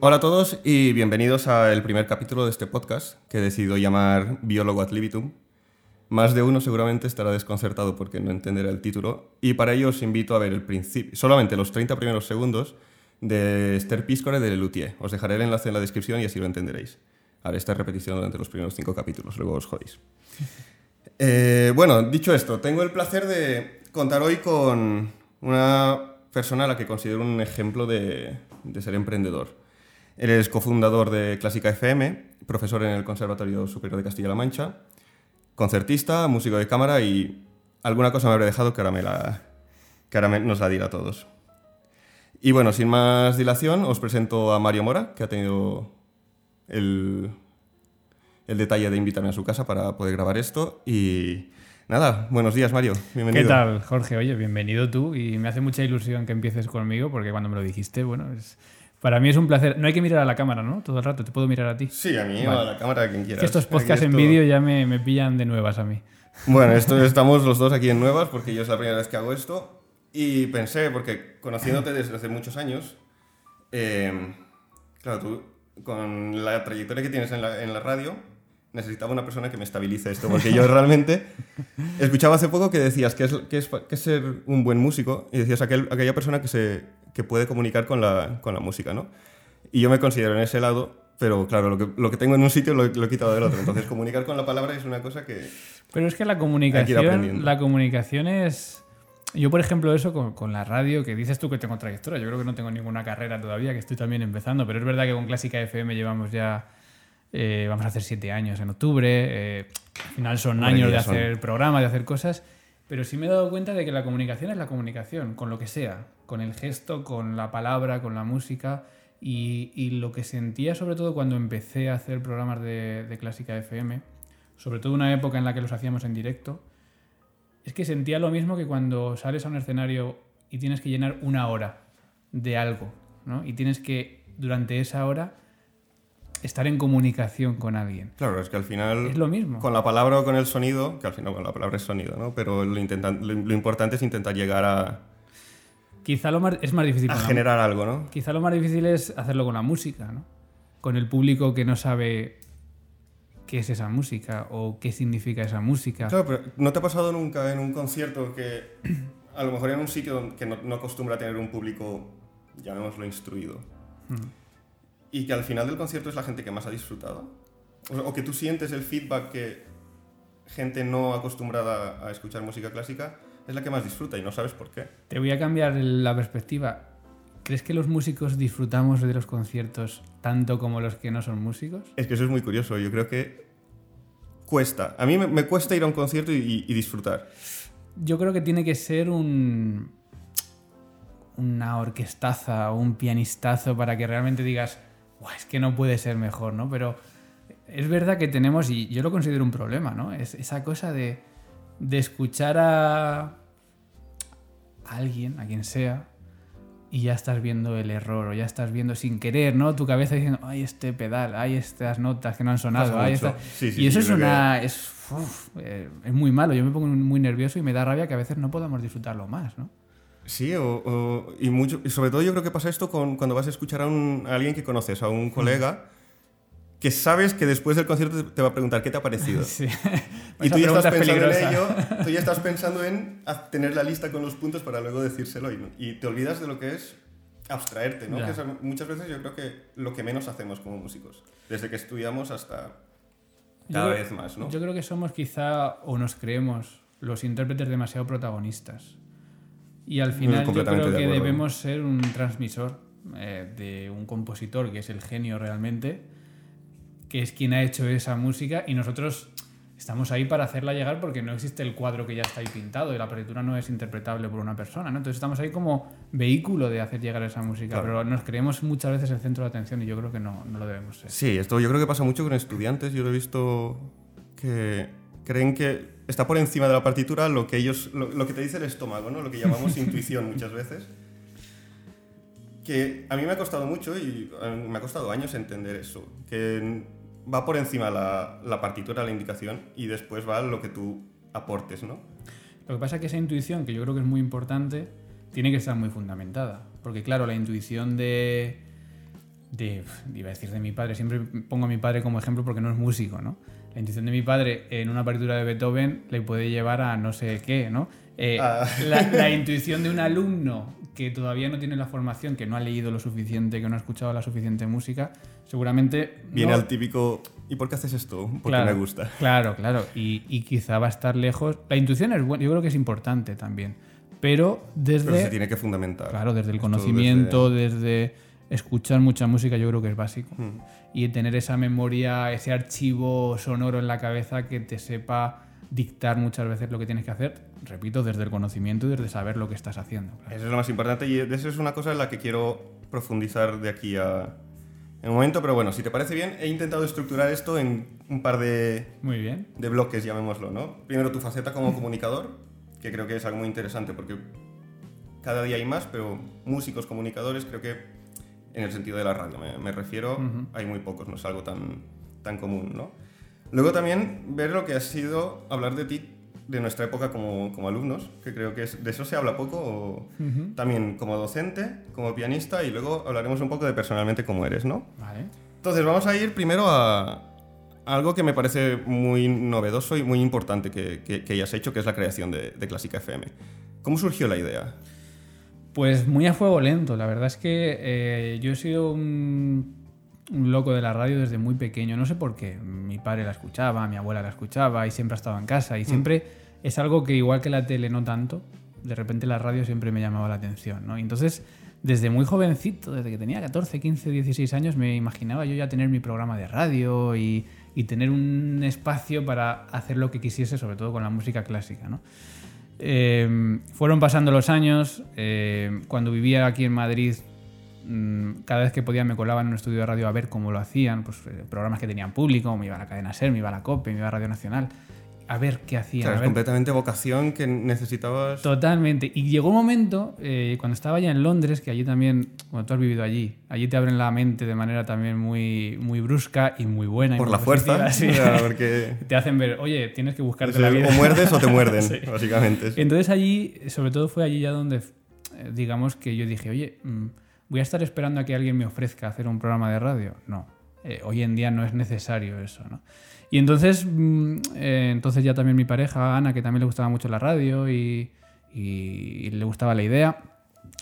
Hola a todos y bienvenidos al primer capítulo de este podcast que he decidido llamar Biólogo ad libitum. Más de uno seguramente estará desconcertado porque no entenderá el título y para ello os invito a ver el principio, solamente los 30 primeros segundos de Esther Piscore de Lelutier. Os dejaré el enlace en la descripción y así lo entenderéis. Haré esta repetición durante los primeros cinco capítulos, luego os jodéis. Eh, bueno, dicho esto, tengo el placer de contar hoy con una persona a la que considero un ejemplo de, de ser emprendedor. Él es cofundador de Clásica FM, profesor en el Conservatorio Superior de Castilla-La Mancha, concertista, músico de cámara y alguna cosa me habré dejado que ahora, me la, que ahora me- nos la dirá a todos. Y bueno, sin más dilación, os presento a Mario Mora, que ha tenido el, el detalle de invitarme a su casa para poder grabar esto. Y nada, buenos días, Mario. Bienvenido. ¿Qué tal, Jorge? Oye, bienvenido tú y me hace mucha ilusión que empieces conmigo porque cuando me lo dijiste, bueno, es- para mí es un placer. No hay que mirar a la cámara, ¿no? Todo el rato, te puedo mirar a ti. Sí, a mí o Vale. a la cámara, a quien Es quieras. que estos podcasts en vídeo ya me, me pillan de nuevas a mí. Bueno, esto, estamos los dos aquí en Nuevas porque yo es la primera vez que hago esto y pensé, porque conociéndote desde hace muchos años, eh, claro, tú con la trayectoria que tienes en la, en la radio, necesitaba una persona que me estabilice esto, porque yo realmente escuchaba hace poco que decías que es, que es, que es ser un buen músico y decías aquel, aquella persona que, se, que puede comunicar con la, con la música, ¿no? Y yo me considero en ese lado, pero claro, lo que, lo que tengo en un sitio lo, lo he quitado del otro. Entonces, comunicar con la palabra es una cosa que... Pero es que la comunicación, la comunicación es... Yo, por ejemplo, eso con, con la radio, que dices tú que tengo trayectoria, yo creo que no tengo ninguna carrera todavía, que estoy también empezando, pero es verdad que con Clásica FM llevamos ya, eh, vamos a hacer siete años en octubre, eh, al final son Hombre, años de son. hacer programas, de hacer cosas, pero sí me he dado cuenta de que la comunicación es la comunicación, con lo que sea, con el gesto, con la palabra, con la música, y, y lo que sentía sobre todo cuando empecé a hacer programas de, de Clásica FM, sobre todo una época en la que los hacíamos en directo, es que sentía lo mismo que cuando sales a un escenario y tienes que llenar una hora de algo, ¿no? Y tienes que, durante esa hora, estar en comunicación con alguien. Claro, es que al final... Es lo mismo. Con la palabra o con el sonido, que al final con la palabra es sonido, ¿no? Pero lo, intentan- lo, lo importante es intentar llegar a, Quizá lo más, es más difícil a generar algo, ¿no? Quizá lo más difícil es hacerlo con la música, ¿no? Con el público que no sabe qué es esa música o qué significa esa música. Claro, pero ¿no te ha pasado nunca en un concierto que a lo mejor en un sitio que no, no acostumbra a tener un público, llamémoslo instruido, y que al final del concierto es la gente que más ha disfrutado? O, o que tú sientes el feedback que gente no acostumbrada a escuchar música clásica es la que más disfruta y no sabes por qué. Te voy a cambiar la perspectiva. ¿Crees que los músicos disfrutamos de los conciertos tanto como los que no son músicos? Es que eso es muy curioso. Yo creo que cuesta. A mí me, me cuesta ir a un concierto y, y disfrutar. Yo creo que tiene que ser un una orquestaza o un pianistazo para que realmente digas, "Buah, es que no puede ser mejor, ¿no? Pero es verdad que tenemos, y yo lo considero un problema, ¿no? Es esa cosa de, de escuchar a, a alguien, a quien sea, y ya estás viendo el error, o ya estás viendo sin querer, ¿no? Tu cabeza diciendo, ay, este pedal, ay, estas notas que no han sonado, ay, esta... Sí, sí, y eso es que- una... Es, uf, eh, es muy malo, yo me pongo muy nervioso y me da rabia que a veces no podamos disfrutarlo más, ¿no? Sí, o, o- y, mucho, y sobre todo yo creo que pasa esto con, cuando vas a escuchar a, un- a alguien que conoces, a un colega, que sabes que después del concierto te, te va a preguntar qué te ha parecido. Sí. Y tú ya estás es pensando en peligrosa. ello, tú ya estás pensando en haz- tener la lista con los puntos para luego decírselo y, y te olvidas de lo que es abstraerte, ¿no? Que es muchas veces yo creo que lo que menos hacemos como músicos, desde que estudiamos hasta cada Yo creo- vez más, ¿no? Yo creo que somos quizá, o nos creemos, los intérpretes demasiado protagonistas. Y al final yo creo de que acuerdo. debemos ser un transmisor eh, de un compositor que es el genio realmente, que es quien ha hecho esa música y nosotros estamos ahí para hacerla llegar porque no existe el cuadro que ya está ahí pintado y la partitura no es interpretable por una persona, ¿no? Entonces estamos ahí como vehículo de hacer llegar esa música, Claro. pero nos creemos muchas veces el centro de atención y yo creo que no, no lo debemos ser. Sí, esto yo creo que pasa mucho con estudiantes. Yo lo he visto que creen que está por encima de la partitura lo que ellos, lo, lo que te dice el estómago, ¿no? Lo que llamamos intuición muchas veces. Que a mí me ha costado mucho y me ha costado años entender eso. Que va por encima la, la partitura, la indicación y después va lo que tú aportes, ¿no? Lo que pasa es que esa intuición, que yo creo que es muy importante, tiene que estar muy fundamentada. Porque claro, la intuición de, de, iba a decir de mi padre, siempre pongo a mi padre como ejemplo porque no es músico, ¿no? La intuición de mi padre en una partitura de Beethoven le puede llevar a no sé qué, ¿no? Eh, Ah. la, la intuición de un alumno que todavía no tiene la formación, que no ha leído lo suficiente, que no ha escuchado la suficiente música, seguramente... Viene no- al típico, ¿y por qué haces esto? Porque Claro, me gusta. Claro, claro. Y, y quizá va a estar lejos. La intuición es buena, yo creo que es importante también. Pero desde. Pero se tiene que fundamentar. Claro, desde el Esto conocimiento, desde... escuchar mucha música, yo creo que es básico. Mm. Y tener esa memoria, ese archivo sonoro en la cabeza que te sepa dictar muchas veces lo que tienes que hacer, repito, desde el conocimiento y desde saber lo que estás haciendo. claro. Eso es lo más importante y eso es una cosa en la que quiero profundizar de aquí a en un momento, pero bueno, si te parece bien, he intentado estructurar esto en un par de, Muy bien. de bloques, llamémoslo, ¿no? Primero tu faceta como comunicador, que creo que es algo muy interesante porque cada día hay más, pero músicos comunicadores creo que en el sentido de la radio me, me refiero, Ujú. hay muy pocos, no es algo tan, tan común, ¿no? Luego también ver lo que ha sido hablar de ti, de nuestra época como, como alumnos, que creo que es- de eso se habla poco, o Ujú. también como docente, como pianista y luego hablaremos un poco de personalmente cómo eres, ¿no? Vale. Entonces vamos a ir primero a a algo que me parece muy novedoso y muy importante que, que, que hayas hecho, que es la creación de, de Clásica FM. ¿Cómo surgió la idea? Pues muy a fuego lento. La verdad es que eh, yo he sido un, un loco de la radio desde muy pequeño. No sé por qué. Mi padre la escuchaba, mi abuela la escuchaba y siempre ha estado en casa. Y siempre es algo que igual que la tele no tanto, de repente la radio siempre me llamaba la atención. ¿no? Y entonces, desde muy jovencito, desde que tenía 14, 15, 16 años, me imaginaba yo ya tener mi programa de radio y, y tener un espacio para hacer lo que quisiese, sobre todo con la música clásica. ¿no? Eh, fueron pasando los años. eh, cuando vivía aquí en Madrid, mm, cada vez que podía me colaba en un estudio de radio a ver cómo lo hacían, pues eh, programas que tenían público, me iba a la cadena SER, me iba a la COPE, me iba a Radio Nacional, a ver qué hacían. Claro, a es completamente vocación que necesitabas... Totalmente. Y llegó un momento, eh, cuando estaba ya en Londres, que allí también, bueno, tú has vivido allí, allí te abren la mente de manera también muy, muy brusca y muy buena. por muy la fuerza, sí. o porque Te hacen ver, oye, tienes que buscarte o la vida. muerdes o te muerden, Sí. básicamente. Entonces allí, sobre todo fue allí ya donde, eh, digamos que yo dije, oye, mm, voy a estar esperando a que alguien me ofrezca hacer un programa de radio. No, Eh, hoy en día no es necesario eso, ¿no? Y entonces, mm, eh, entonces ya también mi pareja, Ana, que también le gustaba mucho la radio y, le gustaba la idea,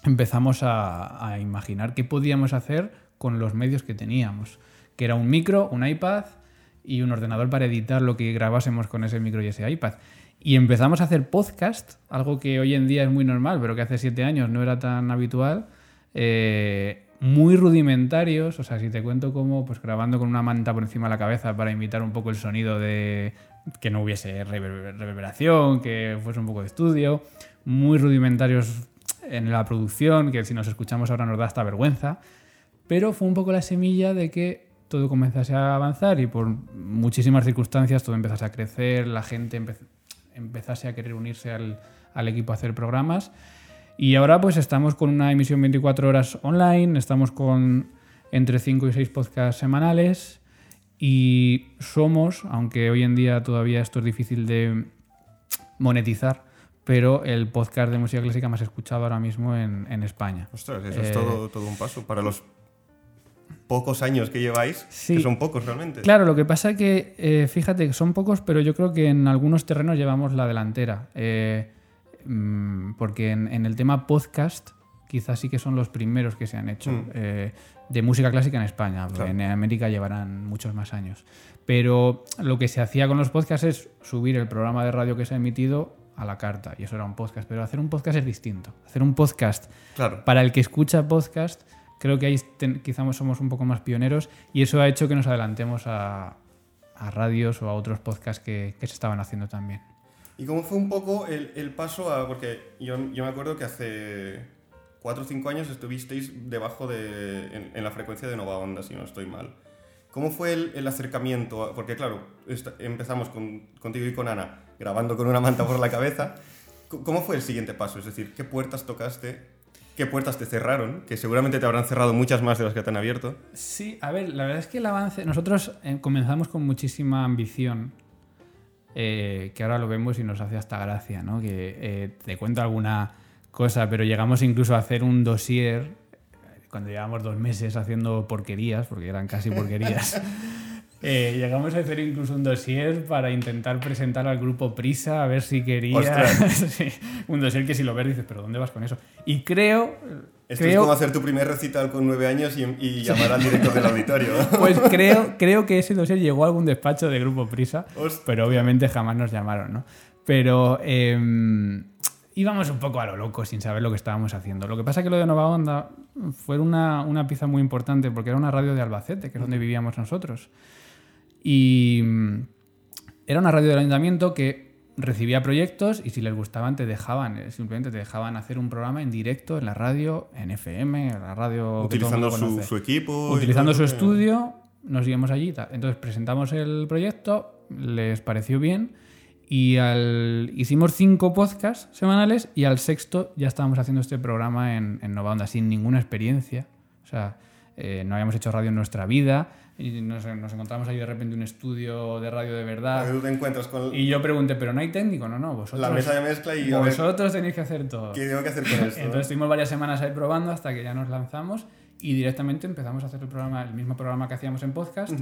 empezamos a, a imaginar qué podíamos hacer con los medios que teníamos, que era un micro, un iPad y un ordenador para editar lo que grabásemos con ese micro y ese iPad. Y empezamos a hacer podcast, algo que hoy en día es muy normal, pero que hace siete años no era tan habitual, eh, muy rudimentarios, o sea, si te cuento cómo, pues grabando con una manta por encima de la cabeza para imitar un poco el sonido de que no hubiese rever- reverberación, que fuese un poco de estudio, muy rudimentarios en la producción, que si nos escuchamos ahora nos da hasta vergüenza, pero fue un poco la semilla de que todo comenzase a avanzar y por muchísimas circunstancias todo empezase a crecer, la gente empe- empezase a querer unirse al, al equipo a hacer programas. Y ahora pues estamos con una emisión 24 horas online, estamos con entre 5 y 6 podcasts semanales y somos, aunque hoy en día todavía esto es difícil de monetizar, pero el podcast de música clásica más escuchado ahora mismo en, en España. Ostras, eso es Eh, todo, todo un paso para los pocos años que lleváis, Sí. que son pocos realmente. Claro, lo que pasa es que, eh, fíjate, son pocos, pero yo creo que en algunos terrenos llevamos la delantera. Eh, mm, porque en, en el tema podcast, quizás sí que son los primeros que se han hecho Mm. eh, de música clásica en España. Claro. En América llevarán muchos más años. Pero lo que se hacía con los podcasts es subir el programa de radio que se ha emitido a la carta. Y eso era un podcast. Pero hacer un podcast es distinto. Hacer un podcast Claro. para el que escucha podcast, creo que ahí quizás somos un poco más pioneros y eso ha hecho que nos adelantemos a, a radios o a otros podcasts que, que se estaban haciendo también. ¿Y cómo fue un poco el, el paso a.? Porque yo, yo me acuerdo que hace 4 o 5 años estuvisteis debajo de. En, la frecuencia de Nova Onda, si no estoy mal. ¿Cómo fue el, acercamiento? Porque, claro, empezamos con- contigo y con Ana grabando con una manta por la cabeza. ¿Cómo fue el siguiente paso? Es decir, ¿qué puertas tocaste? ¿Qué puertas te cerraron? Que seguramente te habrán cerrado muchas más de las que te han abierto. Sí, a ver, la verdad es que el avance, nosotros eh, comenzamos con muchísima ambición, eh, que ahora lo vemos y nos hace hasta gracia, ¿no? Que eh, te cuento alguna cosa, pero llegamos incluso a hacer un dossier cuando llevamos dos meses haciendo porquerías, porque eran casi porquerías, eh, llegamos a hacer incluso un dossier para intentar presentar al grupo Prisa a ver si quería. Sí, un dossier que si lo ves dices, pero ¿dónde vas con eso? Y creo. Esto creo, es como hacer tu primer recital con nueve años y, y llamar al director del auditorio. Pues creo, creo que ese dossier llegó a algún despacho de Grupo Prisa, Hostia. pero obviamente jamás nos llamaron, ¿no? Pero eh, íbamos un poco a lo loco sin saber lo que estábamos haciendo. Lo que pasa es que lo de Nova Onda fue una, una pieza muy importante porque era una radio de Albacete, que es donde vivíamos nosotros. Y mm, era una radio del ayuntamiento que recibía proyectos y si les gustaban te dejaban, eh, simplemente te dejaban hacer un programa en directo en la radio, en FM, en la radio... que todo el Utilizando mundo su, equipo. Utilizando su estudio, nos íbamos allí. Entonces presentamos el proyecto, les pareció bien y al, hicimos cinco podcasts semanales y al sexto ya estábamos haciendo este programa en, en Nova Onda sin ninguna experiencia. O sea, eh, no habíamos hecho radio en nuestra vida y nos, nos encontramos ahí de repente un estudio de radio de verdad. ver, tú te encuentras con Y yo pregunté, pero no hay técnico, no, no, vosotros, la mesa de mezcla y vosotros tenéis que hacer todo. qué tengo que hacer con esto. Entonces estuvimos varias semanas ahí probando hasta que ya nos lanzamos y directamente empezamos a hacer el programa, el mismo programa que hacíamos en podcast,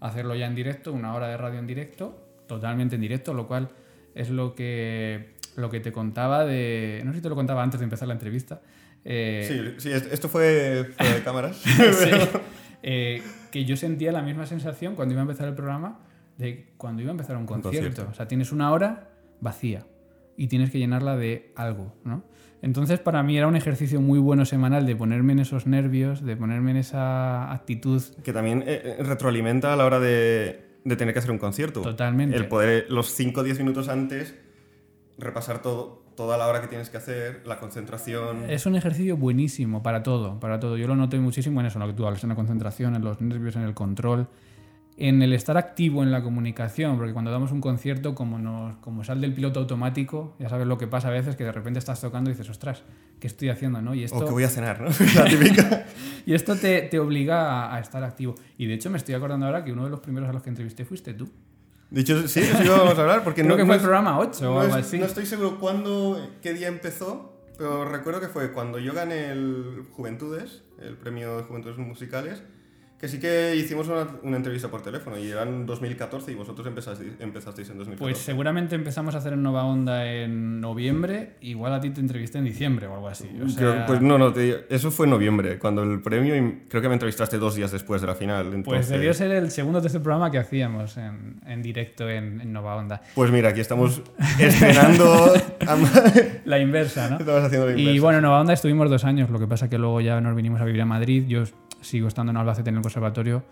hacerlo ya en directo, una hora de radio en directo, totalmente en directo, lo cual es lo que, lo que te contaba de... No sé si te lo contaba antes de empezar la entrevista. eh, Sí, sí, est- esto fue fuera de cámaras. sí, eh, que yo sentía la misma sensación cuando iba a empezar el programa de cuando iba a empezar un concierto. concierto. O sea, tienes una hora vacía y tienes que llenarla de algo, ¿no? Entonces, para mí era un ejercicio muy bueno semanal de ponerme en esos nervios, de ponerme en esa actitud que también eh, eh, retroalimenta a la hora de, de tener que hacer un concierto. totalmente. El poder, los 5 o 10 minutos antes, repasar todo, toda la hora que tienes que hacer, la concentración. Es un ejercicio buenísimo para todo, para todo. Yo lo noté muchísimo en eso, en lo que tú hablas, en la concentración, en los nervios, en el control, en el estar activo en la comunicación, porque cuando damos un concierto, como, nos, como sal del piloto automático, ya sabes lo que pasa a veces, que de repente estás tocando y dices, ostras, ¿qué estoy haciendo? ¿no? Y O esto, que voy a cenar, ¿no? la típica. y esto te, te obliga a, a estar activo. Y de hecho me estoy acordando ahora que uno de los primeros a los que entrevisté fuiste tú. De hecho, sí, eso íbamos a hablar, porque Creo no, que no fue el programa 8 o no, algo es- así. no estoy seguro cuándo, qué día empezó, pero recuerdo que fue cuando yo gané el Juventudes, el premio de Juventudes Musicales, que sí que hicimos una, una entrevista por teléfono y era en 2014 y vosotros empezasteis, empezasteis en 2014. Pues seguramente empezamos a hacer en Nova Onda en noviembre, igual a ti te entrevisté en diciembre o algo así. O sea, Creo- pues no, no, te digo, eso fue en noviembre, cuando el premio, y creo que me entrevistaste dos días después de la final. Pues debió ser el segundo o tercer programa que hacíamos en, en directo en, en Nova Onda. Pues mira, aquí estamos estrenando. La inversa, ¿no? estamos haciendo la Y bueno, en Nova Onda estuvimos dos años, lo que pasa que luego ya nos vinimos a vivir a Madrid. Yo sigo estando en Albacete en el conservatorio,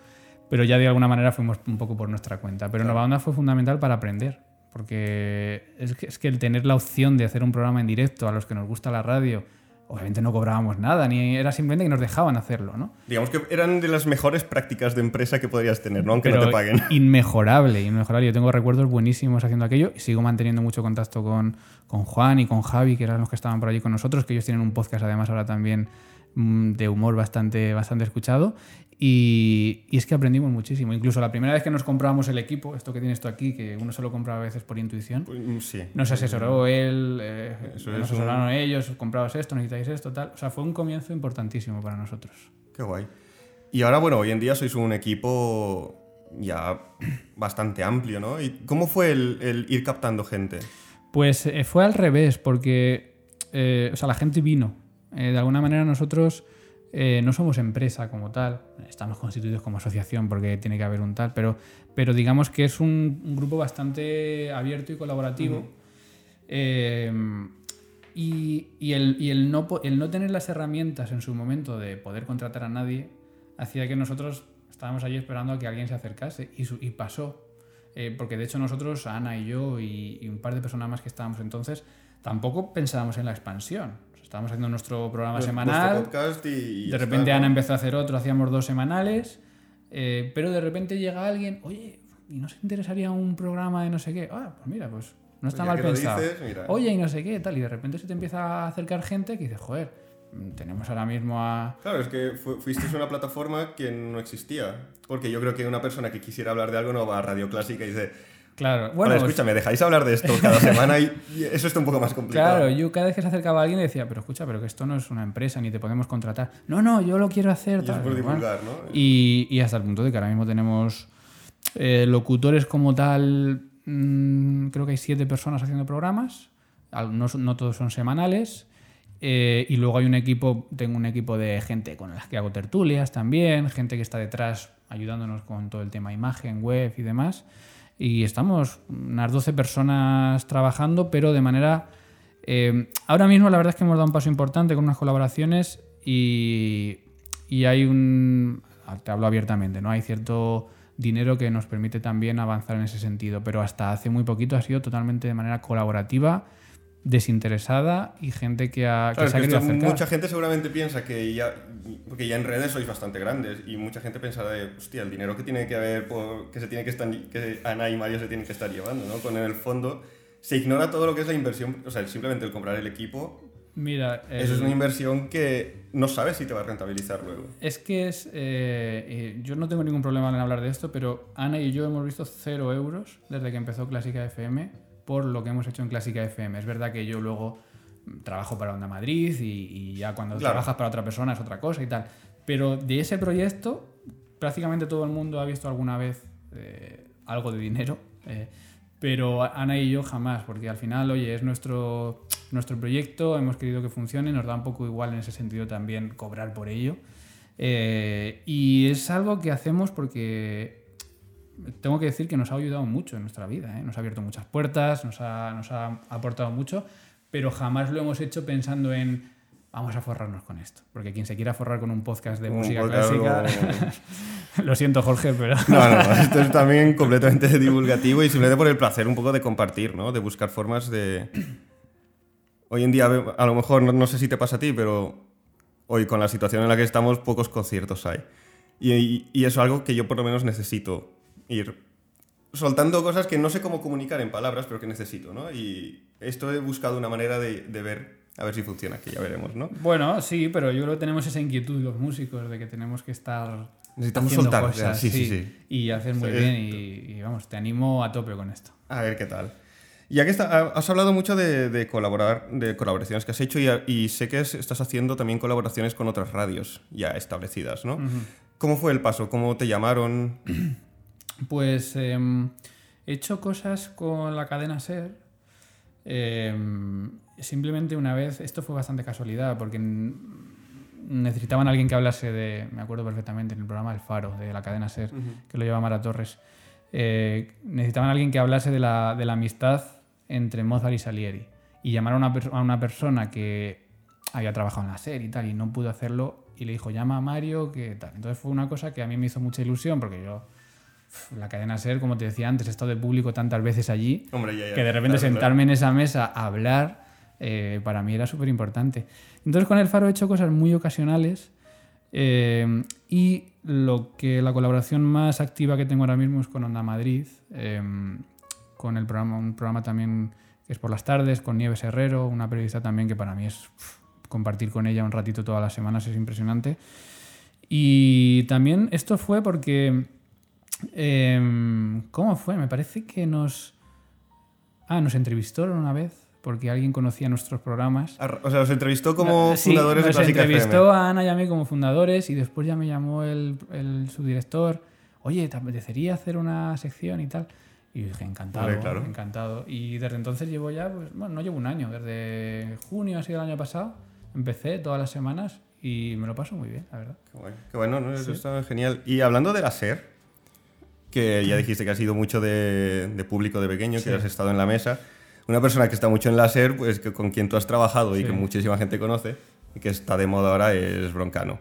pero ya de alguna manera fuimos un poco por nuestra cuenta. Pero Nova Onda fue fundamental para aprender, porque es que, es que el tener la opción de hacer un programa en directo a los que nos gusta la radio, obviamente no cobrábamos nada, ni era simplemente que nos dejaban hacerlo, ¿no? Digamos que eran de las mejores prácticas de empresa que podrías tener, ¿no? Aunque no te paguen. Inmejorable, inmejorable. Yo tengo recuerdos buenísimos haciendo aquello y sigo manteniendo mucho contacto con, con Juan y con Javi, que eran los que estaban por allí con nosotros, que ellos tienen un podcast además ahora también de humor bastante, bastante escuchado. Y, y es que aprendimos muchísimo. Incluso la primera vez que nos comprábamos el equipo, esto que tienes tú aquí, que uno se lo compra a veces por intuición, Pues, mm, sí. nos asesoró él, eh, nos un- asesoraron ellos, compraos esto, necesitáis esto, tal. O sea, fue un comienzo importantísimo para nosotros. Qué guay. Y ahora, bueno, hoy en día sois un equipo ya bastante amplio, ¿no? ¿Y cómo fue el, el ir captando gente? Pues eh, fue al revés, porque eh, o sea, la gente vino. Eh, de alguna manera nosotros eh, no somos empresa como tal, estamos constituidos como asociación porque tiene que haber un tal, pero, pero digamos que es un, un grupo bastante abierto y colaborativo. Eh, y y el, y el no, el no tener las herramientas en su momento de poder contratar a nadie hacía que nosotros estábamos allí esperando a que alguien se acercase y, su- y pasó. Eh, porque de hecho nosotros, Ana y yo y, y un par de personas más que estábamos entonces, tampoco pensábamos en la expansión. Estábamos haciendo nuestro programa semanal, podcast y, y de repente está. Ana empezó a hacer otro, hacíamos dos semanales, eh, pero de repente llega alguien, oye, ¿y no se interesaría un programa de no sé qué? Ah, pues mira, pues no está Ya mal pensado. dices. Oye, y no sé qué, tal, y de repente se te empieza a acercar gente que dice, joder, mm, tenemos ahora mismo a... Claro, es que fu- fuisteis una plataforma que no existía. Porque yo creo que una persona que quisiera hablar de algo no va a Radio Clásica y dice, Claro, Bueno, pues- escúchame, dejáis hablar de esto cada semana y eso está un poco más complicado. Claro, yo cada vez que se acercaba alguien decía, pero escucha, pero que esto no es una empresa ni te podemos contratar. No, no, yo lo quiero hacer. Y es tal, por divulgar, ¿no? Y, y hasta el punto de que ahora mismo tenemos eh, locutores como tal, mm, creo que hay siete personas haciendo programas, no todos son semanales. eh, y luego hay un equipo, tengo un equipo de gente con las que hago tertulias también, gente que está detrás ayudándonos con todo el tema imagen, web y demás. Y estamos unas 12 personas trabajando, pero de manera... eh, ahora mismo la verdad es que hemos dado un paso importante con unas colaboraciones y, y hay un... Te hablo abiertamente, ¿no? Hay cierto dinero que nos permite también avanzar en ese sentido, pero hasta hace muy poquito ha sido totalmente de manera colaborativa, desinteresada y gente que, ha, que Claro, se ha que querido acercar. mucha gente seguramente piensa que ya, porque ya en redes sois bastante grandes y mucha gente pensará de, hostia, el dinero que tiene que haber, que se tiene que estar, que Ana y Mario se tienen que estar llevando, ¿no? Con en el fondo se ignora todo lo que es la inversión, o sea, simplemente el comprar el equipo, Mira, eso es una inversión que no sabes si te va a rentabilizar luego. Es que es. eh, eh, yo no tengo ningún problema en hablar de esto, pero Ana y yo hemos visto cero euros desde que empezó Clásica FM por lo que hemos hecho en Clásica FM. Es verdad que yo luego trabajo para Onda Madrid y, y ya cuando Claro. trabajas para otra persona es otra cosa y tal. Pero de ese proyecto, prácticamente todo el mundo ha visto alguna vez eh, algo de dinero. eh, pero Ana y yo jamás, porque al final, oye, es nuestro, nuestro proyecto, hemos querido que funcione, nos da un poco igual en ese sentido también cobrar por ello. Eh, y es algo que hacemos porque tengo que decir que nos ha ayudado mucho en nuestra vida, ¿eh? nos ha abierto muchas puertas, nos ha, nos ha aportado mucho, pero jamás lo hemos hecho pensando en vamos a forrarnos con esto. Porque quien se quiera forrar con un podcast de Un música podcast clásica, lo siento Jorge, pero... No, no, esto es también completamente divulgativo y simplemente por el placer un poco de compartir, ¿no? De buscar formas de... Hoy en día, a lo mejor, no, no sé si te pasa a ti, pero hoy con la situación en la que estamos, pocos conciertos hay. Y, y- y eso es algo que yo por lo menos necesito ir soltando cosas que no sé cómo comunicar en palabras, pero que necesito, ¿no? Y esto he buscado una manera de, de ver, a ver si funciona, que ya veremos, ¿no? Bueno, sí, pero yo creo que tenemos esa inquietud los músicos de que tenemos que estar Necesitamos soltar, cosas, sí, sí, sí. y hacer muy Sí, bien y, y, vamos, te animo a tope con esto. A ver qué tal. Ya que está- has hablado mucho de, de colaborar, de colaboraciones que has hecho y, y sé que es- estás haciendo también colaboraciones con otras radios ya establecidas, ¿no? ¿Cómo fue el paso? ¿Cómo te llamaron? Pues em, he hecho cosas con la cadena Ser. em, simplemente una vez, esto fue bastante casualidad, porque necesitaban a alguien que hablase de, me acuerdo perfectamente, en el programa El Faro, de la cadena Ser, que lo lleva Mara Torres. eh, necesitaban a alguien que hablase de la, de la amistad entre Mozart y Salieri. Y llamaron a una, a una persona que había trabajado en la serie y tal, y no pudo hacerlo, y le dijo, llama a Mario, que tal. Entonces fue una cosa que a mí me hizo mucha ilusión, porque yo, la cadena Ser, como te decía antes, he estado de público tantas veces allí, Hombre, ya, ya, que de repente claro, claro. sentarme en esa mesa a hablar, eh, para mí era súper importante. Entonces con el Faro he hecho cosas muy ocasionales eh, y lo que la colaboración más activa que tengo ahora mismo es con Onda Madrid, eh, con el programa, un programa también que es por las tardes, con Nieves Herrero, una periodista también que para mí es compartir con ella un ratito todas las semanas es impresionante. Y también esto fue porque... eh, ¿Cómo fue? Me parece que nos... Ah, nos entrevistaron una vez porque alguien conocía nuestros programas. Ar- O sea, os entrevistó como Sí, fundadores de nos Clásica entrevistó FM. a Ana y a mí como fundadores y después ya me llamó el, el subdirector. Oye, ¿te apetecería hacer una sección y tal? Y dije, encantado, Hombre, claro. encantado. Y desde entonces llevo ya, pues, bueno, no llevo un año, desde junio, ha sido el año pasado, empecé todas las semanas y me lo paso muy bien, la verdad. Qué bueno, qué bueno, ¿no? Eso está genial. Y hablando de la SER, que ya dijiste que has sido mucho de, de público de pequeño, que Sí. has estado en la mesa, una persona que está mucho en la SER, pues que con quien tú has trabajado y Sí. que muchísima gente conoce, y que está de moda ahora, es Broncano.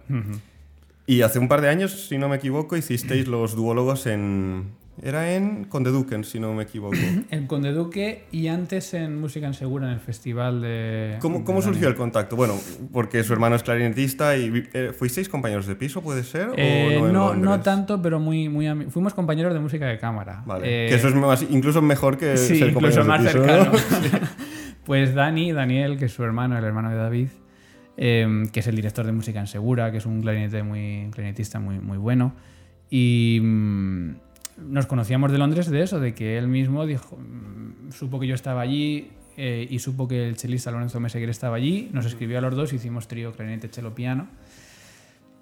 Y hace un par de años, si no me equivoco, hicisteis los duólogos en... Era en Conde Duken, si no me equivoco. En Conde Duque y antes en Música en Segura, en el festival de... ¿Cómo, de cómo surgió el contacto? Bueno, porque su hermano es clarinetista y eh, ¿fuisteis compañeros de piso, puede ser? Eh, ¿O no, no Londres? tanto, pero muy, muy Fuimos compañeros de música de cámara. Vale. Eh, que eso es más, incluso mejor que sí, ser incluso más de piso, cercano. ¿no? pues Dani, Daniel, que es su hermano, el hermano de David, eh, que es el director de música en Segura, que es un clarinete muy, un clarinetista muy, muy bueno. Y mm, nos conocíamos de Londres de eso, de que él mismo dijo, mm, supo que yo estaba allí eh, y supo que el chelista Lorenzo Meseguer estaba allí, nos escribió a los dos, hicimos trío, clarinete, cello, piano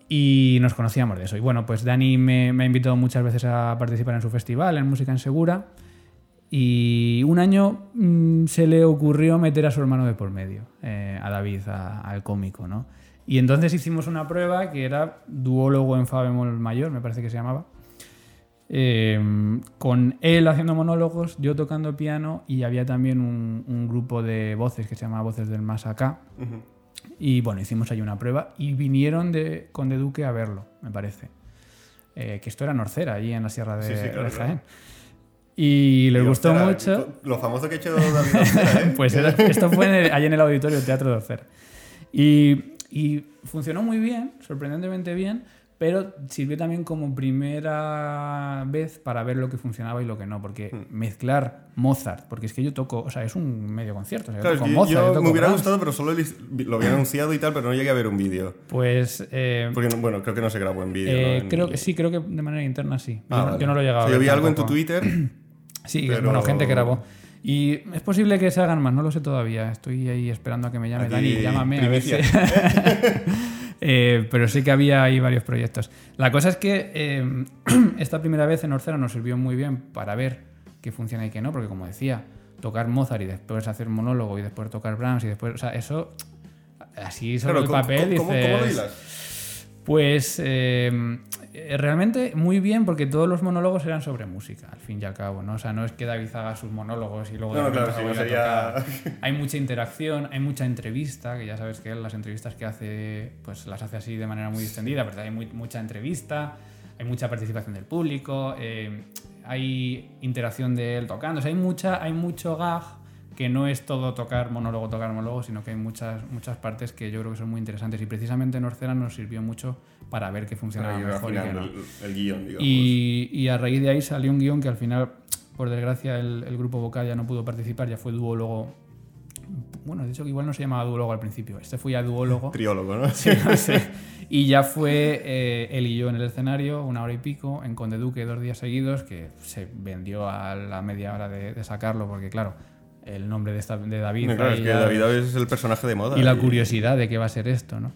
y nos conocíamos de eso. Y bueno, pues Dani me, me ha invitado muchas veces a participar en su festival, en Música en Segura. Y un año mm, se le ocurrió meter a su hermano de por medio, eh, a David, a- al cómico, ¿no? Y entonces hicimos una prueba que era duólogo en fa bemol mayor, me parece que se llamaba. Eh, con él haciendo monólogos, yo tocando piano y había también un, un grupo de voces que se llama Voces del Más Acá. Ujú. Y bueno, hicimos ahí una prueba y vinieron de, con De Duque a verlo, me parece. Eh, que esto era Norcera, allí en la Sierra de, Sí, sí, claro, de claro. Jaén. Y les Y, gustó mucho. Lo famoso que ha hecho David Ostera, ¿eh? Pues era- esto fue en el- allí en el auditorio del Teatro de Orcera. Y, y funcionó muy bien, sorprendentemente bien, pero sirvió también como primera vez para ver lo que funcionaba y lo que no, porque Hmm. mezclar Mozart, porque es que yo toco, o sea, es un medio concierto, o sea, yo Claro, es toco que Mozart, yo yo toco me hubiera Brahms. gustado, pero solo lo había anunciado y tal, pero no llegué a ver un vídeo. Pues eh, Porque, bueno, creo que no se grabó en vídeo. Eh, ¿no? Creo que sí, creo que de manera interna sí. Ah, yo, no- vale. yo no lo he llegado O a sea, yo ver vi algo en tu tampoco. Twitter. Sí, pero- bueno, gente que grabó. Y es posible que se hagan más, no lo sé todavía. Estoy ahí esperando a que me llame Dani, llámame a ver si. Eh, pero sí que había ahí varios proyectos. La cosa es que eh, esta primera vez en Orcera nos sirvió muy bien para ver qué funciona y qué no, porque como decía, tocar Mozart y después hacer monólogo y después tocar Brahms y después. O sea, eso. Así sobre Claro, el ¿cómo- papel cómo, cómo lo dices- hilas? Pues eh, eh, realmente muy bien porque todos los monólogos eran sobre música, al fin y al cabo, ¿no? O sea, no es que David haga sus monólogos y luego... No, claro, a sería. Hay mucha interacción, hay mucha entrevista, que ya sabes que él las entrevistas que hace, pues las hace así de manera muy extendida, pero hay muy- mucha entrevista, hay mucha participación del público, eh, hay interacción de él tocando, o sea, hay, mucha, hay mucho gag que no es todo tocar monólogo, tocar monólogo, sino que hay muchas, muchas partes que yo creo que son muy interesantes y precisamente en Orcera nos sirvió mucho para ver qué funcionaba Para mejor y no. el, el guion. Y, y a raíz de ahí salió un guion que al final, por desgracia, el, el grupo vocal ya no pudo participar, ya fue duólogo. Bueno, de hecho que igual no se llamaba duólogo al principio, este fue ya duólogo. Triólogo, ¿no? Sí, no sé. Y ya fue eh, él y yo en el escenario, una hora y pico, en Conde Duque dos días seguidos, que se vendió a la media hora de, de sacarlo, porque claro, el nombre de, esta- de David... Claro, es que ya- David es el personaje de moda. y la curiosidad de qué va a ser esto, ¿no?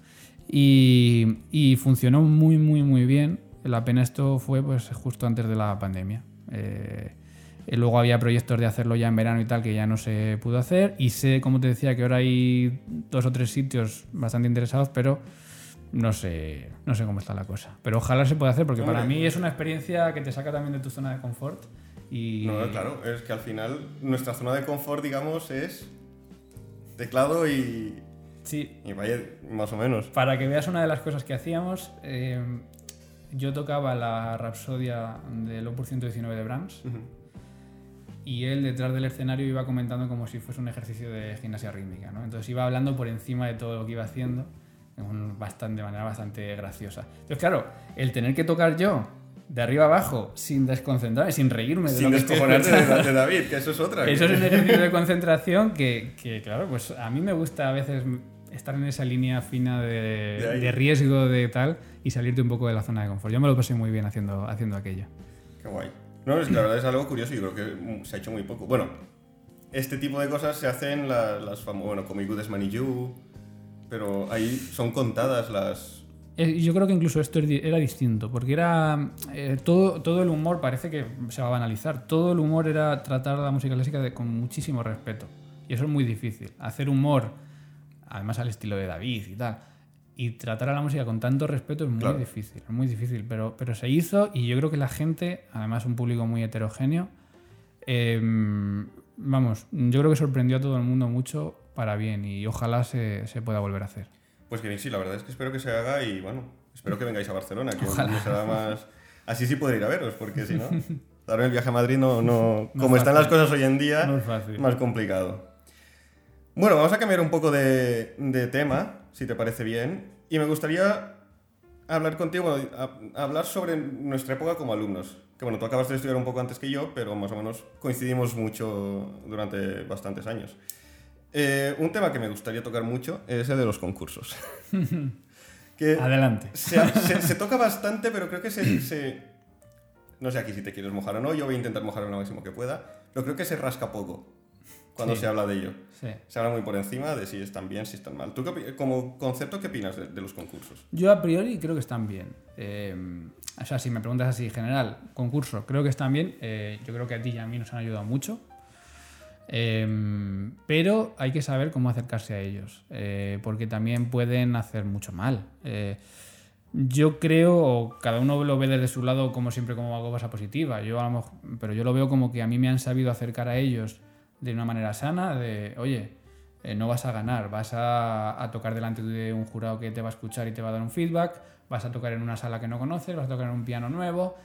Y, y funcionó muy, muy, muy bien. La pena esto fue pues justo antes de la pandemia. Eh, eh, luego había proyectos de hacerlo ya en verano y tal que ya no se pudo hacer. Y sé, como te decía, que ahora hay dos o tres sitios bastante interesados, pero no sé, no sé cómo está la cosa. Pero ojalá se pueda hacer, porque para mí es una experiencia que te saca también de tu zona de confort. Y No, claro, es que al final nuestra zona de confort, digamos, es teclado y, Sí, y vaya, más o menos. Para que veas una de las cosas que hacíamos, eh, yo tocaba la Rapsodia del Opus 119 de Brahms y él detrás del escenario iba comentando como si fuese un ejercicio de gimnasia rítmica, ¿no? Entonces iba hablando por encima de todo lo que iba haciendo un- bastante, de manera bastante graciosa. Entonces, claro, el tener que tocar yo de arriba abajo sin desconcentrarme, sin reírme de Sin lo que estoy descojonarte de, David, que eso es otra. Eso es un ejercicio de concentración que, que, claro, pues a mí me gusta a veces estar en esa línea fina de, De de riesgo de tal y salirte un poco de la zona de confort. Yo me lo pasé muy bien haciendo, haciendo aquello. Qué guay. No, es que la verdad es algo curioso y creo que se ha hecho muy poco. Bueno, este tipo de cosas se hacen la- las famosas, bueno, Comic Good Money You, pero ahí son contadas las... Eh, Yo creo que incluso esto era distinto, porque era eh, todo, todo el humor, parece que se va a banalizar, todo el humor era tratar la música clásica de- con muchísimo respeto. Y eso es muy difícil. Hacer humor, además al estilo de David y tal, y tratar a la música con tanto respeto es muy Claro. difícil, es muy difícil, pero, pero se hizo y yo creo que la gente, además un público muy heterogéneo, eh, vamos, yo creo que sorprendió a todo el mundo mucho para bien y ojalá se, se pueda volver a hacer. Pues que sí, la verdad es que espero que se haga y bueno, espero que vengáis a Barcelona, que Ojalá. será más... Así sí podré ir a veros, porque si no, ahora el viaje a Madrid no... no No como es están las cosas hoy en día, No es fácil. más complicado. Bueno, vamos a cambiar un poco de, de tema, si te parece bien. Y me gustaría hablar contigo, bueno, a- hablar sobre nuestra época como alumnos. Que bueno, tú acabas de estudiar un poco antes que yo, pero más o menos coincidimos mucho durante bastantes años. Eh, un tema que me gustaría tocar mucho es el de los concursos. que Adelante. se, se- se toca bastante, pero creo que se, se- No sé aquí si te quieres mojar o no, yo voy a intentar mojarme lo máximo que pueda, pero creo que se rasca poco cuando Sí. se habla de ello. Sí. Se habla muy por encima de si están bien, si están mal. ¿Tú qué como concepto qué opinas de, de los concursos? Yo a priori creo que están bien. Eh, o sea, si me preguntas así, general, concurso, creo que están bien. Eh, yo creo que a ti y a mí nos han ayudado mucho. Eh, pero hay que saber cómo acercarse a ellos, eh, porque también pueden hacer mucho mal. Eh, yo creo, cada uno lo ve desde su lado como siempre como algo cosa positiva, yo a lo mejor- pero yo lo veo como que a mí me han sabido acercar a ellos de una manera sana, de, oye, eh, no vas a ganar, vas a tocar delante de un jurado que te va a escuchar y te va a dar un feedback, vas a tocar en una sala que no conoces, vas a tocar en un piano nuevo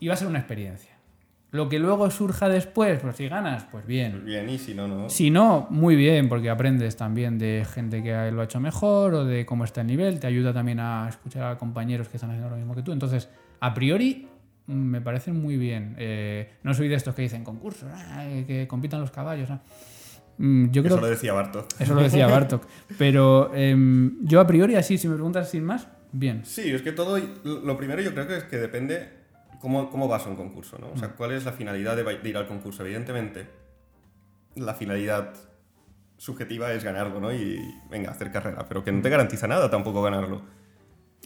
y va a ser una experiencia. Lo que luego surja después, pues si ganas, pues bien. Bien, y si no, no. Si no, muy bien, porque aprendes también de gente que lo ha hecho mejor o de cómo está el nivel, te ayuda también a escuchar a compañeros que están haciendo lo mismo que tú. Entonces, a priori, me parecen muy bien. Eh, no soy de estos que dicen concursos, ah, eh, que compitan los caballos. ah. Mm, Yo creo Eso lo decía Bartok. eso lo decía Bartok. Pero em, yo a priori, así, si me preguntas sin más, bien. Sí, es que todo, lo primero yo creo que es que depende cómo, cómo vas a un concurso, ¿no? O Mm. sea, cuál es la finalidad de, de ir al concurso. Evidentemente, la finalidad subjetiva es ganarlo, ¿no? Y venga, hacer carrera, pero que no te garantiza nada tampoco ganarlo.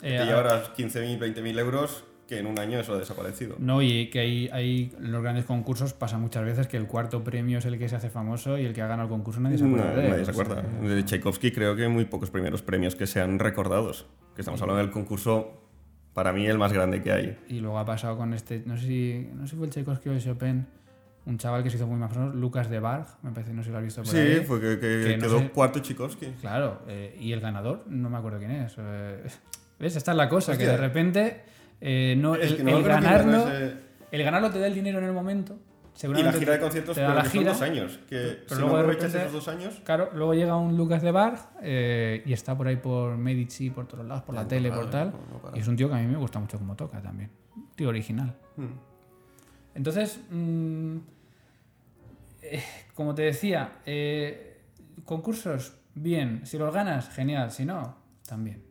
Eh, te llevarás 15.000, 20.000 euros que en un año eso ha desaparecido. No, y que hay, hay en los grandes concursos pasa muchas veces que el cuarto premio es el que se hace famoso y el que ha ganado el concurso nadie se No, acuerda de él. nadie se O sea, acuerda. De Tchaikovsky creo que hay muy pocos primeros premios que sean recordados. Que estamos hablando del concurso, para mí, el más grande que hay. Y luego ha pasado con este, no sé si, no sé si fue el Tchaikovsky o el Chopin, un chaval que se hizo muy más famoso, Lucas de Barg, me parece, no sé si lo has visto por Sí, ahí. fue que, que que no quedó sé- cuarto Tchaikovsky. Claro, eh, y el ganador, no me acuerdo quién es. eh, ¿Ves? Esta es la cosa, que de repente eh, no, el, no el ganarlo, ese- el ganarlo te da el dinero en el momento. Y la gira de conciertos te da pero la que son gira, dos años. Que pero si luego no aprovechas repente- esos dos años... Claro, luego llega un Lucas de Barg eh, y está por ahí por Medici, por todos lados, por la No tele, para, por tal. no, no para. y es un tío que a mí me gusta mucho como toca también. Tío original. Hmm. Entonces, mm, eh, como te decía, eh, concursos, bien. Si los ganas, genial. Si no, también.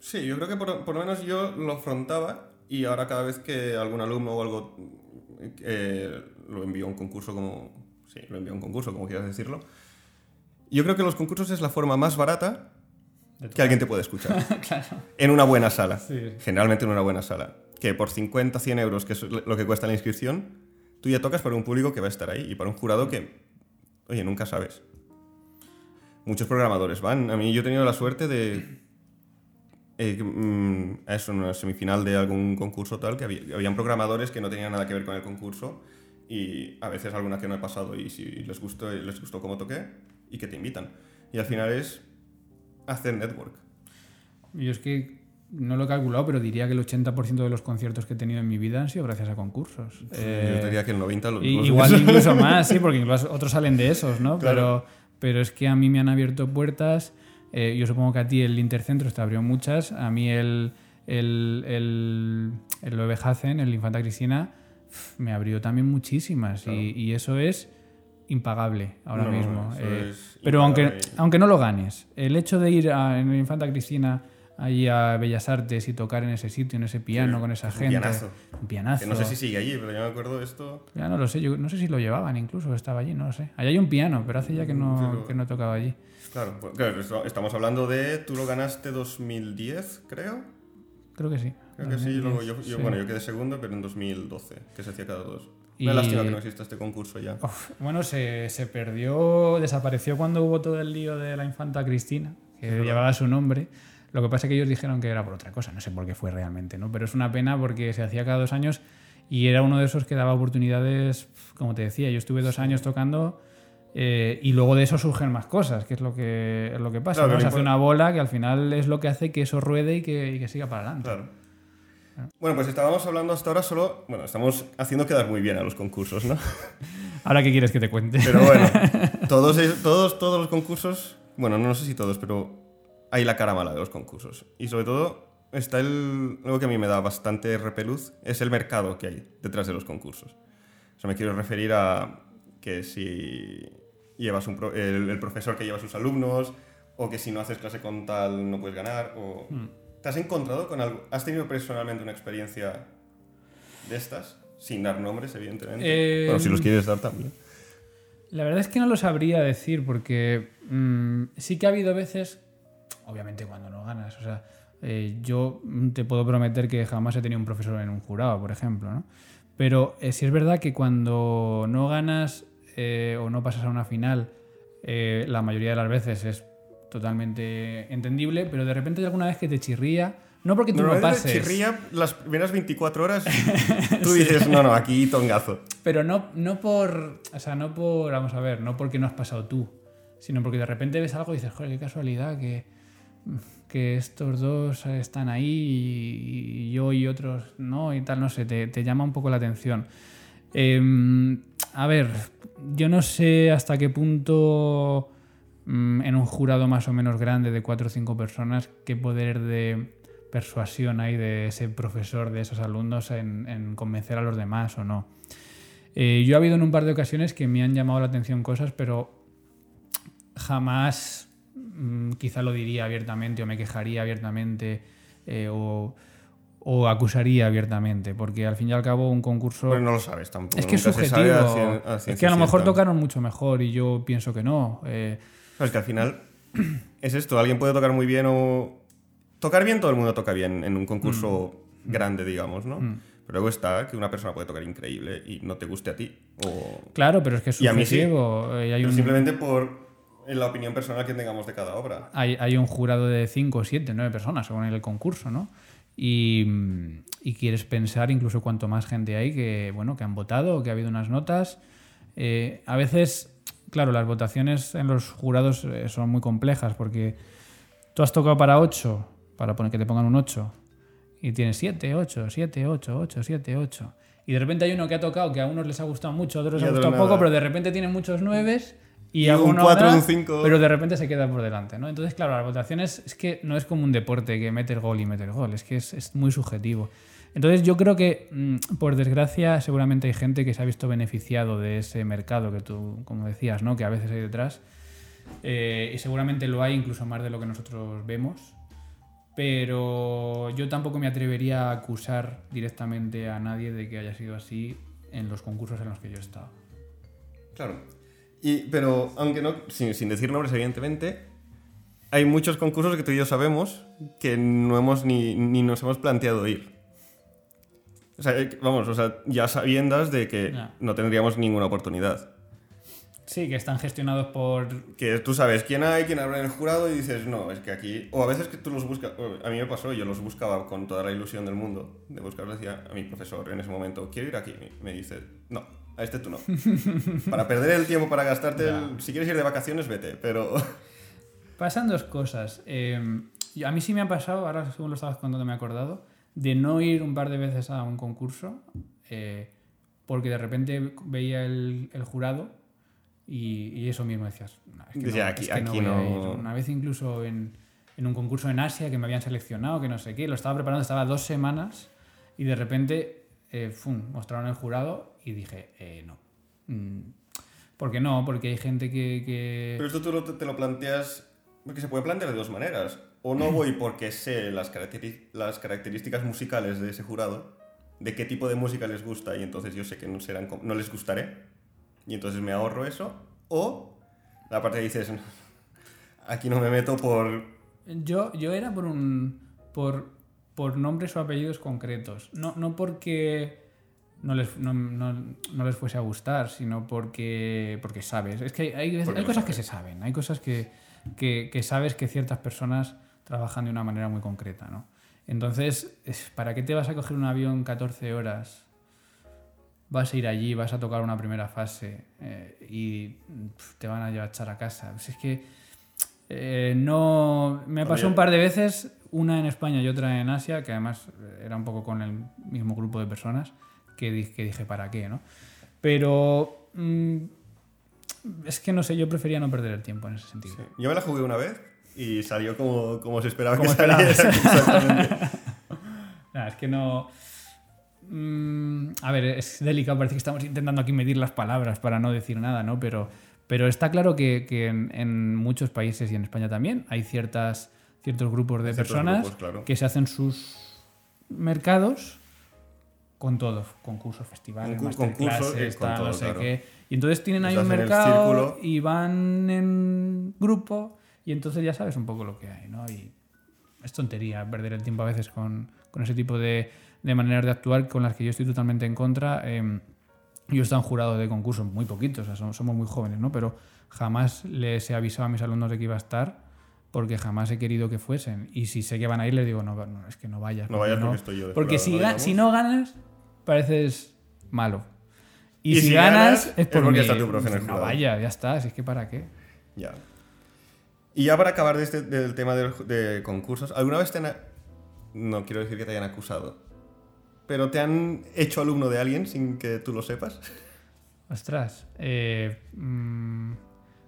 Sí, yo creo que por, por lo menos yo lo afrontaba y ahora cada vez que algún alumno o algo eh, lo envío a un concurso como... Sí, lo envío a un concurso, como quieras decirlo. Yo creo que los concursos es la forma más barata que alguien te puede escuchar. claro. En una buena sala. Sí. Generalmente en una buena sala. Que por 50, 100 euros, que es lo que cuesta la inscripción, tú ya tocas para un público que va a estar ahí y para un jurado que, oye, nunca sabes. Muchos programadores van. A mí yo he tenido la suerte de... eh, mm, eso, en una semifinal de algún concurso tal, que había, habían programadores que no tenían nada que ver con el concurso y a veces alguna que no he pasado y si les gustó, les gustó cómo toqué y que te invitan. Y al final es hacer network. Yo es que no lo he calculado, pero diría que el 80% de los conciertos que he tenido en mi vida han sido gracias a concursos. Eh, Yo diría que el 90 lo- y- los- igual incluso más, sí, porque incluso otros salen de esos, ¿no? Claro. Pero, pero es que a mí me han abierto puertas. eh, yo supongo que a ti el Intercentros te abrió muchas. A mí el, el, el, el Loewe Hazen, el Infanta Cristina, me abrió también muchísimas. Claro. Y, y eso es impagable ahora No, mismo. Eh, pero aunque, impagable. aunque no lo ganes, el hecho de ir a, en Infanta Cristina ahí a Bellas Artes y tocar en ese sitio, en ese piano, Sí, con esa es un gente. pianazo. Un pianazo. Que no sé si sigue allí, pero yo me acuerdo de esto. Ya no lo sé, yo no sé si lo llevaban incluso, estaba allí, no lo sé. Allí hay un piano, pero hace ya que no, Pero- que no tocaba allí. Claro, pues, claro, estamos hablando de. Tú lo ganaste 2010, creo. Creo que sí. Creo que sí. Luego yo, yo- Sí. Bueno, yo quedé segundo, pero en 2012, que se hacía cada dos. Y- Una lástima que no exista este concurso ya. Uf, bueno, se, se perdió, desapareció cuando hubo todo el lío de la infanta Cristina, que verdad. llevaba su nombre. Lo que pasa es que ellos dijeron que era por otra cosa, no sé por qué fue realmente, ¿no? Pero es una pena porque se hacía cada dos años y era uno de esos que daba oportunidades, como te decía, yo estuve dos años tocando eh, y luego de eso surgen más cosas, que es lo que, es lo que pasa, Claro, ¿no? pero Se hace una bola que al final es lo que hace que eso ruede y que, y que siga para adelante. Claro. Bueno, pues estábamos hablando hasta ahora solo. Bueno, estamos haciendo quedar muy bien a los concursos, ¿no? Ahora, ¿qué quieres que te cuente? Pero bueno, todos, todos, todos los concursos. Bueno, no sé si todos, pero hay la cara mala de los concursos. Y sobre todo está el. Algo que a mí me da bastante repeluz: es el mercado que hay detrás de los concursos. O sea, me quiero referir a que si llevas un pro- el, el profesor que lleva a sus alumnos, o que si no haces clase con tal no puedes ganar, o. ¿Te has encontrado con algo? ¿Has tenido personalmente una experiencia de estas? Sin dar nombres, evidentemente. Eh, bueno, si los quieres dar también. La verdad es que no lo sabría decir porque mm, sí que ha habido veces, obviamente cuando no ganas, o sea, eh, yo te puedo prometer que jamás he tenido un profesor en un jurado, por ejemplo, ¿no? Pero eh, sí es verdad que cuando no ganas eh, o no pasas a una final, eh, la mayoría de las veces es totalmente entendible, pero de repente hay alguna vez que te chirría, no porque tú no pases, chirría las primeras 24 horas. Tú dices, no, no, aquí tongazo. pero no, no por, o sea, no por, vamos a ver, no porque no has pasado tú, sino porque de repente ves algo y dices, joder, qué casualidad que, que estos dos están ahí y, y yo y otros no y tal, no sé, te, te llama un poco la atención. Em, a ver, yo no sé hasta qué punto mm, en un jurado más o menos grande de cuatro o cinco personas, qué poder de persuasión hay de ese profesor, de esos alumnos en, en convencer a los demás o no. Eh, yo ha habido en un par de ocasiones que me han llamado la atención cosas, pero jamás mm, quizá lo diría abiertamente o me quejaría abiertamente eh, o, o acusaría abiertamente, porque al fin y al cabo un concurso... Bueno, no lo sabes tampoco. es que es subjetivo. a cien- a es que a lo mejor tocaron mucho mejor y yo pienso que no. Eh, Es que al final es esto, alguien puede tocar muy bien o... Tocar bien, todo el mundo toca bien en un concurso Mm. grande, digamos, ¿no? Pero luego está que una persona puede tocar increíble y no te guste a ti. O... claro, pero es que es Y a mí sí. subjetivo. eh, hay, Pero un, simplemente por la opinión personal que tengamos de cada obra. hay, hay un jurado de 5, 7, 9 personas según el concurso, ¿no? Y, y quieres pensar incluso cuanto más gente hay que, bueno, que han votado, que ha habido unas notas. Eh, a veces, claro, las votaciones en los jurados eh, son muy complejas porque tú has tocado para 8, para poner que te pongan un 8, y tienes 7, 8, 7, 8, 8, 7, 8. Y de repente hay uno que ha tocado que a unos les ha gustado mucho, a otros les ha gustado poco, pero de repente tiene muchos 9 y, Y un alguno cuatro, da, un cinco. pero de repente se queda por delante, ¿no? Entonces, claro, las votaciones es que no es como un deporte que meter gol y meter gol, es que es, es muy subjetivo. Entonces, yo creo que, mm, por desgracia, seguramente hay gente que se ha visto beneficiado de ese mercado que tú, como decías, ¿no? Que a veces hay detrás. Eh, y seguramente lo hay incluso más de lo que nosotros vemos. Pero yo tampoco me atrevería a acusar directamente a nadie de que haya sido así en los concursos en los que yo he estado. Claro. Y, pero, aunque no, sin, sin decir nombres, evidentemente, hay muchos concursos que tú y yo sabemos que no hemos ni, ni nos hemos planteado ir. O sea, eh, vamos, o sea, ya sabiendas de que Ya. no tendríamos ninguna oportunidad. Sí, que están gestionados por Que tú sabes quién hay, quién habrá en el jurado y dices, no, es que aquí... O a veces que tú los buscas... A mí me pasó, yo los buscaba con toda la ilusión del mundo de buscarlos. Decía a mi profesor en ese momento, quiero ir aquí. Me dice, no, a este tú no. para perder el tiempo, para gastarte... el- Si quieres ir de vacaciones, vete, pero... Pasan dos cosas. Eh, a mí sí me ha pasado, ahora según lo estabas contando me he acordado, de no ir un par de veces a un concurso eh, porque de repente veía el, el jurado y, y eso mismo decías. "No, es que no, aquí- es que aquí voy a no". ir". Una vez incluso en, en un concurso en Asia que me habían seleccionado, que no sé qué, lo estaba preparando, estaba dos semanas y de repente eh, ¡fum! mostraron el jurado y dije, eh, no. Mm, ¿Por qué no? Porque hay gente que... que- Pero esto tú lo- te lo planteas... Porque se puede plantear de dos maneras. O no voy porque sé las, las características musicales de ese jurado, de qué tipo de música les gusta y entonces yo sé que no, serán, no les gustaré y entonces me ahorro eso. O la parte que dices, aquí no me meto por... Yo, yo era por un. por, por nombres o apellidos concretos. No, no porque no les, no, no- no les fuese a gustar, sino porque. porque sabes. Es que hay, hay cosas que se saben, hay cosas que, que, que sabes que ciertas personas trabajan de una manera muy concreta, ¿no? Entonces, es- ¿para qué te vas a coger un avión 14 horas? Vas a ir allí, vas a tocar una primera fase eh, y te van a llevar a echar a casa. Pues es que eh, no. Me pasó un par de veces, una en España y otra en Asia, que además eh, era un poco con el mismo grupo de personas, que dije, que dije ¿para qué? ¿no? Pero. mm, es que no sé, yo prefería no perder el tiempo en ese sentido. Yo me la jugué una vez y salió como, como se esperaba Como que saliera. Exactamente. Nada, es que no. Mm, a ver, es delicado, parece que estamos intentando aquí medir las palabras para no decir nada, ¿no? Pero, pero está claro que, que en, en muchos países y en España también hay ciertas, ciertos grupos de Ciertos personas grupos, claro. que se hacen sus mercados con todo, concursos, festivales, Concur- masterclasses, concurso, eh, tal, todo, no sé claro. qué. Y entonces tienen ahí un mercado y van en grupo y entonces ya sabes un poco lo que hay, ¿no? Y es tontería perder el tiempo a veces con, con ese tipo de, de maneras de actuar con las que yo estoy totalmente en contra. Eh, yo he estado en jurado de concursos muy poquitos, o sea, somos, somos muy jóvenes, ¿no? Pero jamás les he avisado a mis alumnos de que iba a estar porque jamás he querido que fuesen. Y si sé que van a ir, les digo, no, no es que no vayas. No vayas porque estoy yo de Porque si, ¿no? si no ganas, pareces malo. Y, Y si, si ganas, ganas, es es por porque mí. está tu profe en el No vaya, ya está, si es que para qué. Ya. Y ya para acabar de este- del tema de, concursos, ¿alguna vez te han... No quiero decir que te hayan acusado, pero ¿te han hecho alumno de alguien sin que tú lo sepas? Ostras, eh, mm,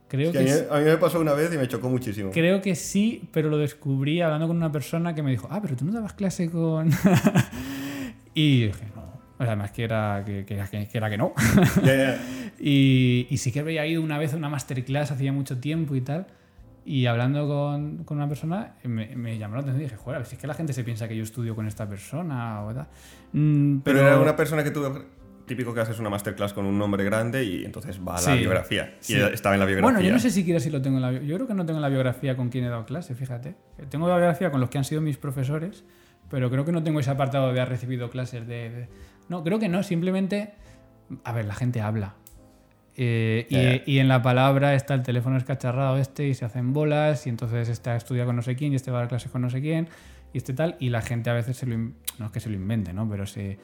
creo que a, mí, a me pasó una vez y me chocó muchísimo. creo que sí, pero lo descubrí hablando con una persona que me dijo, ah, pero tú no dabas clase con... y dije, no. O sea, además que era que, que, que- que era que no. Ya. Y, y sí que había ido una vez a una masterclass hacía mucho tiempo y tal. Y hablando con, con una persona, me, me llamó la atención y dije, joder, si es que la gente se piensa que yo estudio con esta persona o tal. Mm, Pero, era una persona que tú... Típico que haces una masterclass con un nombre grande y entonces va a la Sí, biografía. sí. Y estaba en la biografía. Bueno, yo no sé siquiera si lo tengo en la Yo creo que no tengo en la biografía con quién he dado clase, fíjate. Tengo la biografía con los que han sido mis profesores, pero creo que no tengo ese apartado de ha recibido clases de... de- No, creo que no, simplemente... A ver, la gente habla. Eh, y, y en la palabra está el teléfono escacharrado este y se hacen bolas y entonces este estudia con no sé quién y este va a dar clases con no sé quién y este tal y la gente a veces se lo... in- No es que se lo invente, ¿no? Pero se,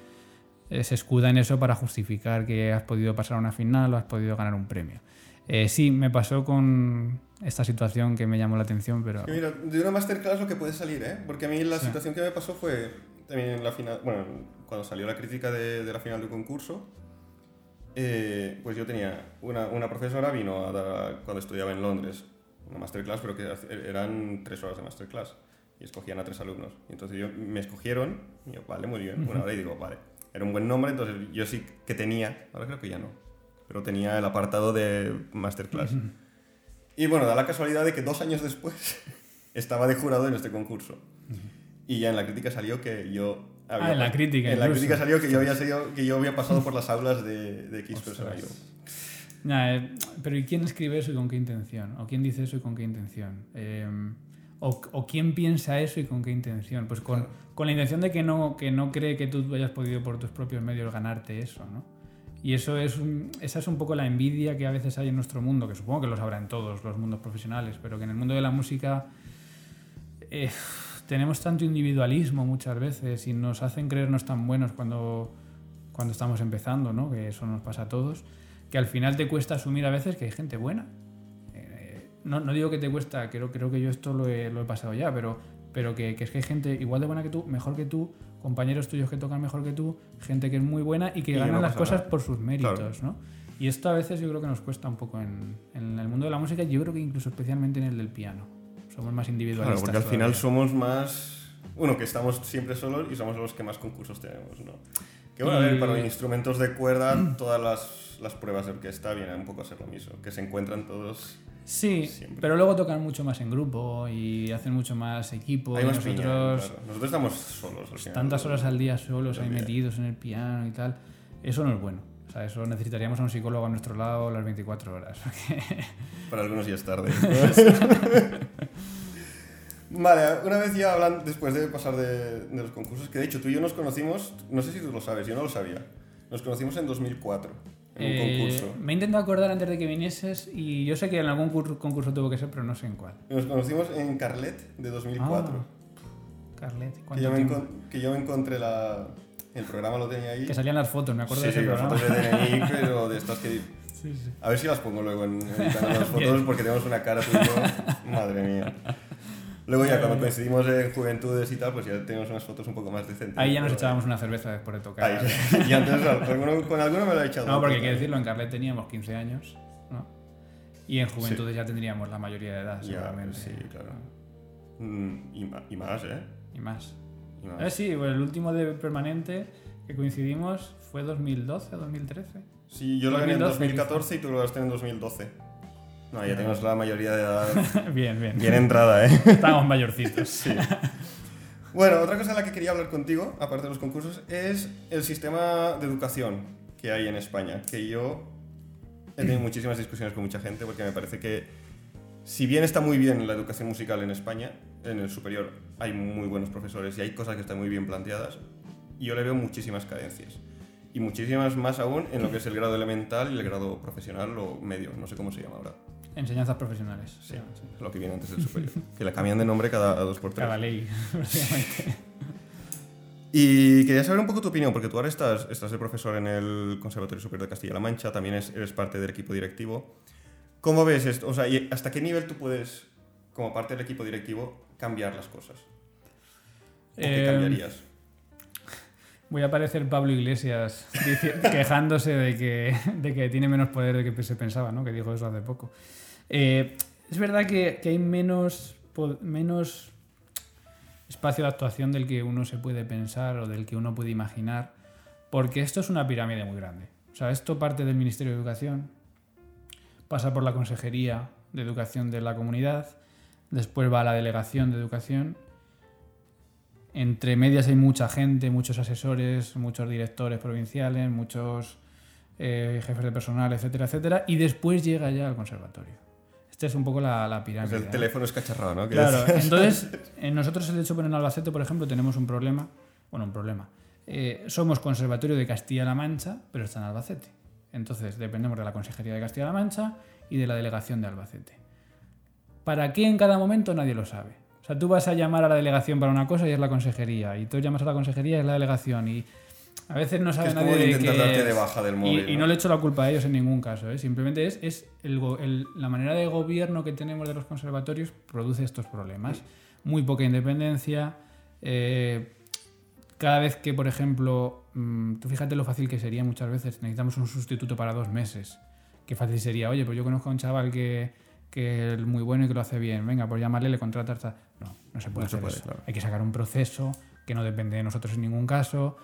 se escuda en eso para justificar que has podido pasar a una final o has podido ganar un premio. Eh, sí, me pasó con esta situación que me llamó la atención, pero... Mira, de una masterclass lo que puede salir, ¿eh? Porque a mí la Sí. situación que me pasó fue también en la final, bueno, cuando salió la crítica de, de la final del concurso, eh, pues yo tenía una, una profesora, vino a dar, cuando estudiaba en Londres, una masterclass, pero que eran tres horas de masterclass y escogían a tres alumnos. Y entonces yo, me escogieron, y yo, vale, muy bien, una hora y digo, vale, era un buen nombre, entonces yo sí que tenía, ahora creo que ya no, pero tenía el apartado de masterclass. Y bueno, da la casualidad de que dos años después estaba de jurado en este concurso. Y ya en la crítica salió que yo... había- Ah, en la crítica En la incluso. crítica salió que yo había, sido, que yo había pasado por las aulas de, de X persona. Yo. Nah, eh, pero ¿y quién escribe eso y con qué intención? ¿O quién dice eso y con qué intención? Eh, o, quién piensa eso y con qué intención? Pues con, con la intención de que no, que no cree que tú hayas podido por tus propios medios ganarte eso, ¿no? Y eso es un- esa es un poco la envidia que a veces hay en nuestro mundo, que supongo que los habrá en todos los mundos profesionales, pero que en el mundo de la música eh, tenemos tanto individualismo muchas veces y nos hacen creernos tan buenos cuando, cuando estamos empezando, ¿no? que eso nos pasa a todos, que al final te cuesta asumir a veces que hay gente buena. No, no digo que te cuesta, creo, creo que yo esto lo he, lo he pasado ya, pero, pero que, que es que hay gente igual de buena que tú, mejor que tú, compañeros tuyos que tocan mejor que tú, gente que es muy buena y que Y ganan no las cosas nada. por sus méritos, Claro. ¿no? Y esto a veces yo creo que nos cuesta un poco en, en el mundo de la música, yo creo que incluso especialmente en el del piano. Somos más Claro, individualistas. porque al final todavía. somos más... Bueno, que estamos siempre solos y somos los que más concursos tenemos, ¿no? Que bueno, a ver, para instrumentos de cuerda, todas las, las pruebas de orquesta vienen un poco a ser lo mismo, que se encuentran todos... Sí, Siempre. pero luego tocan mucho más en grupo y hacen mucho más equipo. Hay y más piña, nosotros claro. Nosotros estamos solos al final. tantas horas al día solos ahí metidos en el piano y tal. Eso no es bueno. O sea, eso necesitaríamos a un psicólogo a nuestro lado las 24 horas. Para algunos ya es tarde. vale, una vez ya hablan, después de pasar de, de los concursos, que de hecho tú y yo nos conocimos, no sé si tú lo sabes, yo no lo sabía. Nos conocimos en 2004, en un Eh, concurso. me he intentado acordar antes de que vinieses y yo sé que en algún cur- concurso tuvo que ser, pero no sé en cuál. Nos conocimos en Carlet de 2004. Ah, Carlet, que, ¿cuánto yo me tiempo? encon- que yo me encontré la... El programa lo tenía ahí. Que salían las fotos, me acuerdo sí, de ese sí, las programa. fotos de DNI, pero de estas que... Sí, sí. A ver si las pongo luego en, editando las fotos porque tenemos una cara yo. Madre mía. Luego ya cuando coincidimos en juventudes y tal, pues ya tenemos unas fotos un poco más decentes. Ahí ya nos echábamos una cerveza después de tocar. Ahí, y antes alguno- con alguno me lo he echado. No, porque hay que decirlo, en Carlet teníamos 15 años, ¿no? Y en Juventudes ya tendríamos la mayoría de edad, Ya, seguramente. sí, claro. Mm, y, más, ¿eh? Y más. Y más. Eh, sí, bueno, el último de permanente que coincidimos fue 2012 o 2013. Sí, yo lo gané en 2012, 2014 y tú lo ganaste en 2012. No, ya tenemos la mayoría de edad bien, bien. bien entrada, ¿eh? Estábamos mayorcitos. Bueno, otra cosa de la que quería hablar contigo, aparte de los concursos, es el sistema de educación que hay en España. Que yo he tenido muchísimas discusiones con mucha gente porque me parece que, si bien está muy bien la educación musical en España, en el superior hay muy buenos profesores y hay cosas que están muy bien planteadas, yo le veo muchísimas cadencias. Y muchísimas más aún en lo que es el grado elemental y el grado profesional o medio, no sé cómo se llama ahora. Enseñanzas profesionales. Sí, lo que viene antes del superior. que le cambian de nombre cada dos por tres. Cada ley. Y quería saber un poco tu opinión, porque tú ahora estás, estás de profesor en el Conservatorio Superior de Castilla-La Mancha, también es- eres parte del equipo directivo. ¿Cómo ves esto? O sea, ¿y ¿hasta qué nivel tú puedes, como parte del equipo directivo, cambiar las cosas? ¿O qué Eh, cambiarías? Voy a parecer Pablo Iglesias quejándose de que, de que tiene menos poder de que se pensaba, ¿no? Que dijo eso hace poco. Eh, es verdad que, hay menos espacio de actuación del que uno se puede pensar o del que uno puede imaginar, porque esto es una pirámide muy grande. O sea, esto parte del Ministerio de Educación, pasa por la Consejería de Educación de la comunidad, después va a la Delegación de Educación entre medias hay mucha gente, muchos asesores, muchos directores provinciales, muchos eh, jefes de personal, etcétera, etcétera, y después llega ya al conservatorio. Esta es un poco la, la Pues pirámide. el ¿no? teléfono es cacharrado, ¿no? Claro, es- entonces eh, nosotros el hecho en Albacete, por ejemplo, tenemos un problema, bueno, un problema. Eh, somos Conservatorio de Castilla-La Mancha, pero está en Albacete. Entonces dependemos de la Consejería de Castilla-La Mancha y de la Delegación de Albacete. ¿Para qué en cada momento? Nadie lo sabe. O sea, tú vas a llamar a la delegación para una cosa y es la consejería, y tú llamas a la consejería y es la delegación, y a veces no que sabe como nadie de qué darte de baja del Y, móvil. y no le echo la culpa a ellos en ningún caso, ¿eh? simplemente es, es el el- la manera de gobierno que tenemos de los conservatorios produce estos problemas. Muy poca independencia. eh, cada vez que, por ejemplo, mm, tú fíjate lo fácil que sería muchas veces, necesitamos un sustituto para dos meses. Qué fácil sería, oye, pues yo conozco a un chaval que, que es muy bueno y que lo hace bien, venga, pues llamarle, le contratas. No, no se puede No se hacer puede, eso. claro. Hay que sacar un proceso que no depende de nosotros en ningún caso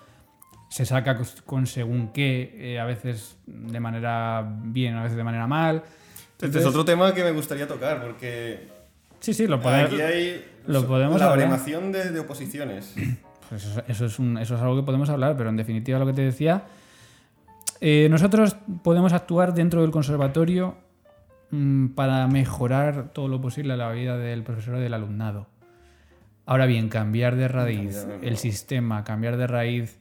se saca con según qué, eh, a veces de manera bien, a veces de manera mal. Este es otro tema que me gustaría tocar, porque Sí, sí, lo podemos. aquí hay lo podemos la baremación de, de oposiciones. pues eso, eso es un- eso es algo que podemos hablar, pero en definitiva lo que te decía, eh, nosotros podemos actuar dentro del conservatorio mm, para mejorar todo lo posible la vida del profesor y del alumnado. Ahora bien, cambiar de raíz Cambiar, el sistema, cambiar de raíz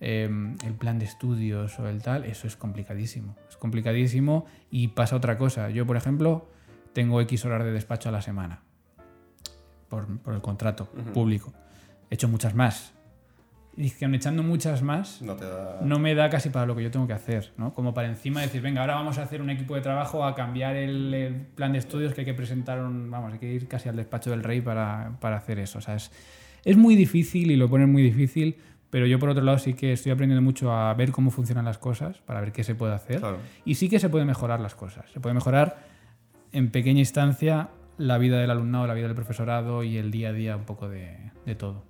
eh, el plan de estudios o el tal, eso es complicadísimo. Es complicadísimo y pasa otra cosa. Yo, por ejemplo, tengo X horas de despacho a la semana por, por el contrato Ujú. público. He hecho muchas más. Y que echando muchas más, No te da... no me da casi para lo que yo tengo que hacer, ¿no? Como para encima decir, venga, ahora vamos a hacer un equipo de trabajo a cambiar el, el plan de estudios que hay que presentar, un- vamos, hay que ir casi al despacho del rey para, para hacer eso. O sea, es, es muy difícil y lo ponen muy difícil, pero yo por otro lado sí que estoy aprendiendo mucho a ver cómo funcionan las cosas, para ver qué se puede hacer. Claro. Y sí que se puede mejorar las cosas. Se puede mejorar en pequeña instancia la vida del alumnado, la vida del profesorado y el día a día un poco de, de todo.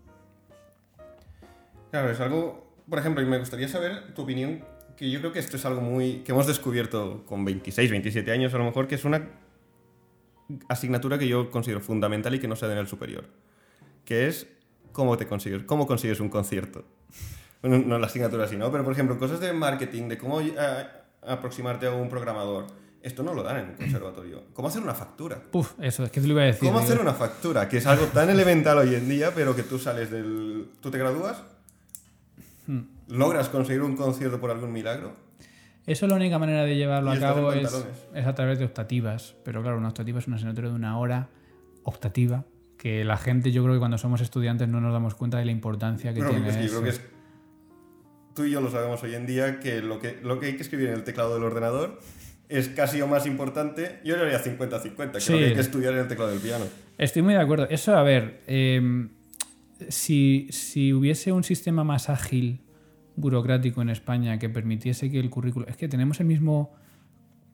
Claro, es algo, por ejemplo, y me gustaría saber tu opinión, que yo creo que esto es algo muy que hemos descubierto con 26, 27 años a lo mejor, que es una asignatura que yo considero fundamental y que no se da en el superior, que es cómo te consigues, cómo consigues un concierto. Bueno, no la asignatura así, ¿no? Pero por ejemplo, cosas de marketing, de cómo eh, aproximarte a un programador, esto no lo dan en un conservatorio. ¿Cómo hacer una factura? Puf, eso, es que te lo iba a decir. ¿Cómo digo, hacer una factura? Que es algo tan elemental hoy en día, pero que tú sales del... ¿Tú te gradúas? Hmm. ¿Logras conseguir un concierto por algún milagro? Eso la única manera de llevarlo a cabo es, es a través de optativas. Pero claro, una optativa es una asignatura de una hora optativa que la gente, yo creo que cuando somos estudiantes no nos damos cuenta de la importancia que Bueno, tiene es que yo eso. creo que es... Tú y yo lo sabemos hoy en día, que lo que, lo que hay que escribir en el teclado del ordenador es casi o más importante. Yo le haría 50-50, que Sí. lo que hay que estudiar en el teclado del piano. Estoy muy de acuerdo. Eso, a ver, eh, si, si hubiese un sistema más ágil, burocrático en España, que permitiese que el currículo... Es que tenemos el mismo,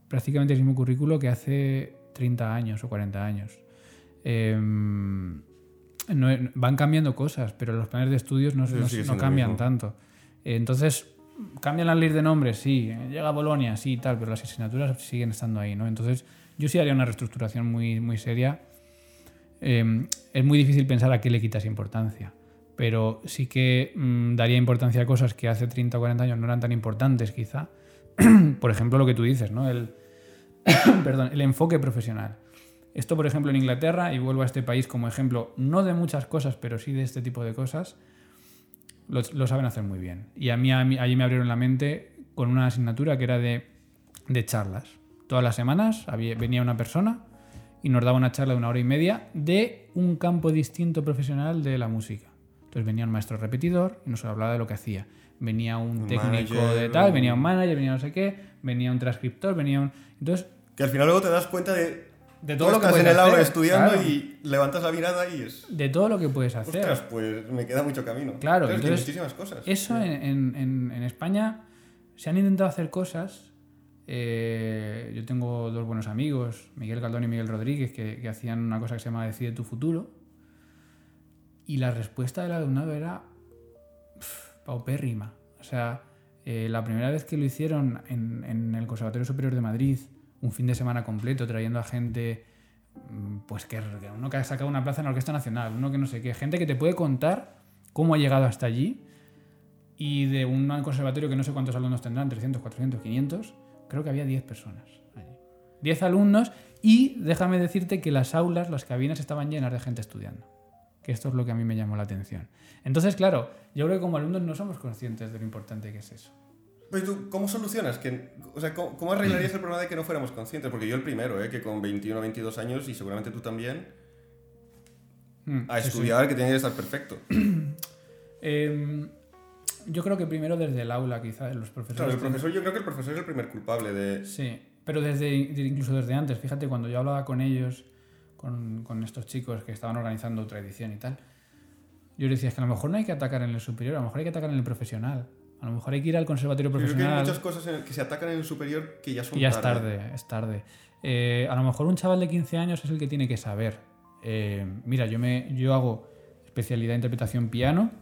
prácticamente el mismo currículo que hace 30 años o 40 años. Eh, no- van cambiando cosas, pero los planes de estudios no, cambian tanto. Entonces, cambian las leyes de nombres, sí. Llega Bolonia, sí, tal, pero las asignaturas siguen estando ahí, ¿no? Entonces, yo sí haría una reestructuración muy, muy seria. Eh, es muy difícil pensar a qué le quitas importancia. pero sí que mm, daría importancia a cosas que hace 30 o 40 años no eran tan importantes quizá. por ejemplo, lo que tú dices, ¿no? El, perdón, el enfoque profesional. Esto, por ejemplo, en Inglaterra, y vuelvo a este país como ejemplo, no de muchas cosas, pero sí de este tipo de cosas, lo, lo saben hacer muy bien. Y a mí, a mí- allí me abrieron la mente con una asignatura que era de, de charlas. Todas las semanas había- venía una persona y nos daba una charla de una hora y media de un campo distinto profesional de la música. Entonces venía un maestro repetidor y nos hablaba de lo que hacía. Venía un, Un técnico manager, de tal, venía un manager, venía no sé qué, venía un transcriptor, venía un... Entonces, Que al final luego te das cuenta de, de tú todo lo que estás en puedes el aula hacer, estudiando claro. y levantas la mirada y es... de todo lo que puedes hacer. Ostras, pues me queda mucho camino. Claro, es que hay entonces, muchísimas cosas. Eso en, en- en- en España se han intentado hacer cosas. eh, yo tengo dos buenos amigos, Miguel Caldón y Miguel Rodríguez, que, que hacían una cosa que se llama Decide tu futuro. Y la respuesta del alumnado era pf, paupérrima. O sea, eh, la primera vez que lo hicieron en, en el Conservatorio Superior de Madrid, un fin de semana completo, trayendo a gente, mm, pues que, uno que ha sacado una plaza en la Orquesta Nacional, uno que no sé qué, gente que te puede contar cómo ha llegado hasta allí y de un conservatorio que no sé cuántos alumnos tendrán, 300, 400, 500, creo que había 10 personas allí. 10 alumnos y déjame decirte que las aulas, las cabinas estaban llenas de gente estudiando. Que esto es lo que a mí me llamó la atención. Entonces, claro, yo creo que como alumnos no somos conscientes de lo importante que es eso. Pues tú, ¿cómo solucionas? Que, o sea, ¿cómo, cómo arreglarías el problema de que no fuéramos conscientes? Porque yo el primero, ¿eh? que con 21 o 22 años, y seguramente tú también, Mm, a sí, sí. estudiar que tiene que estar perfecto. Eh, yo creo que primero desde el aula, quizá, los profesores. Claro, el tienen- profesor, yo creo que el profesor es el primer culpable de... Sí, pero desde, incluso desde antes, fíjate, cuando yo hablaba con ellos, con, con estos chicos que estaban organizando otra edición y tal, yo les decía, es que a lo mejor no hay que atacar en el superior, a lo mejor hay que atacar en el profesional. A lo mejor hay que ir al conservatorio Yo creo que hay profesional muchas cosas en que se atacan en el superior que ya son y ya es tarde, es tarde. Eh, a lo mejor un chaval de 15 años es el que tiene que saber. Eh, mira, yo, me, yo hago especialidad de interpretación piano,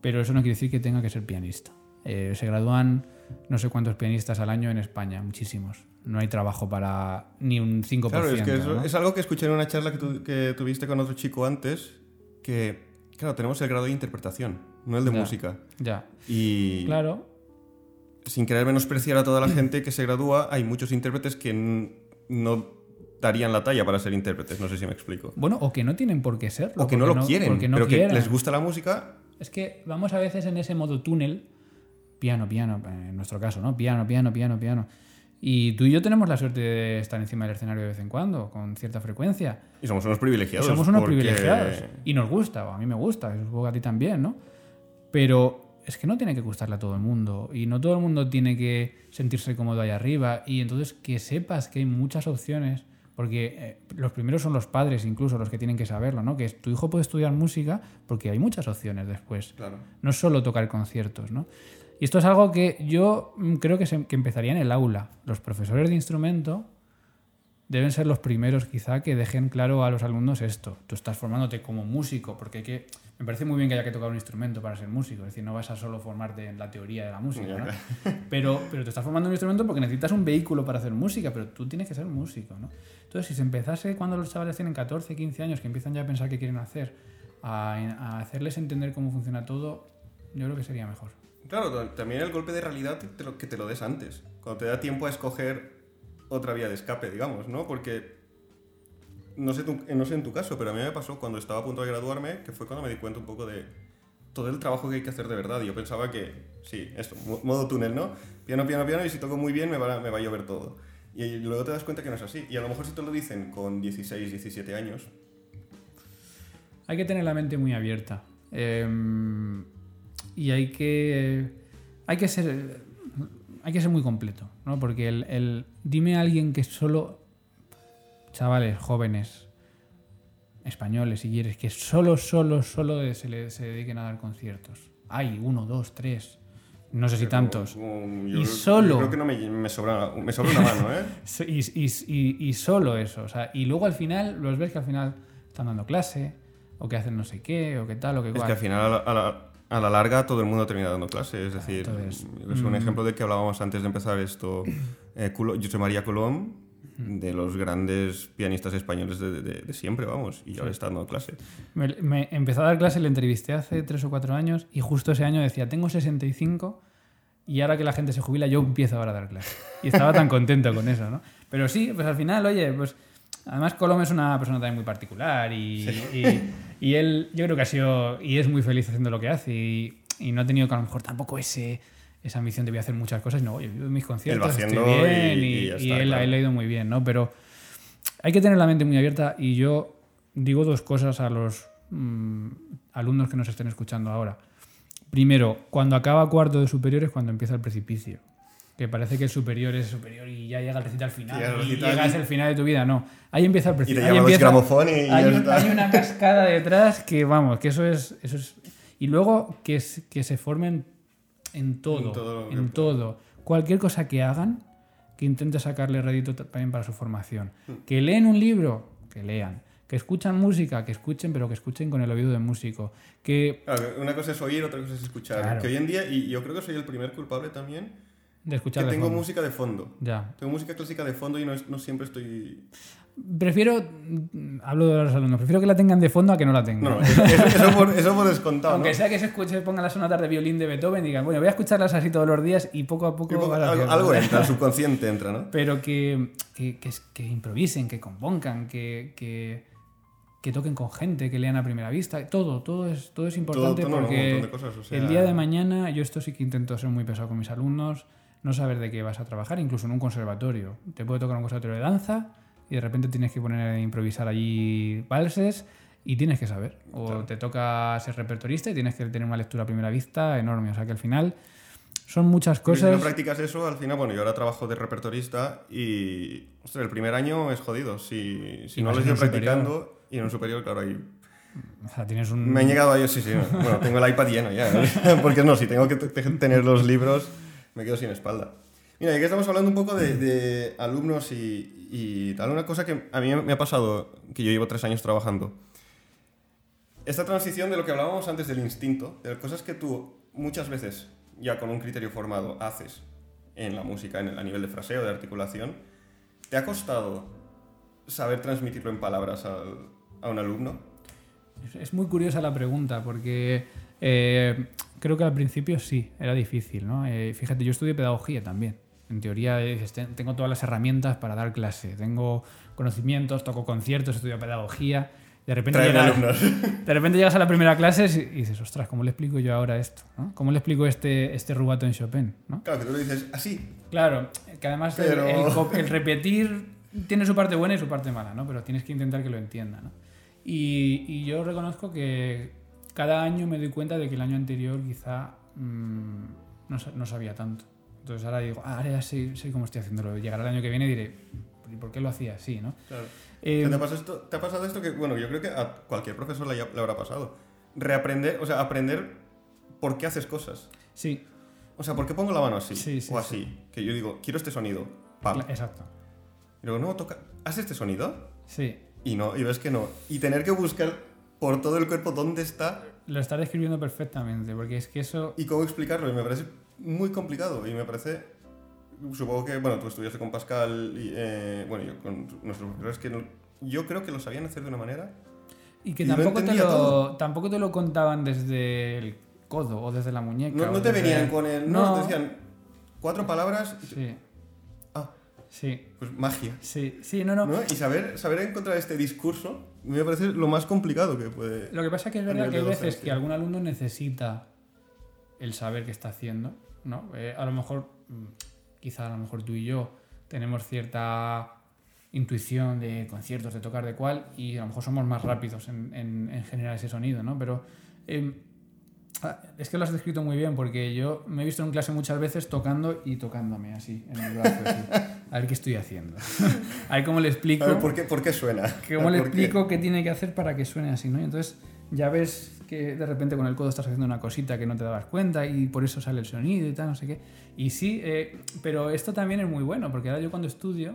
pero eso no quiere decir que tenga que ser pianista. Eh, se gradúan no sé cuántos pianistas al año en España, muchísimos. No hay trabajo para ni un 5%. Claro, es que eso- ¿no? es algo que escuché en una charla que, tu- que tuviste con otro chico antes, que, claro, tenemos el grado de interpretación, no el de Ya. música. Ya, Y claro. sin querer menospreciar a toda la gente que se gradúa, hay muchos intérpretes que no darían la talla para ser intérpretes, no sé si me explico. Bueno, o que no tienen por qué serlo. O que no lo quieren, porque no pero quieren. que les gusta la música. Es que vamos a veces en ese modo túnel, piano, piano, en nuestro caso, ¿no? Piano, piano, piano, piano. Y tú y yo tenemos la suerte de estar encima del escenario de vez en cuando, con cierta frecuencia. Y somos unos Y privilegiados. somos unos porque- privilegiados. Y nos gusta, o a mí me gusta, y supongo a ti también, ¿no? Pero es que no tiene que gustarle a todo el mundo. Y no todo el mundo tiene que sentirse cómodo ahí arriba. Y entonces que sepas que hay muchas opciones. Porque eh, los primeros son los padres, incluso los que tienen que saberlo, ¿no? Que tu hijo puede estudiar música porque hay muchas opciones después. Claro. No solo tocar conciertos, ¿no? Y esto es algo que yo mm, creo que, se- que empezaría en el aula. Los profesores de instrumento deben ser los primeros quizá que dejen claro a los alumnos esto. Tú estás formándote como músico, porque hay que... Me parece muy bien que haya que tocar un instrumento para ser músico, es decir, no vas a solo formarte en la teoría de la música, ¿no? Pero, pero te estás formando un instrumento porque necesitas un vehículo para hacer música, pero tú tienes que ser músico, ¿no? Entonces, si se empezase cuando los chavales tienen 14, 15 años, que empiezan ya a pensar qué quieren hacer, a, a hacerles entender cómo funciona todo, yo creo que sería mejor. Claro, ta- también el golpe de realidad te lo- que te lo des antes, cuando te da tiempo a escoger otra vía de escape, digamos, ¿no? Porque no sé, tu- no sé en tu caso, pero a mí me pasó cuando estaba a punto de graduarme, que fue cuando me di cuenta un poco de todo el trabajo que hay que hacer de verdad. Yo pensaba que, sí, esto, mo- modo túnel, ¿no? Piano, piano, piano, y si toco muy bien me va, me va a llover todo. Y luego te das cuenta que no es así. Y a lo mejor si te lo dicen con 16, 17 años, Hay que tener la mente muy abierta. Eh, y hay que. Hay que ser. Hay que ser muy completo, ¿no? Porque el- dime a alguien que solo. Chavales, jóvenes, españoles, si quieres, que solo, solo, solo se, le, se dediquen a dar conciertos. Hay uno, dos, tres. No sé si tantos. como- Y yo, solo. Yo creo que no me, me sobra, me sobra una mano, ¿eh? Y, y- y- y solo eso. O sea, y luego al final, los ves que al final están dando clase, o que hacen no sé qué, o qué tal, o qué Es cual. que al final, a la, a la- a la larga, todo el mundo termina dando clase. Es decir, Entonces, es un mm. ejemplo de que hablábamos antes de empezar esto. Eh, José María Colom, de los grandes pianistas españoles de, de- de siempre, vamos, y ahora está dando clase. Me, me empezó a dar clase, le entrevisté hace tres o cuatro años y justo ese año decía, tengo 65 y ahora que la gente se jubila yo empiezo ahora a dar clase. Y estaba tan contento con eso, ¿no? Pero sí, pues al final, oye, pues además Colom es una persona también muy particular y, y- y él yo creo que ha sido y es muy feliz haciendo lo que hace y, y no ha tenido que a lo mejor tampoco ese esa ambición de voy a hacer muchas cosas, no, en mis conciertos, estoy haciendo bien y- y, y él, claro. él ha ido muy bien, ¿no? Pero hay que tener la mente muy abierta y yo digo dos cosas a los mm, alumnos que nos estén escuchando ahora. Primero, cuando acaba cuarto de superior es cuando empieza el precipicio. Que parece que el superior es superior y ya llega el recital final. Ya el y llegas al final de tu vida. No, ahí empieza el Y te precipicio. Ahí empieza, y hay, un- hay una cascada detrás que, vamos, que eso es. Eso es y luego que, es- que se formen en todo. En todo En. Cualquier cosa que hagan, que intente sacarle rédito también para su formación. Hmm. Que leen un libro, que lean. Que escuchan música, que escuchen, pero que escuchen con el oído de músico. Que Claro, una cosa es oír, otra cosa es escuchar. Claro. Que hoy en día, y yo creo que soy el primer culpable también, de escuchar que de tengo fondo. música de fondo. Ya. Tengo música clásica de fondo y no, es- no siempre estoy... Prefiero, hablo de los alumnos, prefiero que la tengan de fondo a que no la tengan. No, no, eso, eso- eso por, eso por descontado, Aunque ¿no? sea que se escuche, se pongan las sonatas de violín de Beethoven y digan, bueno, voy a escucharlas así todos los días y poco a poco. Y poco- algo, algo entra, el subconsciente entra, ¿no? Pero que, que, que, que improvisen, que compongan, que, que, que toquen con gente, que lean a primera vista. Todo, todo es, todo es importante todo, no, un porque de cosas, o sea- el día de mañana, yo esto sí que intento ser muy pesado con mis alumnos, no saber de qué vas a trabajar, incluso en un conservatorio. Te puede tocar un conservatorio de danza y de repente tienes que poner a improvisar allí valses y tienes que saber. O te toca ser repertorista y tienes que tener una lectura a primera vista enorme. O sea que al final son muchas Porque Si cosas. no practicas eso, al final, bueno, yo ahora trabajo de repertorista y, ostras, el primer año es jodido. Si, si no lo superior. practicando, y en un superior, claro, ahí O sea, tienes un... Me han llegado a ellos, sí, sí. Bueno, tengo el iPad lleno ya. Porque no, si tengo que te- tener los libros, me quedo sin espalda. Mira, ya que estamos hablando un poco de, de alumnos y, y tal, una cosa que a mí me ha pasado, que yo llevo tres años trabajando. Esta transición de lo que hablábamos antes del instinto, de las cosas que tú muchas veces, ya con un criterio formado, haces en la música, en el- a nivel de fraseo, de articulación, ¿te ha costado saber transmitirlo en palabras al- a un alumno? Es- Es muy curiosa la pregunta porque eh, creo que al principio sí, era difícil. ¿no? Eh, fíjate, yo estudié pedagogía también. En teoría dices, "Ten- tengo todas las herramientas para dar clase, tengo conocimientos, toco conciertos, estudio pedagogía. De repente, llegas, de repente llegas a la primera clase y dices, ostras, ¿cómo le explico yo ahora esto? ¿no? ¿Cómo le explico este, este rubato en Chopin? ¿no? Claro, que tú le dices así, Claro, que además el- Pero- el, cop- el repetir tiene su parte buena y su parte mala, ¿no? Pero tienes que intentar que lo entienda, ¿no? Y, y yo reconozco que cada año me doy cuenta de que el año anterior quizá mm, no, no sabía tanto. Entonces ahora digo, ah, ahora ya sé, sé cómo estoy haciéndolo. Llegará el año que viene y diré, ¿y por qué lo hacía así, no? Claro. Eh, ¿Te, ha pasado esto, te ha pasado esto que, bueno, yo creo que a cualquier profesor le, le habrá pasado. Reaprender, o sea, aprender por qué haces cosas. sí, O sea, ¿por qué pongo la mano así? Sí, sí, o así. Que yo digo, quiero este sonido. Pam. exacto. Y luego, no, toca. ¿Haz este sonido? Sí, Y no, y ves que no. Y tener que buscar por todo el cuerpo dónde está lo estás describiendo perfectamente, porque es que eso... y cómo explicarlo. Y me parece muy complicado. Y me parece. Supongo que, bueno, tú estudiaste con Pascal y, eh, bueno, yo con nuestros profesores que no- yo creo que lo sabían hacer de una manera. Y que Y tampoco te lo, tampoco te lo contaban desde el codo o desde la muñeca. No, no te desde- venían con el. No, No. te decían cuatro palabras. Sí, Ah, sí, pues magia. sí, sí, no, no. Y saber, saber encontrar este discurso me parece lo más complicado que puede. Lo que pasa es que es verdad que hay veces que algún alumno necesita el saber qué está haciendo, ¿no? Eh, a lo mejor, mm, quizá a lo mejor tú y yo tenemos cierta intuición de conciertos, de tocar de cuál, y a lo mejor somos más rápidos en, en- en generar ese sonido, ¿no? Pero eh, ah, es que lo has descrito muy bien, porque yo me he visto en clase muchas veces tocando y tocándome así, en el brazo, así. A ver qué estoy haciendo. a ver cómo le explico. A ver, ¿por qué, por qué suena? ¿Cómo le explico qué tiene que hacer para que suene así, ¿no? Y entonces ya ves que de repente con el codo estás haciendo una cosita que no te dabas cuenta y por eso sale el sonido y tal, no sé qué. Y sí, eh, pero esto también es muy bueno, porque ahora yo cuando estudio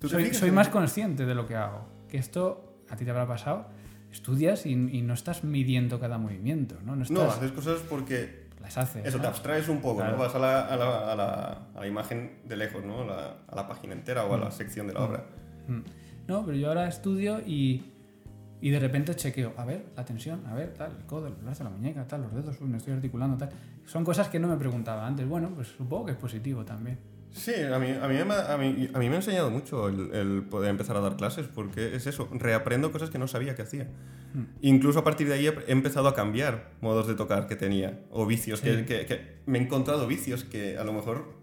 ¿Tú te soy, soy más consciente de lo que hago. Que esto a ti te habrá pasado. Estudias y, y no estás midiendo cada movimiento, ¿no? No No, estás... haces cosas porque las haces. Eso, ¿no? te abstraes un poco, Claro. ¿no? Vas a la, a la- a la- a la imagen de lejos, ¿no? A la, página entera o a la sección de la obra. Mm. No, pero yo ahora estudio y, y de repente chequeo, a ver, la tensión, a ver, tal, el codo, el brazo, la muñeca, tal, los dedos, uy, me estoy articulando, tal. Son cosas que no me preguntaba antes. Bueno, pues supongo que es positivo también. Sí, a mí, a, mí, me ha- a, mí, a mí me ha enseñado mucho el, el poder empezar a dar clases, porque es eso, reaprendo cosas que no sabía que hacía. Incluso a partir de ahí he he empezado a cambiar modos de tocar que tenía, o vicios, Sí. que, que- que me he encontrado vicios que a lo mejor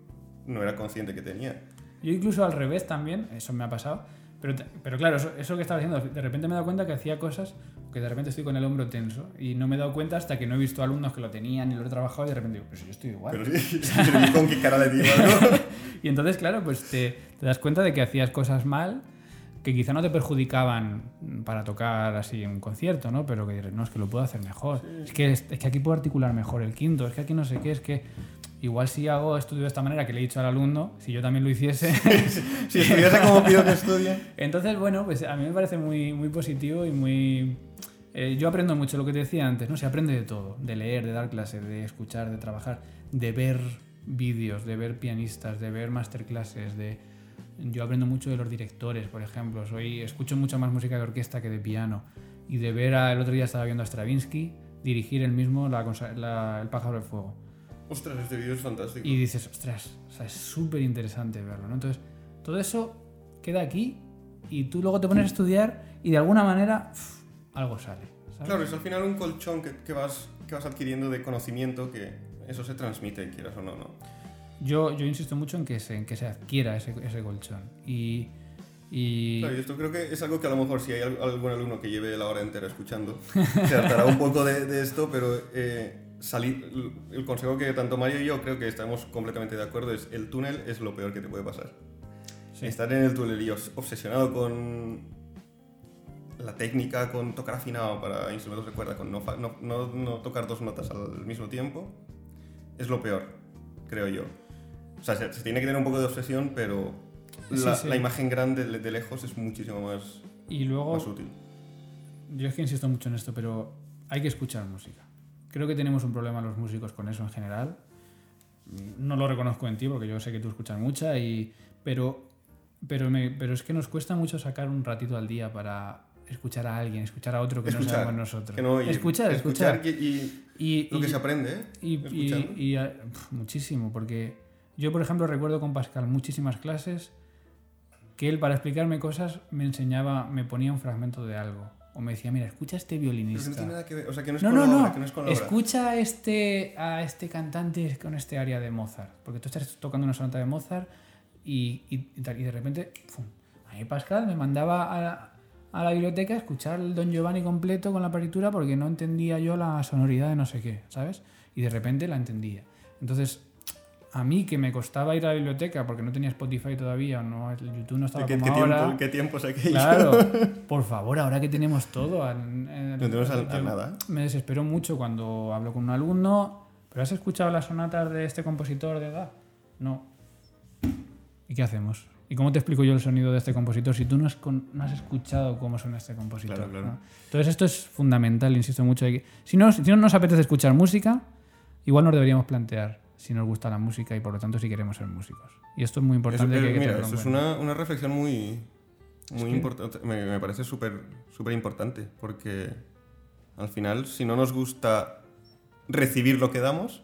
no era consciente que tenía. Yo incluso al revés también, eso me ha pasado. Pero, pero claro, eso, eso que estaba haciendo, de repente me he dado cuenta que hacía cosas que de repente estoy con el hombro tenso y no me he dado cuenta hasta que no he visto alumnos que lo tenían y lo he trabajado y de repente digo, pues yo estoy igual. Pero sí, pero ¿y con qué cara le digo algo? Y entonces, claro, pues te, te das cuenta de que hacías cosas mal que quizá no te perjudicaban para tocar así en un concierto, ¿no? Pero que no, es que lo puedo hacer mejor. Es, que, es, es que aquí puedo articular mejor el quinto, es que aquí no sé qué, es que igual si hago estudio de esta manera que le he dicho al alumno, si yo también lo hiciese. Si estudiase como pido que estudie. entonces, bueno, pues a mí me parece muy, muy positivo y muy... eh, yo aprendo mucho lo que te decía antes, ¿no? Se aprende de todo, de leer, de dar clases, de escuchar, de trabajar, de ver vídeos, de ver pianistas, de ver masterclasses, de... Yo aprendo mucho de los directores, por ejemplo. Soy, escucho mucho más música de orquesta que de piano. Y de ver, a- el otro día estaba viendo a Stravinsky dirigir el mismo la la- El pájaro de fuego. Ostras, este vídeo es fantástico. Y dices, ostras, o sea, es súper interesante verlo, ¿no? Entonces, todo eso queda aquí y tú luego te pones a estudiar y de alguna manera uf, algo sale. ¿sabes? Claro, es al final un colchón que, que vas, que vas adquiriendo de conocimiento que eso se transmite, quieras o no, ¿no? Yo, yo insisto mucho en que se, en que se adquiera ese, ese colchón. Y, y Claro, esto creo que es algo que a lo mejor si hay al- algún alumno que lleve la hora entera escuchando, se hartará un poco de, de esto, pero eh, salir, el consejo que tanto Mario y yo creo que estamos completamente de acuerdo es el túnel es lo peor que te puede pasar. sí. Estar en el túnel y obsesionado con la técnica, con tocar afinado para instrumentos de cuerda, con no, no, no- no tocar dos notas al mismo tiempo, es lo peor, creo yo. O sea, se, se tiene que tener un poco de obsesión, pero Sí, la, sí. la imagen grande de, de lejos es muchísimo más, y luego, más útil. yo es que insisto mucho en esto, pero hay que escuchar música. Creo que tenemos un problema los músicos con eso en general. No lo reconozco en ti porque yo sé que tú escuchas mucha, y, pero, pero, me- pero es que nos cuesta mucho sacar un ratito al día para escuchar a alguien, escuchar a otro que no Escuchar, seamos nosotros. No oír. escuchar, escuchar. y, y Y, lo y- que se aprende, ¿eh? y, y- y, ah, pf, muchísimo, porque yo, por ejemplo, recuerdo con Pascal muchísimas clases que él, para explicarme cosas, me enseñaba, me ponía un fragmento de algo. O me decía, mira, escucha a este Pero que no violinista. tiene nada que ver, o sea, que no es No, con no, la no. obra, que no es con la obra. Escucha a este, a este cantante con este área de Mozart. Porque tú estás tocando una sonata de Mozart y, y, y tal, y de repente, ¡fum! A mí Pascal me mandaba a la, a la biblioteca a escuchar el Don Giovanni completo con la partitura porque no entendía yo la sonoridad de no sé qué, ¿sabes? Y de repente la entendía. Entonces, a mí que me costaba ir a la biblioteca porque no tenía Spotify todavía, no, el YouTube no estaba ¿Qué, como qué ahora. tiempo, ¿Qué tiempos aquello? Claro, por favor, ahora que tenemos todo. en- en- No tenemos a- a yo nada. Me desespero mucho cuando hablo con un alumno. ¿Pero has escuchado las sonatas de este compositor de edad? No. ¿Y qué hacemos? ¿Y cómo te explico yo el sonido de este compositor si tú no has, con- no has escuchado cómo suena este compositor? Claro, claro. ¿no? Entonces esto es fundamental, insisto mucho. que- Si, no, si no nos apetece escuchar música, igual nos deberíamos plantear si nos gusta la música y por lo tanto si queremos ser músicos. Y esto es muy Eso, importante eh, que hay que mira, eso es una, una reflexión muy, muy que- importante. Me, me parece súper súper importante porque al final, si no nos gusta recibir lo que damos,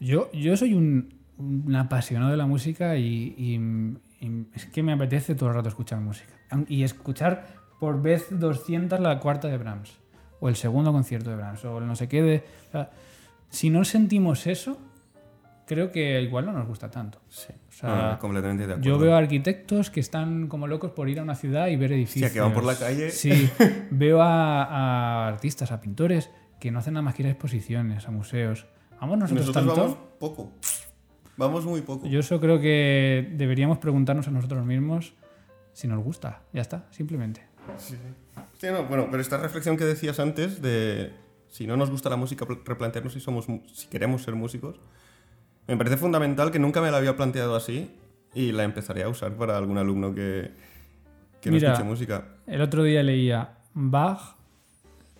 Yo, yo soy un, un apasionado de la música y, y- y es que me apetece todo el rato escuchar música. Y escuchar por vez 200 la cuarta de Brahms, o el segundo concierto de Brahms, o el no sé qué de... o sea, si no sentimos eso, creo que igual no nos gusta tanto. sí, O sea, completamente de acuerdo. yo veo arquitectos que están como locos por ir a una ciudad y ver edificios. que van por la calle. Sí, veo a, a artistas, a pintores que no hacen nada más que ir a exposiciones, a museos. Vamos nosotros, Nosotros tanto. vamos poco. Vamos muy poco. Yo eso creo que deberíamos preguntarnos a nosotros mismos si nos gusta. Ya está, simplemente. Sí, sí. Sí, no, bueno, pero esta reflexión que decías antes de si no nos gusta la música, pl- replantearnos si, somos, si queremos ser músicos, me parece fundamental que nunca me la había planteado así y la empezaré a usar para algún alumno que, que no Mira, escuche música. El otro día leía Bach,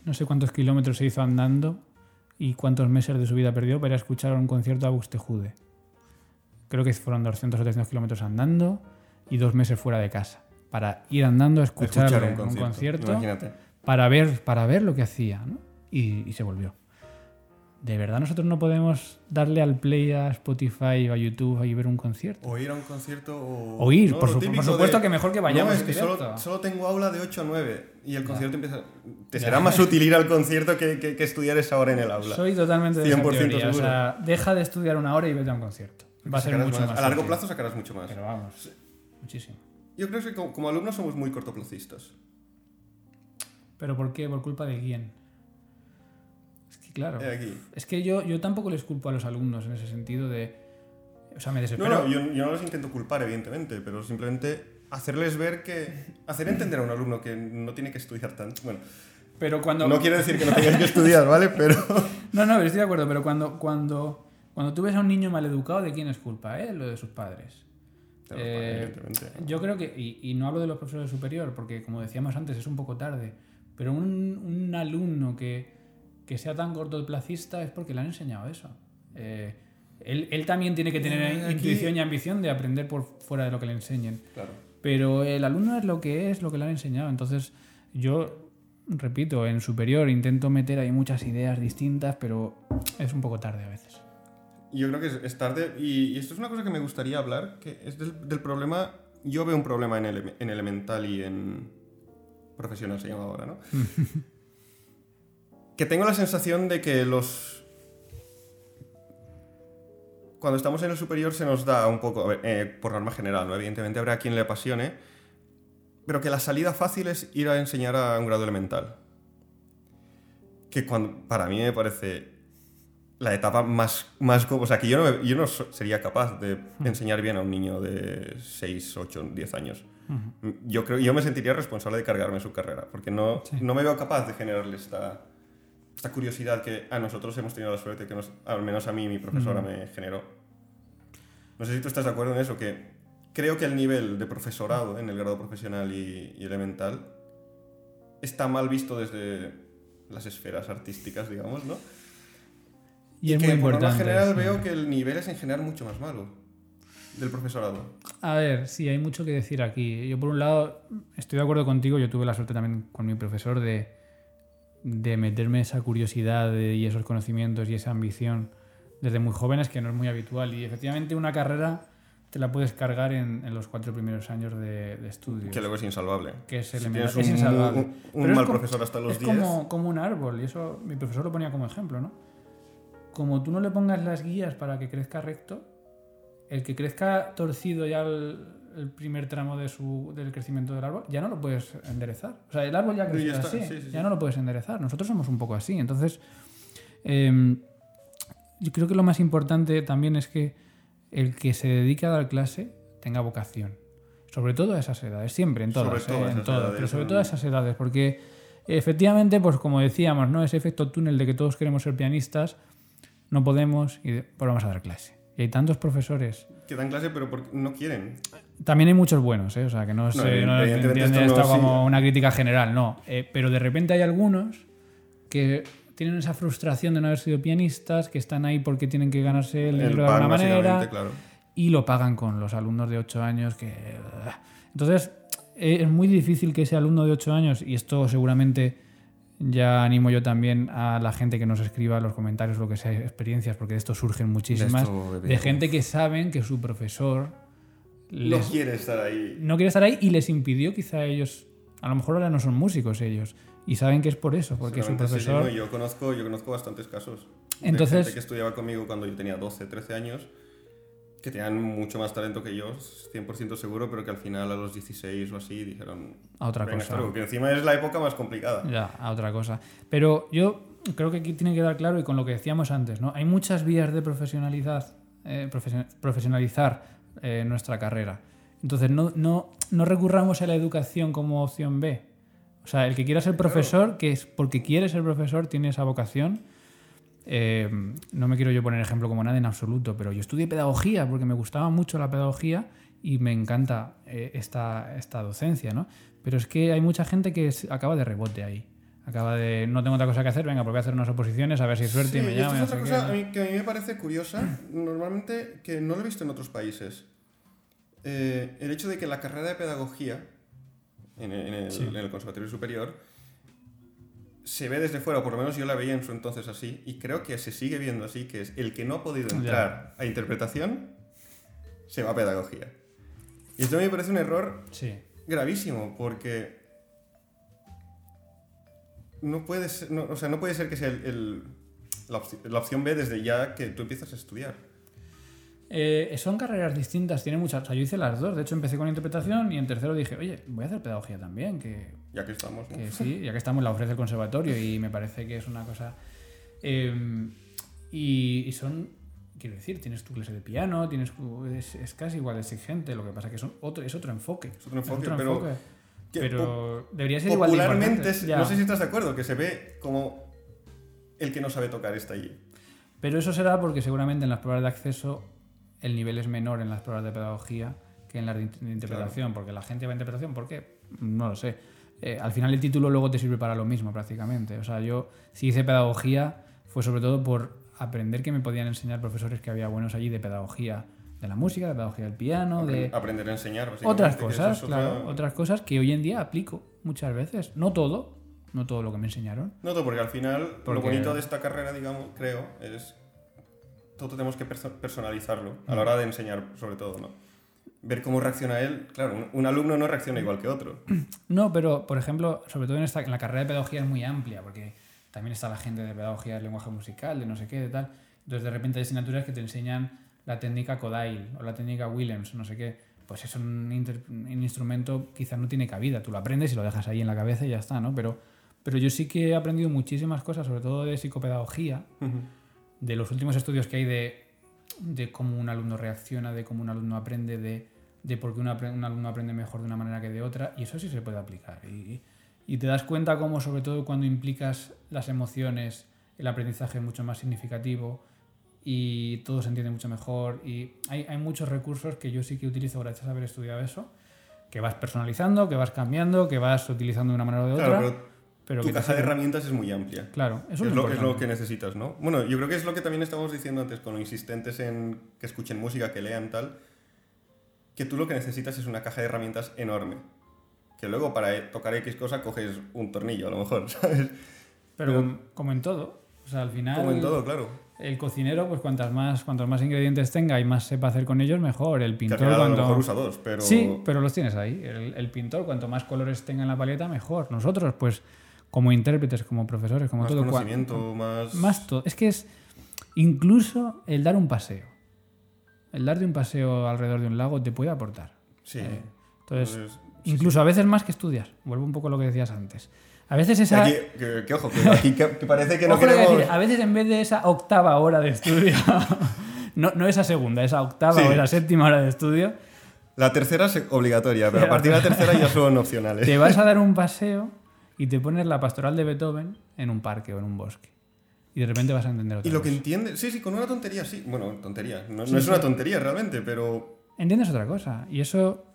no sé cuántos kilómetros se hizo andando y cuántos meses de su vida perdió para escuchar un concierto a Buxtehude. Creo que fueron 200 o 300 kilómetros andando y dos meses fuera de casa para ir andando a escuchar, Escuchar un concierto, para ver, para ver lo que hacía, ¿no? Y, y se volvió. ¿De verdad nosotros no podemos darle al play a Spotify o a YouTube y ver un concierto? O ir a un concierto o... O ir, ¿no? por su- por supuesto de, que mejor que vayamos No, es que solo, directo". solo tengo aula de 8 a 9 y el concierto empieza... Te será más útil ir al concierto que, que- que estudiar esa hora en el aula. Soy totalmente de esa 100% teoría. O sea, deja de estudiar una hora y vete a un concierto. Va a ser mucho más, A largo útil. plazo sacarás mucho más. Pero vamos, muchísimo. Yo creo que como, como alumnos somos muy cortoplacistas. ¿Pero por qué? ¿Por culpa de quién? Claro. Aquí. Es que yo, yo tampoco les culpo a los alumnos en ese sentido de... O sea, me No, desespero. no, yo, yo no los intento culpar, evidentemente, pero simplemente hacerles ver que... Hacer entender a un alumno que no tiene que estudiar tanto. Bueno, Pero cuando... no quiero decir que no tengas que estudiar, ¿vale? Pero... No, no, estoy de acuerdo, pero cuando, cuando, cuando tú ves a un niño maleducado, ¿de quién es culpa? ¿Eh? Lo de sus padres. Pero, Eh. Yo creo que, y, y no hablo de los profesores superior, porque como decíamos antes, es un poco tarde, pero un, un alumno que, que sea tan cortoplacista es porque le han enseñado eso. Eh, él, él también tiene que tener Eh, aquí- intuición y ambición de aprender por fuera de lo que le enseñen. Claro. Pero el alumno es lo que es, lo que le han enseñado. Entonces, yo, repito, en superior intento meter ahí muchas ideas distintas, pero es un poco tarde a veces. Yo creo que es, es tarde y, y esto es una cosa que me gustaría hablar, que es del, del problema, yo veo un problema en, ele- en elemental y en profesional se llama ahora, ¿no? que tengo la sensación de que los... Cuando estamos en el superior se nos da un poco, ver, eh, por norma general, ¿no? Evidentemente habrá quien le apasione, pero que la salida fácil es ir a enseñar a un grado elemental. Que cuando, para mí me parece la etapa más, más o sea, que yo no, yo no sería capaz de enseñar bien a un niño de 6, 8, 10 años. Yo creo yo me sentiría responsable de cargarme su carrera, porque no, Sí. no me veo capaz de generarle esta, esta curiosidad que a nosotros hemos tenido la suerte que nos, al menos a mí mi profesora me generó. No sé si tú estás de acuerdo en eso, que creo que el nivel de profesorado en el grado profesional y, y elemental está mal visto desde las esferas artísticas, digamos, ¿no? Y, es que muy por importante. general sí. veo que el nivel es en general mucho más malo del profesorado. A ver, sí, hay mucho que decir aquí. Yo, por un lado, estoy de acuerdo contigo. Yo tuve la suerte también con mi profesor de, de meterme esa curiosidad de- y esos conocimientos y esa ambición desde muy jóvenes, que no es muy habitual. Y efectivamente, una carrera te la puedes cargar en, en los cuatro primeros años de, de estudios. Que luego es insalvable. que es, Si elemental- tienes es un, insalvable. un- un es mal como- profesor hasta los es 10, como, como un árbol, y eso mi profesor lo ponía como ejemplo, ¿no? Como tú no le pongas las guías para que crezca recto, el que crezca torcido ya el, el primer tramo de su, del crecimiento del árbol, ya no lo puedes enderezar. O sea, el árbol ya está, así, sí, sí, ya no lo puedes enderezar. Nosotros somos un poco así. Entonces, em, yo creo que lo más importante también es que el que se dedique a dar clase tenga vocación. Sobre todo a esas edades, siempre, en Sobre todas, todo ¿eh? en todas, edades, pero sobre todo a esas edades, porque efectivamente, pues como decíamos, ¿no? Ese efecto túnel de que todos queremos ser pianistas, no podemos y pues vamos a dar clase. Y hay tantos profesores. que dan clase pero no quieren. También hay muchos buenos, ¿eh? O sea, que no, se, no entiende esto no, como sí. una crítica general, no. Eh, pero de repente hay algunos que tienen esa frustración de no haber sido pianistas, que están ahí porque tienen que ganarse el El dinero de alguna manera claro. y lo pagan con los alumnos de 8 años que... Entonces, eh, es muy difícil que ese alumno de 8 años, y esto seguramente ya animo yo también a la gente que nos escriba en los comentarios lo que sea experiencias, porque de esto surgen muchísimas, esto, de, gente que saben que su profesor No les, quiere estar ahí. no quiere estar ahí y les impidió quizá ellos, a lo mejor ahora no son músicos ellos, y saben que es por eso, porque su sí, profesor... no, yo, conozco, yo conozco bastantes casos. de Entonces- gente que estudiaba conmigo cuando yo tenía 12, 13 años, que tenían mucho más talento que yo, 100% seguro, pero que al final a los 16 o así dijeron... A otra "Venga, cosa. luego", que encima es la época más complicada. Ya, a otra cosa. Pero yo creo que aquí tiene que quedar claro, y con lo que decíamos antes, ¿no? Hay muchas vías de profesionalidad, eh, profesio- profesionalizar eh, nuestra carrera. Entonces, no, no, no recurramos a la educación como opción B. O sea, el que quiera ser profesor, que es porque quiere ser profesor, tiene esa vocación. Eh, no me quiero yo poner ejemplo como nada en absoluto, pero yo estudié pedagogía porque me gustaba mucho la pedagogía y me encanta eh, esta, esta docencia, ¿no? Pero es que hay mucha gente que acaba de rebote ahí. Acaba de, no tengo otra cosa que hacer, venga, pues voy a hacer unas oposiciones, a ver si hay suerte y Sí, me y esto llaman. es otra no cosa que a mí me parece curiosa, normalmente que no lo he visto en otros países. Eh, el hecho de que la carrera de pedagogía en el, en el- Sí. en el Conservatorio Superior se ve desde fuera, o por lo menos yo la veía en su entonces así, y creo que se sigue viendo así, que es el que no ha podido Ya. entrar a interpretación, se va a pedagogía. Y esto me parece un error Sí. gravísimo, porque no puede ser, no- o sea, no puede ser que sea el- el- la, opci- la opción B desde ya que tú empiezas a estudiar. Eh, son carreras distintas, tiene muchas. O sea, yo hice las dos. De hecho, empecé con interpretación y en tercero dije, oye, voy a hacer pedagogía también, que, Ya que estamos, ¿no? que sí, ya que estamos, la ofrece el conservatorio y me parece que es una cosa. eh, y, y son, quiero decir, tienes tu clase de piano, tienes es, es casi igual de exigente, lo que pasa que son otro, es otro enfoque. Es otro enfoque, pero que pero debería ser igual de es- no sé si estás de acuerdo, que se ve como el que no sabe tocar está allí. Pero eso será porque seguramente en las pruebas de acceso el nivel es menor en las pruebas de pedagogía que en las de, in- de interpretación, porque la gente va a interpretación, ¿por qué? No lo sé. Eh, al final el título luego te sirve para lo mismo prácticamente. O sea, yo si hice pedagogía fue sobre todo por aprender que me podían enseñar profesores que había buenos allí de pedagogía de la música, de pedagogía del piano, de Aprender a enseñar, otras cosas, otra- claro, otras cosas que hoy en día aplico muchas veces. No todo, no todo lo que me enseñaron. No, todo, porque al final lo Porque- bonito de esta carrera, digamos, creo, es todo tenemos que perso- personalizarlo a la hora de enseñar, sobre todo, ¿no? Ver cómo reacciona él. Claro, un, alumno no reacciona igual que otro. No, pero por ejemplo, sobre todo en, esta, en la carrera de pedagogía es muy amplia, porque también está la gente de pedagogía del lenguaje musical, de no sé qué, de tal. Entonces de repente hay asignaturas que te enseñan la técnica Kodail o la técnica Williams, no sé qué. Pues es un, un instrumento quizás no tiene cabida. Tú lo aprendes y lo dejas ahí en la cabeza y ya está, ¿no? Pero, pero yo sí que he aprendido muchísimas cosas, sobre todo de psicopedagogía, de los últimos estudios que hay de, de cómo un alumno reacciona, de cómo un alumno aprende, de, de por qué un, alumno aprende mejor de una manera que de otra, y eso sí se puede aplicar. Y, y te das cuenta cómo, sobre todo cuando implicas las emociones, el aprendizaje es mucho más significativo y todo se entiende mucho mejor. Y hay, hay muchos recursos que yo sí que utilizo gracias a haber estudiado eso, que vas personalizando, que vas cambiando, que vas utilizando de una manera o de otra. Claro, pero, pero tu caja de herramientas es muy amplia. Claro, eso es, es, lo, es importante. lo que necesitas, ¿no? Bueno, yo creo que es lo que también estábamos diciendo antes, con lo insistentes en que escuchen música, que lean tal, que tú lo que necesitas es una caja de herramientas enorme. Que luego para e- tocar X cosa coges un tornillo, a lo mejor, ¿sabes? Pero, Pero- como, en todo. O sea, al final. Como en todo, claro. El cocinero, pues cuantas más, cuantos más ingredientes tenga y más sepa hacer con ellos, mejor. El pintor, final a lo cuanto- mejor usa dos, pero... Sí, pero los tienes ahí. El, el pintor, cuanto más colores tenga en la paleta, mejor. Nosotros, pues, como intérpretes, como profesores, como más todo. conocimiento, más... Más todo. Es que es incluso el dar un paseo. El darte un paseo alrededor de un lago te puede aportar. Sí. Eh, entonces, Entonces, sí, incluso a veces más que estudiar. Vuelvo un poco a lo que decías antes. A veces esa. Aquí, que, que ojo, que aquí que, que parece que no queremos... decir, a veces en vez de esa octava hora de estudio, no, no esa segunda, esa octava Sí. o esa séptima hora de estudio, La tercera es obligatoria, pero a partir de la tercera ya son opcionales. te vas a dar un paseo y te pones la pastoral de Beethoven en un parque o en un bosque. Y de repente vas a entender otra Y lo que cosa. entiende... Sí, sí, con una tontería, sí. Bueno, tontería. No, no Sí, es sí. una tontería realmente, pero... Entiendes otra cosa. Y eso,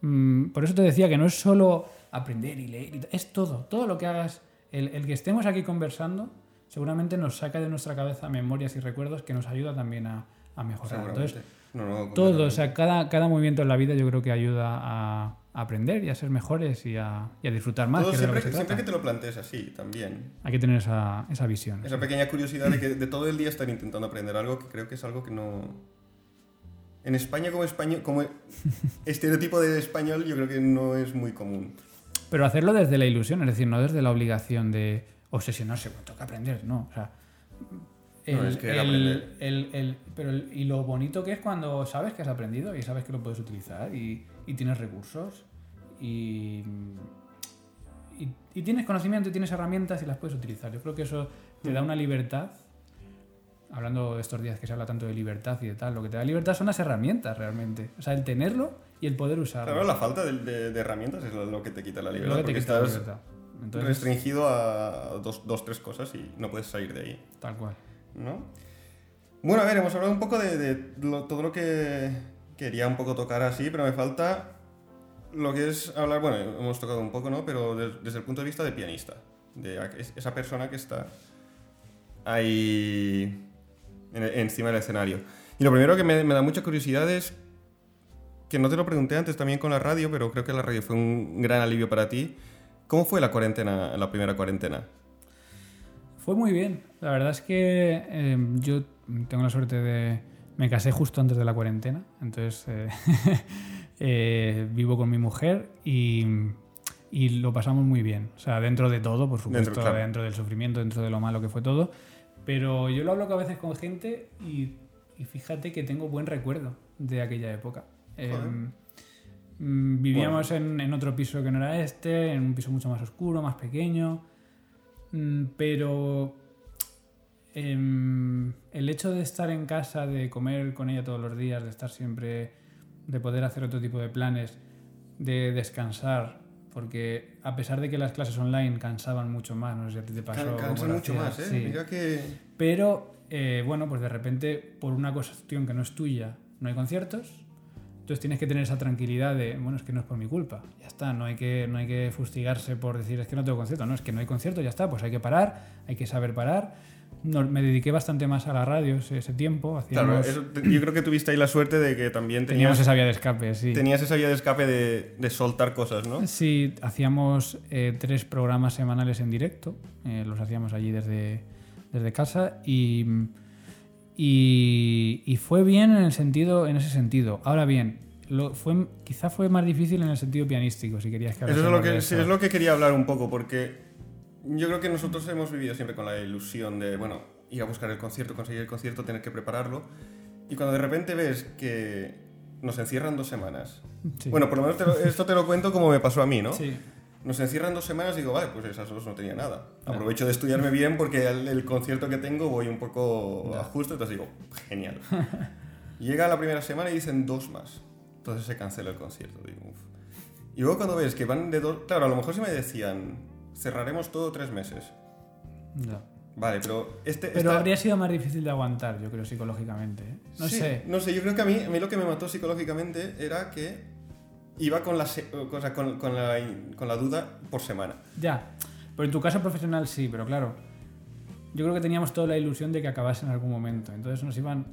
mm, por eso te decía que no es solo aprender y leer, y es todo. Todo lo que hagas, el, el que estemos aquí conversando, seguramente nos saca de nuestra cabeza memorias y recuerdos que nos ayuda también a, a mejorar. Entonces. No, no, Todo, o sea, cada, cada movimiento en la vida yo creo que ayuda a, a aprender y a ser mejores y a, y a disfrutar más. Todo que es de lo siempre, que se siempre que te lo plantees así, también. Hay que tener esa, esa visión. Esa pequeña curiosidad de que de todo el día estar intentando aprender algo que creo que es algo que no... En España como español, como estereotipo de español yo creo que no es muy común. Pero hacerlo desde la ilusión, es decir, no desde la obligación de obsesionarse, bueno, toca aprender, no. O sea, No, es aprender. el- el- pero el- y lo bonito que es cuando sabes que has aprendido y sabes que lo puedes utilizar y, y tienes recursos y, y, y tienes conocimiento y tienes herramientas y las puedes utilizar. Yo creo que eso te da una libertad. Hablando de estos días que se habla tanto de libertad y de tal, lo que te da libertad son las herramientas realmente. O sea, el tenerlo y el poder usarlo. Claro, la falta de, de- de herramientas es lo, que te quita la libertad. lo que te quita la estás libertad. Entonces, restringido a dos, dos, tres cosas y no puedes salir de ahí. tal cual. ¿no? Bueno, a ver, hemos hablado un poco de, de lo- todo lo que quería un poco tocar así, pero me falta lo que es hablar, bueno, hemos tocado un poco, ¿no? Pero des- desde el punto de vista de pianista, de esa persona que está ahí encima del escenario. Y lo primero que me, da mucha curiosidad es que no te lo pregunté antes también con la radio, pero creo que la radio fue un gran alivio para ti. ¿Cómo fue la cuarentena, la primera cuarentena? Fue muy bien. La verdad es que em, yo tengo la suerte de... Me casé justo antes de la cuarentena, entonces eh, eh, vivo con mi mujer y, lo pasamos muy bien. O sea, dentro de todo, por supuesto, dentro, del sufrimiento, dentro de lo malo que fue todo. Pero yo lo hablo a veces con gente y, fíjate que tengo buen recuerdo de aquella época. Em, mm, vivíamos en, en, otro piso que no era este, en un piso mucho más oscuro, más pequeño. Mm, pero em, el hecho de estar en casa, de comer con ella todos los días, de estar siempre, de poder hacer otro tipo de planes, de descansar, porque a pesar de que las clases online cansaban mucho más, no sé si a ti te pasó. Cansan mucho más, ¿eh? que... Pero, eh, bueno, pues de repente, por una cuestión que no es tuya, no hay conciertos, entonces tienes que tener esa tranquilidad de, bueno, es que no es por mi culpa, ya está, no hay que, no hay que fustigarse por decir, es que no tengo concierto, no, es que no hay concierto, ya está, pues hay que parar, hay que saber parar. Me dediqué bastante más a la radio ese, tiempo. Claro, yo creo que tuviste ahí la suerte de que también teníamos esa vía de escape, sí. Tenías esa vía de escape de, de soltar cosas, ¿no? Sí, hacíamos eh, tres programas semanales en directo, eh, los hacíamos allí desde, desde casa y y, fue bien en, el sentido, en ese sentido. Ahora bien, lo, fue, quizá fue más difícil en el sentido pianístico, si querías que Eso es lo que, es lo que quería hablar un poco, porque yo creo que nosotros hemos vivido siempre con la ilusión de, bueno, ir a buscar el concierto, conseguir el concierto, tener que prepararlo. Y cuando de repente ves que nos encierran dos semanas. Bueno, por lo menos esto te lo cuento como me pasó a mí, ¿no? Sí nos encierran dos semanas y digo, vale, pues esas dos no tenía nada. Aprovecho de estudiarme bien porque el, concierto que tengo voy un poco a justo, entonces digo, genial. Llega la primera semana y dicen dos más. Entonces se cancela el concierto. Digo, Y luego cuando ves que van de dos... Claro, a lo mejor si me decían, cerraremos todo tres meses. No. Vale, pero este... Pero habría sido más difícil de aguantar, yo creo, psicológicamente. ¿eh? No sé. No sé, yo creo que a mí, a mí lo que me mató psicológicamente era que iba con la, con, con, la, con la duda por semana. Ya, pero en tu caso profesional sí, pero claro, yo creo que teníamos toda la ilusión de que acabase en algún momento. Entonces nos iban,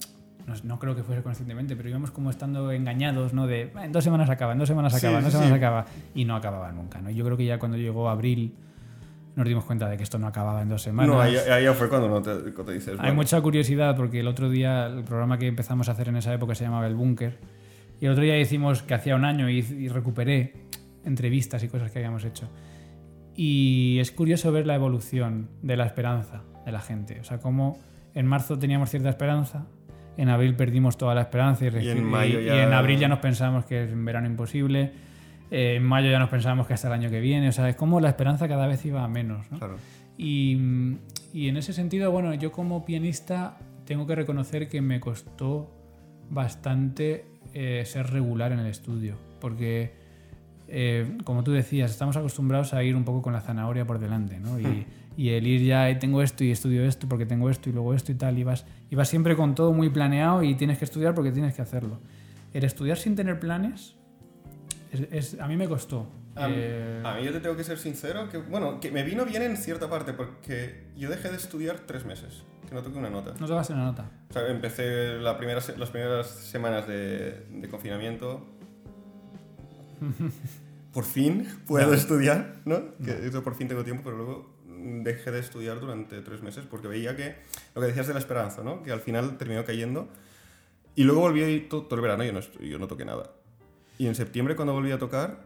no, creo que fuese conscientemente, pero íbamos como estando engañados, ¿no? De en dos semanas acaba, en dos semanas acaba, en dos semanas acaba. Y no acababa nunca, ¿no? Yo creo que ya cuando llegó abril nos dimos cuenta de que esto no acababa en dos semanas. No, ahí, ya fue cuando no te, te dices. Hay mucha curiosidad porque el otro día el programa que empezamos a hacer en esa época se llamaba El Búnker y el otro día hicimos que hacía un año y, recuperé entrevistas y cosas que habíamos hecho. Y es curioso ver la evolución de la esperanza de la gente. O sea, como en marzo teníamos cierta esperanza, en abril perdimos toda la esperanza y, y, en, mayo ya... y en abril ya nos pensábamos que es en verano imposible, eh, en mayo ya nos pensábamos que hasta el año que viene. O sea, es como la esperanza cada vez iba a menos. ¿no? Claro. Y, y en ese sentido, bueno, yo como pianista tengo que reconocer que me costó bastante eh, ser regular en el estudio, porque, eh, como tú decías, estamos acostumbrados a ir un poco con la zanahoria por delante, ¿no? Y, hmm. y el ir ya, tengo esto y estudio esto porque tengo esto y luego esto y tal, y vas, y vas siempre con todo muy planeado y tienes que estudiar porque tienes que hacerlo. El estudiar sin tener planes, es, a mí me costó. A, eh, a, mí yo te tengo que ser sincero, que bueno, que me vino bien en cierta parte, porque yo dejé de estudiar tres meses que no toque una nota. No tocaste una nota. O sea, empecé la primera, las primeras semanas de, de confinamiento. por fin puedo estudiar, ¿no? Que eso por fin tengo tiempo, pero luego dejé de estudiar durante tres meses porque veía que lo que decías de la esperanza, ¿no? Que al final terminó cayendo. Y luego volví todo, todo el verano y yo no, yo no toqué nada. Y en septiembre, cuando volví a tocar,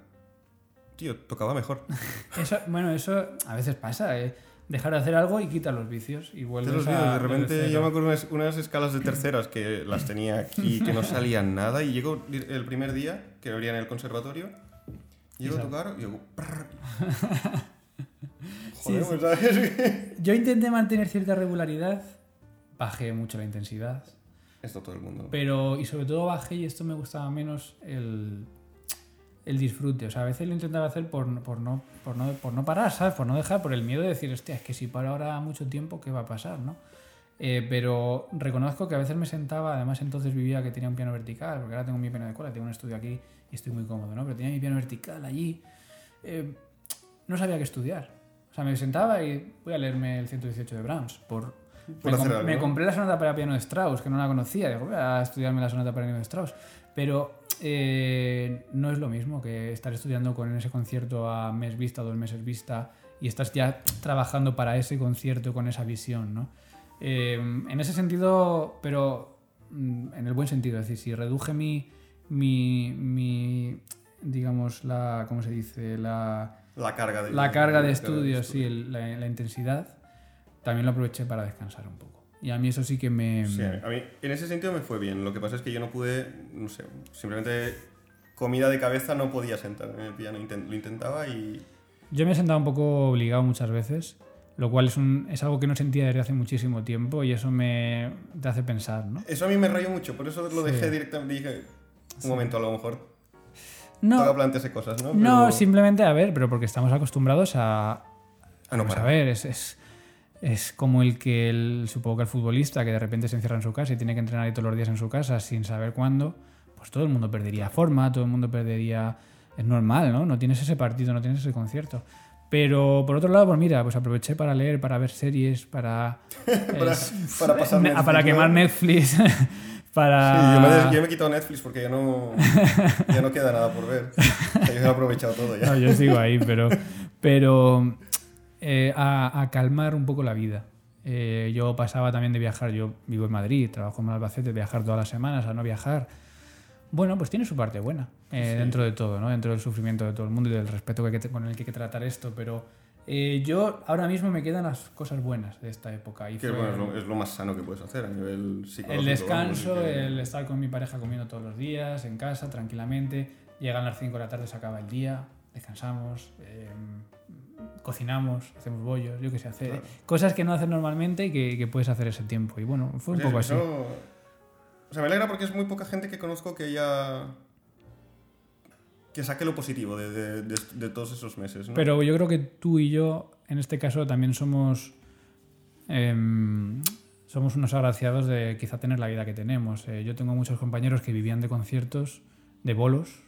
tío, tocaba mejor. Eso, bueno, eso a veces pasa, ¿eh? dejar de hacer algo y quita los vicios y vuelves los a... De repente yo me acuerdo unas, unas, escalas de terceras que las tenía aquí que no salían nada y llegó el primer día que abrían en el conservatorio llego a tocar y digo... Joder, pues, ¿sabes? yo intenté mantener cierta regularidad, bajé mucho la intensidad. Esto todo el mundo. Pero, y sobre todo bajé, y esto me gustaba menos, el el disfrute. O sea, a veces lo intentaba hacer por, por, no, por, no, por no parar, ¿sabes? Por no dejar, por el miedo de decir, hostia, es que si para ahora mucho tiempo, ¿qué va a pasar, no? Eh, pero reconozco que a veces me sentaba, además entonces vivía que tenía un piano vertical, porque ahora tengo mi piano de cola, tengo un estudio aquí y estoy muy cómodo, ¿no? Pero tenía mi piano vertical allí. Eh, no sabía qué estudiar. O sea, me sentaba y voy a leerme el 118 de Brahms. Por, Por me, hacer com- algo, me ¿no? compré la sonata para piano de Strauss, que no la conocía. Digo, voy a estudiarme la sonata para piano de Strauss. Pero eh, no es lo mismo que estar estudiando con ese concierto a mes vista, dos meses vista, y estás ya trabajando para ese concierto con esa visión, ¿no? Eh, en ese sentido, pero mm, en el buen sentido, es decir, si reduje mi, mi, mi digamos, la, ¿cómo se dice? La, La carga de, la carga de de estudios, sí, el- la, la intensidad, también lo aproveché para descansar un poco. Y a mí eso sí que me... Sí, a mí en ese sentido me fue bien. Lo que pasa es que yo no pude, no sé, simplemente comida de cabeza no podía sentarme en el piano. Lo intentaba y Yo me he sentado un poco obligado muchas veces, lo cual es, un, es algo que no sentía desde hace muchísimo tiempo y eso me te hace pensar, ¿no? eso a mí me rayó mucho. Por eso lo Sí. dejé directamente. Dije, un momento, a lo mejor No, toca plantearse cosas, ¿no? no Pero- simplemente, a ver, pero porque estamos acostumbrados a... Ah, no, Vamos a ver, es, es, es como el que, el, supongo que el futbolista que de repente se encierra en su casa y tiene que entrenar ahí todos los días en su casa sin saber cuándo, pues todo el mundo perdería forma, todo el mundo perdería... Es normal, ¿no? No tienes ese partido, no tienes ese concierto. Pero por otro lado, pues mira, pues aproveché para leer, para ver series, para... Para- es- para pasar Netflix, para ¿no? quemar Netflix, para... Sí, yo me, yo me he quitado Netflix porque ya no, ya no queda nada por ver. Yo he aprovechado todo ya. No, yo sigo ahí, pero, pero eh, a, a calmar un poco la vida. Eh, yo pasaba también de viajar, yo vivo en Madrid, trabajo en Albacete, viajar todas las semanas, a no viajar. Bueno, pues tiene su parte buena eh, Sí. dentro de todo, ¿no? dentro del sufrimiento de todo el mundo y del respeto que que con el que hay que tratar esto, pero eh, yo ahora mismo me quedan las cosas buenas de esta época. Y Que fue- bueno, es, lo, es lo más sano que puedes hacer a nivel psicológico. el descanso, vamos, y que- el estar con mi pareja comiendo todos los días, en casa, tranquilamente. Llegan las 5 de la tarde, se acaba el día, descansamos, eh, cocinamos, hacemos bollos, yo qué sé, hacer Claro. cosas que no haces normalmente y que, que puedes hacer ese tiempo. Y bueno, fue un Pues poco así. eso- O sea, me alegra porque es muy poca gente que conozco que haya... Que saque lo positivo de, de- de- de todos esos meses, ¿no? Pero yo creo que tú y yo, en este caso, también somos. em, somos unos agraciados de quizá tener la vida que tenemos. Eh, yo tengo muchos compañeros que vivían de conciertos, de bolos,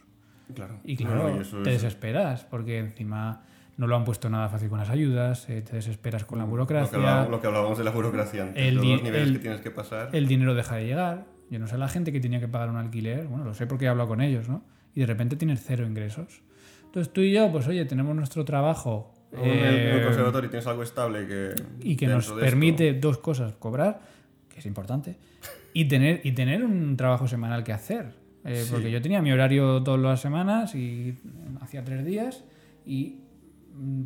Claro. Y claro, no, y eso te es- desesperas porque encima no lo han puesto nada fácil con las ayudas, eh, te desesperas con la Lo que, burocracia, hablábamos, lo que hablábamos de la burocracia antes, El los niveles el- que tienes que pasar. el dinero deja de llegar. Yo no sé la gente que tenía que pagar un alquiler, bueno, lo sé porque he hablado con ellos, ¿no? Y de repente tienes cero ingresos. Entonces tú y yo, pues oye, tenemos nuestro trabajo el, en el eh, conservatorio tienes algo estable que... y que nos de esto- permite dos cosas, cobrar, que es importante, y tener, y tener un trabajo semanal que hacer. Eh, Sí. Porque yo tenía mi horario todas las semanas y hacía tres días y mm,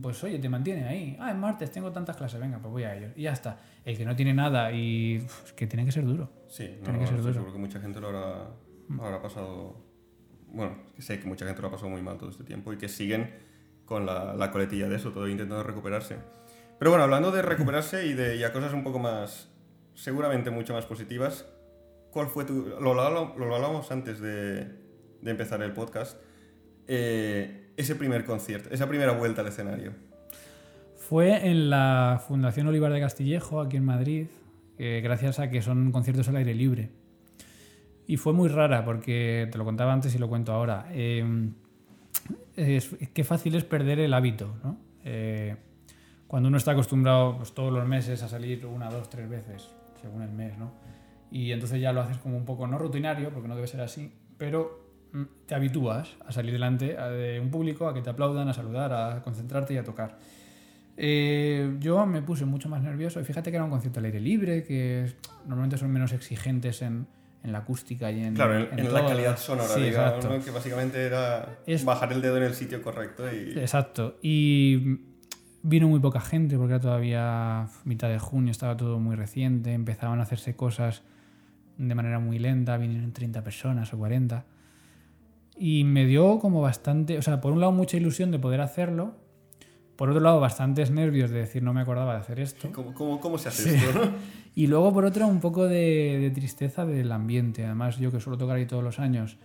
pues oye, te mantiene ahí. Ah, en martes tengo tantas clases, venga, pues voy a ello. Y ya está. El que no tiene nada y uf, es que tiene que ser duro. Sí, no, Tiene que ser duro. seguro que mucha gente lo habrá, habrá pasado... Bueno, sé que mucha gente lo ha pasado muy mal todo este tiempo y que siguen con la, la coletilla de eso, todo intentando recuperarse. Pero bueno, hablando de recuperarse y de y a cosas un poco más, seguramente mucho más positivas, ¿cuál fue tu... Lo, hablamos- lo hablábamos antes de, de empezar el podcast, eh, ese primer concierto, esa primera vuelta al escenario. Fue en la Fundación Olivar de Castillejo, aquí en Madrid, eh, gracias a que son conciertos al aire libre. Y fue muy rara, porque te lo contaba antes y lo cuento ahora. Eh, qué fácil es perder el hábito, ¿no? Eh, cuando uno está acostumbrado pues, todos los meses a salir una, dos, tres veces, según el mes, ¿no? Y entonces ya lo haces como un poco, no rutinario, porque no debe ser así, pero te habitúas a salir delante de un público, a que te aplaudan, a saludar, a concentrarte y a tocar. Eh, yo me puse mucho más nervioso y fíjate que era un concierto al aire libre, que es- normalmente son menos exigentes en, en la acústica y en, Claro, en, en la todo. calidad sonora, Sí, digamos. ¿no? que básicamente era Es- bajar el dedo en el sitio correcto y... Exacto. Y vino muy poca gente porque era todavía mitad de junio, estaba todo muy reciente, empezaban a hacerse cosas de manera muy lenta, vinieron 30 personas o 40. Y me dio como bastante, o sea, por un lado mucha ilusión de poder hacerlo, por otro lado bastantes nervios de decir no me acordaba de hacer esto. ¿Cómo, cómo, cómo se hace Sí. esto? ¿no? Y luego, por otro, un poco de, de tristeza del ambiente. Además, yo que suelo tocar ahí todos los años,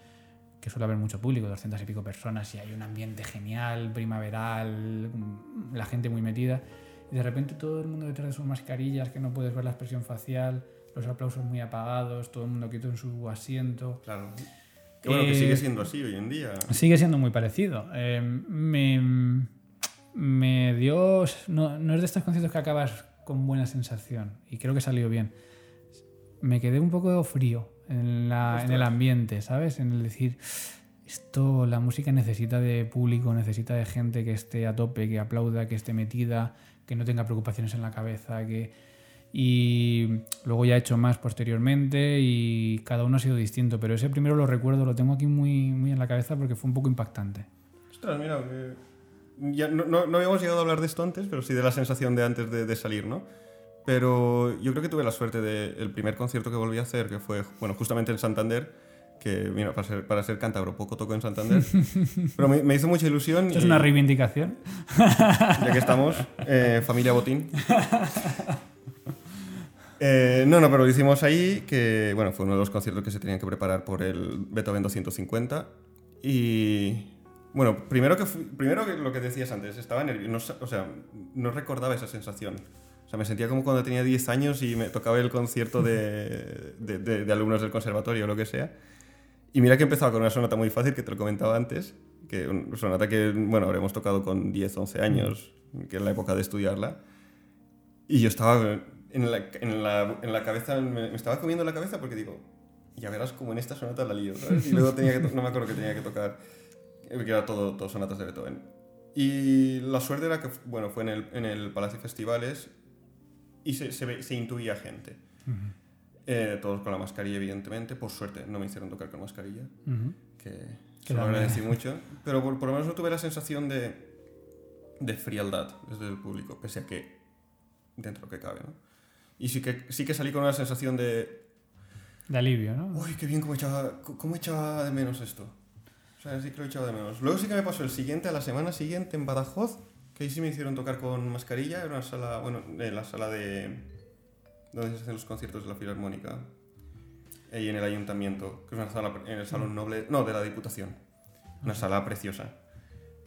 que suele haber mucho público, 200 y pico personas, y hay un ambiente genial, primaveral, mm, la gente muy metida. Y de repente todo el mundo detrás de sus mascarillas, que no puedes ver la expresión facial, los aplausos muy apagados, todo el mundo quieto en su asiento. Claro. Que bueno, que Eh, sigue siendo así hoy en día. Sigue siendo muy parecido. Eh, me, me dio no, no es de estos conciertos que acabas con buena sensación y creo que salió bien. Me quedé un poco frío en, la, en el ambiente, ¿sabes? En el decir, esto, la música necesita de público, necesita de gente que esté a tope, que aplauda, que esté metida, que no tenga preocupaciones en la cabeza, que... Y luego ya he hecho más posteriormente y cada uno ha sido distinto, pero ese primero lo recuerdo, lo tengo aquí muy, muy en la cabeza porque fue un poco impactante. Ostras, mira, ya no, no, no habíamos llegado a hablar de esto antes, pero sí de la sensación de antes de, de salir, ¿no? Pero yo creo que tuve la suerte del primer concierto que volví a hacer, que fue, bueno, justamente en Santander, que, mira, para ser, para ser cántabro, poco toco en Santander, pero me, me hizo mucha ilusión. Esto es y- una reivindicación. ya que estamos, eh, familia Botín. Eh, no, no, pero lo hicimos ahí, que bueno, fue uno de los conciertos que se tenían que preparar por el Beethoven 250. Y bueno, primero que, fui- primero que lo que decías antes, estaba nervioso, no o sea, no recordaba esa sensación. O sea, me sentía como cuando tenía 10 años y me tocaba el concierto de, de, de- de alumnos del conservatorio o lo que sea. Y mira que empezaba con una sonata muy fácil, que te lo comentaba antes, que una sonata que, bueno, habremos tocado con 10, 11 años, que es la época de estudiarla. Y yo estaba en la, en la, en la cabeza, me, me estaba comiendo la cabeza porque digo, ya verás como en esta sonata la lío, ¿sabes? Y luego tenía que, no me acuerdo que tenía que tocar, eh, que era todo, todo sonatas de Beethoven. Y la suerte era que, bueno, fue en el, en el Palacio Festivales y se, se, se intuía gente. Eh, todos con la mascarilla, evidentemente. Por suerte, no me hicieron tocar con mascarilla, Ujú. que Que se lo agradecí mucho. Pero por, por lo menos no tuve la sensación de, de frialdad desde el público, pese a que dentro que cabe, ¿no? Y sí que, sí que salí con una sensación de, De alivio, ¿no? uy, qué bien, cómo echaba, cómo echaba de menos esto. O sea, sí que lo echaba de menos. Luego sí que me pasó el siguiente, a la semana siguiente en Badajoz, que ahí sí me hicieron tocar con mascarilla, era una sala, bueno, en la sala de... donde se hacen los conciertos de la Filarmónica, ahí en el ayuntamiento, que es una sala en el Salón Noble, no, de la Diputación, una sala preciosa.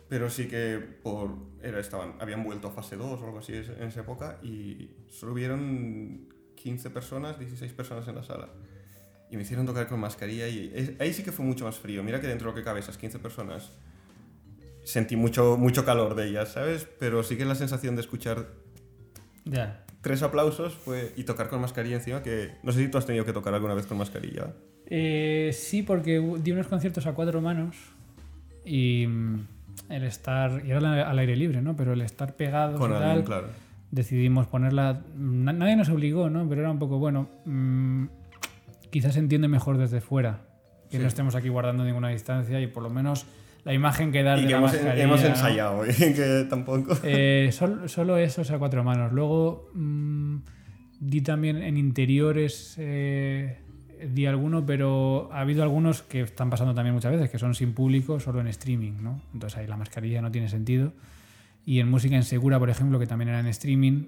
Pero sí que por, era, estaban, habían vuelto a fase 2 o algo así en esa época y solo hubieron 15 personas, 16 personas en la sala. Y me hicieron tocar con mascarilla y es- ahí sí que fue mucho más frío. Mira que dentro de lo que cabe, esas 15 personas, sentí mucho, mucho calor de ellas, ¿sabes? Pero sí que la sensación de escuchar Ya. tres aplausos fue, y tocar con mascarilla encima, que no sé si tú has tenido que tocar alguna vez con mascarilla. Eh, sí, porque di unos conciertos a cuatro manos y mm, el estar, y era al aire libre, ¿no? Pero el estar pegados Con y alguien, tal, claro. decidimos ponerla. na- Nadie nos obligó, ¿no? Pero era un poco, bueno, mm, quizás se entiende mejor desde fuera que Sí. no estemos aquí guardando ninguna distancia y por lo menos la imagen que das Y de que la hemos, mascarilla, hemos ¿no? ensayado, ¿eh? que tampoco. Eh, sol- solo eso, o sea, cuatro manos. Luego mm, di también en interiores, eh, di alguno, pero ha habido algunos que están pasando también muchas veces, que son sin público, solo en streaming, ¿no? Entonces ahí la mascarilla no tiene sentido. Y en música insegura, por ejemplo, que también era en streaming,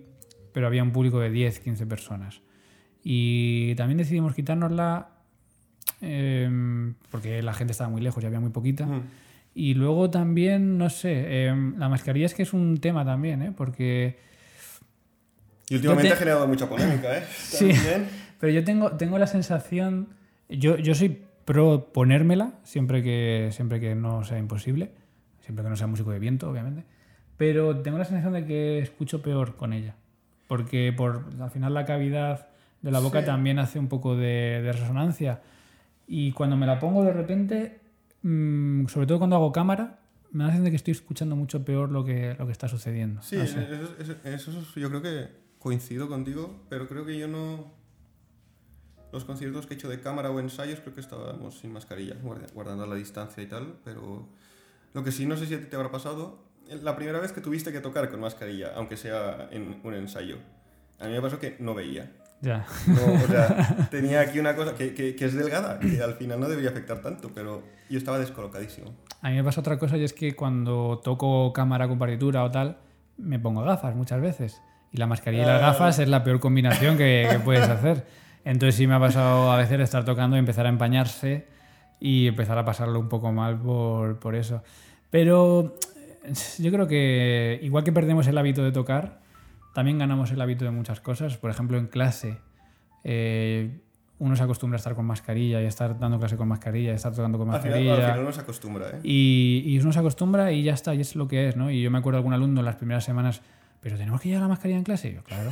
pero había un público de 10, 15 personas. Y también decidimos quitárnosla eh, porque la gente estaba muy lejos y había muy poquita. Mm. Y luego también, no sé, em, la mascarilla es que es un tema también, ¿eh? Porque... Y últimamente te- ha generado mucha polémica, ¿eh? Sí. También. Pero yo tengo, tengo la sensación... Yo, yo soy pro ponérmela, siempre que, siempre que no sea imposible, siempre que no sea músico de viento, obviamente. Pero tengo la sensación de que escucho peor con ella. Porque por, al final la cavidad de la boca Sí. también hace un poco de, de resonancia. Y cuando me la pongo de repente, mm, sobre todo cuando hago cámara, me da la sensación de que estoy escuchando mucho peor lo que, lo que está sucediendo. Sí, No sé. eso, eso- eso es- yo creo que coincido contigo, pero creo que yo no... Los conciertos que he hecho de cámara o ensayos creo que estábamos sin mascarilla, guarda- guardando la distancia y tal, pero lo que sí no sé si te habrá pasado, la primera vez que tuviste que tocar con mascarilla, aunque sea en un ensayo, a mí me pasó que no veía. Ya. No, o sea, tenía aquí una cosa que, que- que es delgada, que al final no debería afectar tanto, pero yo estaba descolocadísimo. A mí me pasa otra cosa y es que cuando toco cámara con partitura o tal, me pongo gafas muchas veces. Y la mascarilla y las Ah. gafas es la peor combinación que, que puedes hacer. Entonces sí me ha pasado a veces estar tocando y empezar a empañarse y empezar a pasarlo un poco mal por, por eso. Pero eh, yo creo que igual que perdemos el hábito de tocar, también ganamos el hábito de muchas cosas. Por ejemplo, en clase, eh, uno se acostumbra a estar con mascarilla y a estar dando clase con mascarilla y a estar tocando con Al final, mascarilla. al final uno se acostumbra, ¿eh? Y, y uno se acostumbra y ya está, y es lo que es, ¿no? Y yo me acuerdo de algún alumno en las primeras semanas pero tenemos que llevar la mascarilla en clase. Y yo, claro.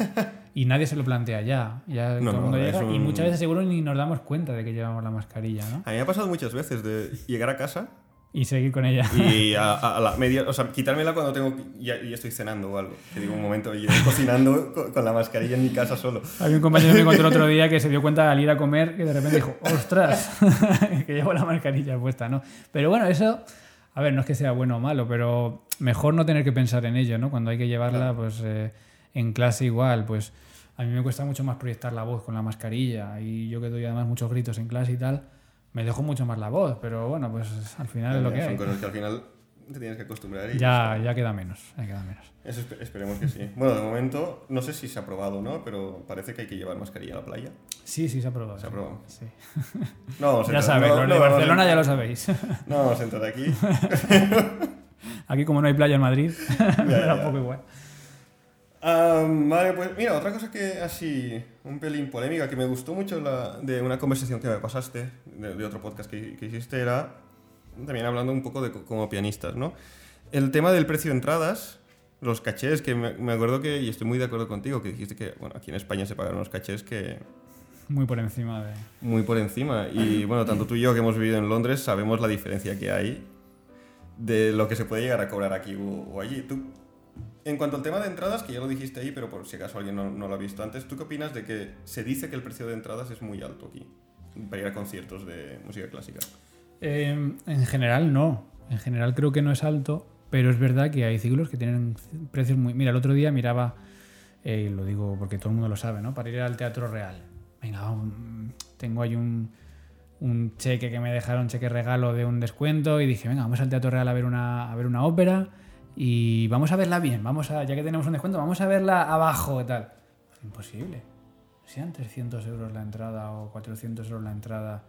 y nadie se lo plantea ya. ya No, todo el mundo llega y un- muchas veces seguro ni nos damos cuenta de que llevamos la mascarilla, ¿no? A mí me ha pasado muchas veces de llegar a casa Y seguir con ella. y a, a- a la media, o sea, quitármela cuando tengo ya estoy cenando o algo. Que digo un momento, y estoy cocinando con, con la mascarilla en mi casa solo. Había un compañero que me contó el otro día que se dio cuenta al ir a comer que de repente dijo, ostras, que llevo la mascarilla puesta, ¿no? Pero bueno, eso, a ver, no es que sea bueno o malo, pero mejor no tener que pensar en ello, ¿no? Cuando hay que llevarla, Claro. pues eh, en clase igual, pues a mí me cuesta mucho más proyectar la voz con la mascarilla y yo que doy además muchos gritos en clase y tal, me dejo mucho más la voz, pero bueno, pues al final es lo que Son hay. cosas que al final te tienes que acostumbrar. Y Ya, ya queda menos, ya queda menos. Eso espe- esperemos que sí. Bueno, de momento, no sé si se ha probado o no, pero parece que hay que llevar mascarilla a la playa. Sí, sí, se ha probado. Se ha sí. probado. Sí. No vamos a Ya sabes, no- los no de Barcelona ya entrar- lo sabéis. No vamos a entrar aquí. Aquí como no hay playa en Madrid, Ya, da un ya. poco igual. Ah, vale, pues mira, otra cosa que así, un pelín polémica, que me gustó mucho la- de una conversación que me pasaste, de, de otro podcast que, que hiciste, era también hablando un poco de co- como pianistas, ¿no? El tema del precio de entradas, los cachés, que me, me acuerdo que, y estoy muy de acuerdo contigo, que dijiste que, bueno, aquí en España se pagan unos cachés que Muy por encima de... muy por encima. Y bueno, tanto tú y yo que hemos vivido en Londres sabemos la diferencia que hay de lo que se puede llegar a cobrar aquí o, o allí. Tú, en cuanto al tema de entradas, que ya lo dijiste ahí, pero por si acaso alguien no, no lo ha visto antes, ¿tú qué opinas de que se dice que el precio de entradas es muy alto aquí para ir a conciertos de música clásica? Eh, en general no. En general creo que no es alto, pero es verdad que hay ciclos que tienen precios muy... Mira, el otro día miraba, eh, lo digo porque todo el mundo lo sabe, ¿no? Para ir al Teatro Real. Venga, tengo ahí un, un cheque que me dejaron, cheque regalo de un descuento, y dije, venga, vamos al Teatro Real a ver una, a ver una ópera y vamos a verla bien, vamos a, ya que tenemos un descuento, vamos a verla abajo y tal. Imposible. Sean 300 euros la entrada o 400 euros la entrada.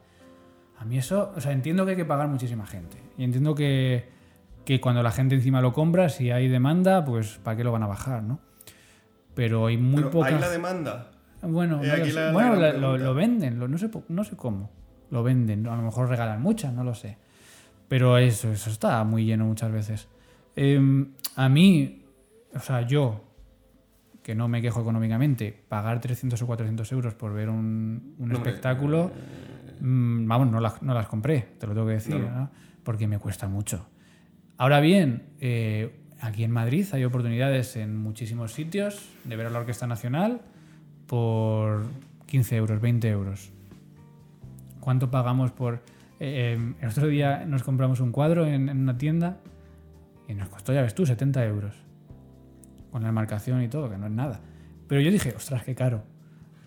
A mí eso, o sea, entiendo que hay que pagar muchísima gente. Y entiendo que, que cuando la gente encima lo compra, si hay demanda, pues ¿para qué lo van a bajar, no? Pero hay muy Pero pocas... hay la demanda. Bueno, Eh, no la- Bueno, la- lo, venden, lo- no, sé, no sé cómo. Lo venden, a lo mejor regalan muchas, no lo sé. Pero eso, eso está muy lleno muchas veces. Em, a mí, o sea, yo, que no me quejo económicamente, pagar 300 o 400 euros por ver un, un No, hombre, espectáculo, mm, vamos, no las, no las compré, te lo tengo que decir, No, no. ¿no? porque me cuesta mucho. Ahora bien, eh, aquí en Madrid hay oportunidades en muchísimos sitios de ver a la Orquesta Nacional por 15 euros, 20 euros. ¿Cuánto pagamos por...? eh, eh, el otro día nos compramos un cuadro en, en una tienda y nos costó, ya ves tú, 70 euros. Con la marcación y todo, que no es nada. Pero yo dije, ostras, qué caro.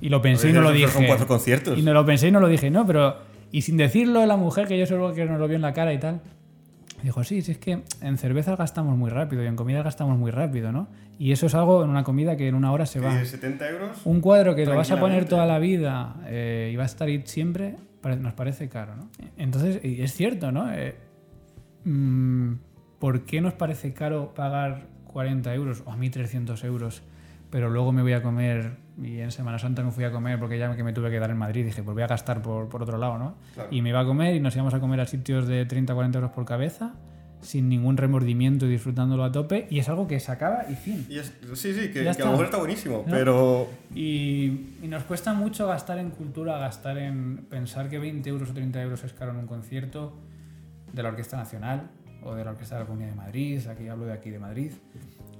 Y lo pensé y no lo dije. Son cuatro conciertos. Y no lo pensé y no lo dije, no, pero. Y sin decirlo, la mujer, que yo seguro que nos lo vio en la cara y tal, dijo: Sí, sí, es que en cerveza gastamos muy rápido y en comida gastamos muy rápido, ¿no? Y eso es algo en una comida que en una hora se va. Eh, 70 euros. Un cuadro que lo vas a poner toda la vida eh, y va a estar ahí siempre, nos parece caro, ¿no? Entonces, y es cierto, ¿no? Eh, mm, ¿Por qué nos parece caro pagar 40 euros o a mí 300 euros, pero luego me voy a comer y en Semana Santa me fui a comer porque ya que me tuve que dar en Madrid, dije, pues voy a gastar por, por otro lado, ¿no? Claro. Y me iba a comer y nos íbamos a comer a sitios de 30 40 euros por cabeza, sin ningún remordimiento y disfrutándolo a tope, y es algo que se acaba y fin. Y es- sí, sí, que, que a lo mejor está buenísimo, ¿No? pero Y, y nos cuesta mucho gastar en cultura, gastar en pensar que 20 euros o 30 euros es caro en un concierto de la Orquesta Nacional o de la Orquesta de la Comunidad de Madrid, aquí hablo de aquí de Madrid,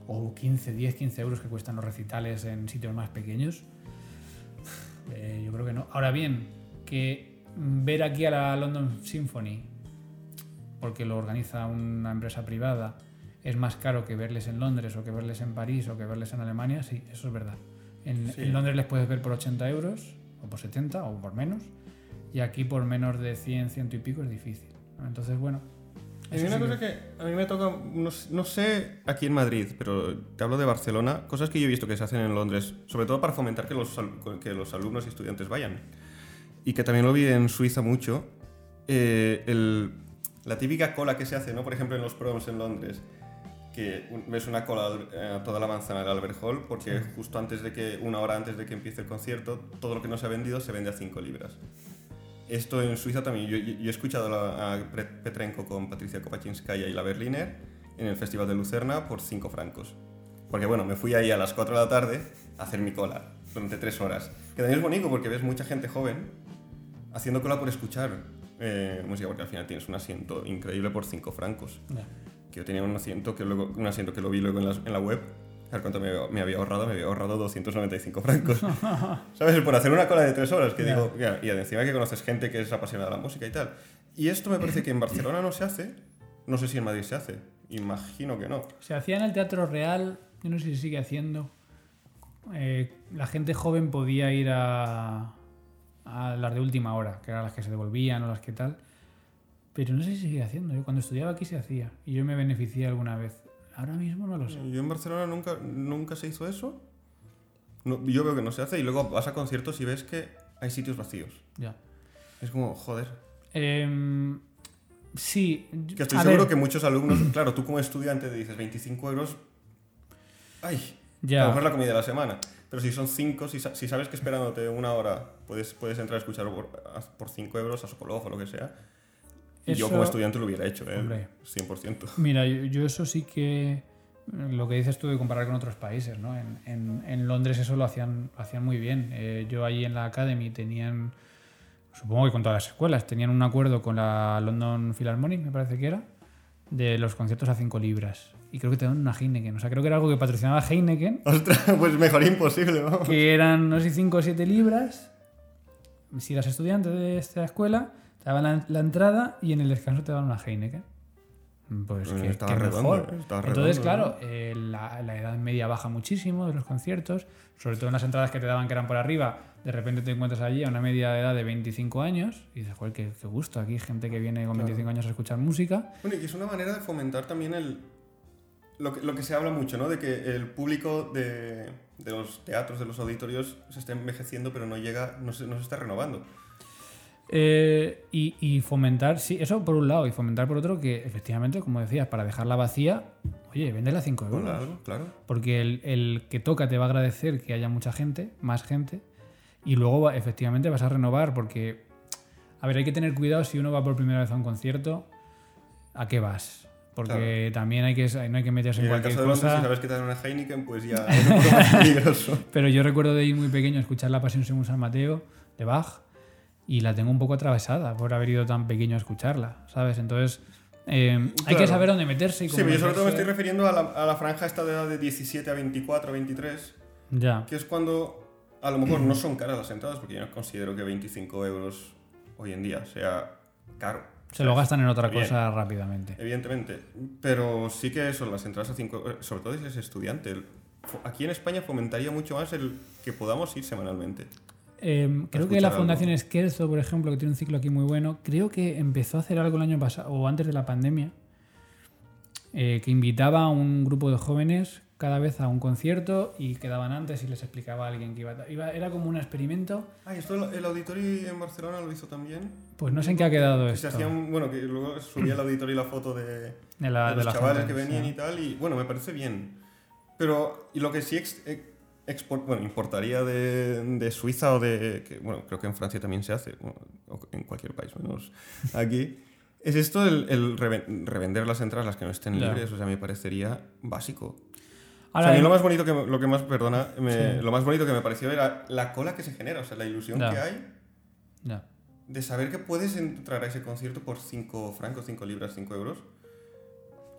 o 15, 10, 15 euros que cuestan los recitales en sitios más pequeños. Eh, yo creo que no. Ahora bien, que ver aquí a la London Symphony, porque lo organiza una empresa privada, es más caro que verles en Londres o que verles en París o que verles en Alemania, sí, eso es verdad. En, Sí. en Londres les puedes ver por 80 euros, o por 70, o por menos, y aquí por menos de 100, ciento y pico es difícil. Entonces, bueno. Hay una sí cosa que a mí me toca, no, no sé aquí en Madrid, pero te hablo de Barcelona, cosas que yo he visto que se hacen en Londres, sobre todo para fomentar que los, que los alumnos y estudiantes vayan. Y que también lo vi en Suiza mucho, eh, el- la típica cola que se hace, ¿no? Por ejemplo, en los proms en Londres, que ves una cola al- eh, a toda la manzana del Albert Hall, porque justo antes de que, una hora antes de que empiece el concierto, todo lo que no se ha vendido se vende a 5 libras. Esto en Suiza también. Yo, yo- he escuchado a, a Petrenko con Patricia Kopachinskaya y la Berliner en el Festival de Lucerna por 5 francos. Porque bueno, me fui ahí a las 4 de la tarde a hacer mi cola durante 3 horas. Que también es bonito porque ves mucha gente joven haciendo cola por escuchar eh, música, porque al final tienes un asiento increíble por 5 francos. Que yo tenía un asiento que, luego, un asiento que lo vi luego en la, en la web. A ver cuánto me, me había ahorrado, me había ahorrado 295 francos. ¿Sabes? Por hacer una cola de 3 horas, que digo, y encima que conoces gente que es apasionada de la música y tal. Y esto me parece que en Barcelona no se hace, no sé si en Madrid se hace, imagino que no. Se hacía en el Teatro Real, yo no sé si sigue haciendo. Eh, la gente joven podía ir a, a las de última hora, que eran las que se devolvían o las que tal. Pero no sé si sigue haciendo. Yo cuando estudiaba aquí se hacía y yo me beneficié alguna vez. Ahora mismo no lo sé. Yo en Barcelona nunca, nunca se hizo eso. No, yo veo que no se hace y luego vas a conciertos y ves que hay sitios vacíos. Ya. Es como, joder. Em, sí. Que estoy a seguro ver, que muchos alumnos, claro, tú como estudiante te dices 25 euros. Ay, a lo Ya. mejor la comida de la semana. Pero si son 5, si, si sabes que esperándote una hora puedes, puedes entrar a escuchar por 5 euros a Sokolov o lo que sea. Y yo Eso- como estudiante lo hubiera hecho, ¿eh? Hombre. 100%. Mira, yo, yo eso sí que. eh, Lo que dices tú de comparar con otros países, ¿no? En, en- en Londres eso lo hacían, lo hacían muy bien. Eh, yo allí en la Academy tenían. Supongo que con todas las escuelas, tenían un acuerdo con la London Philharmonic, me parece que era, de los conciertos a 5 libras. Y creo que te dan una Heineken. O sea, creo que era algo que patrocinaba Heineken, Ostras, pues mejor imposible, vamos. que eran, no sé si 5 o 7 libras. Si eras estudiante de esta escuela, te daban la, la entrada y en el descanso te daban una Heineken. Pues Eh, que, estaba que redondo, mejor. estaba Entonces, redondo, claro, eh, la, la edad media baja muchísimo de los conciertos, sobre todo en las entradas que te daban que eran por arriba, de repente te encuentras allí a una media de edad de 25 años y dices, joder, qué, qué gusto, aquí hay gente que viene con Claro. 25 años a escuchar música. Bueno, y es una manera de fomentar también el, lo, que, lo que se habla mucho, ¿no? De que el público de, de los teatros, de los auditorios, se está envejeciendo, pero no llega, no se, no se está renovando. Eh, y, y fomentar, sí, eso por un lado, y fomentar por otro que efectivamente, como decías, para dejarla vacía, oye, véndela a 5 euros. Claro, claro. Porque el, el que toca te va a agradecer que haya mucha gente, más gente, y luego va- efectivamente vas a renovar porque, a ver, hay que tener cuidado si uno va por primera vez a un concierto, ¿a qué vas? Porque también hay que, no hay que meterse en en el cualquier caso de cosa. si sabes que te dan una Heineken, pues ya es un poco más peligroso. Pero yo recuerdo de ir muy pequeño a escuchar la Pasión según San Mateo de Bach y la tengo un poco atravesada por haber ido tan pequeño a escucharla, ¿sabes? Entonces eh, hay Claro. que saber dónde meterse y Sí, cómo pero yo sobre todo me estoy refiriendo a la, a la franja esta de edad de 17 a 24, 23, Ya. que es cuando a lo mejor no son caras las entradas, porque yo no considero que 25 euros hoy en día sea caro. Se lo gastan en otra Bien. cosa rápidamente. Evidentemente, pero sí que eso, las entradas a 5 sobre todo si eres estudiante. Aquí en España fomentaría mucho más el que podamos ir semanalmente. Eh, creo que la algo. Fundación Esquerzo, por ejemplo, que tiene un ciclo aquí muy bueno, creo que empezó a hacer algo el año pasado, o antes de la pandemia, eh, que invitaba a un grupo de jóvenes cada vez a un concierto y quedaban antes y les explicaba a alguien que iba, a- iba- Era como un experimento. Ah, y esto el, el auditorio en Barcelona lo hizo también. Pues no sé en qué ha quedado Que se esto. hacían, bueno, que luego subía el auditorio y la foto de, De, la, de de los la chavales gente, que venían sí. y tal, y bueno, me parece bien. Pero, y lo que sí ex- ex- export- bueno, importaría de, de Suiza o de, que, bueno, creo que en Francia también se hace, bueno, o en cualquier país menos aquí, es esto el, el reven- revender las entradas, las que no estén libres, o sea, me parecería básico. O Ahora, sea, a mí lo más bonito que, lo que más, perdona, me- Sí. lo más bonito que me pareció era la cola que se genera, o sea, la ilusión que hay de saber que puedes entrar a ese concierto por 5 francos, 5 libras, 5 euros.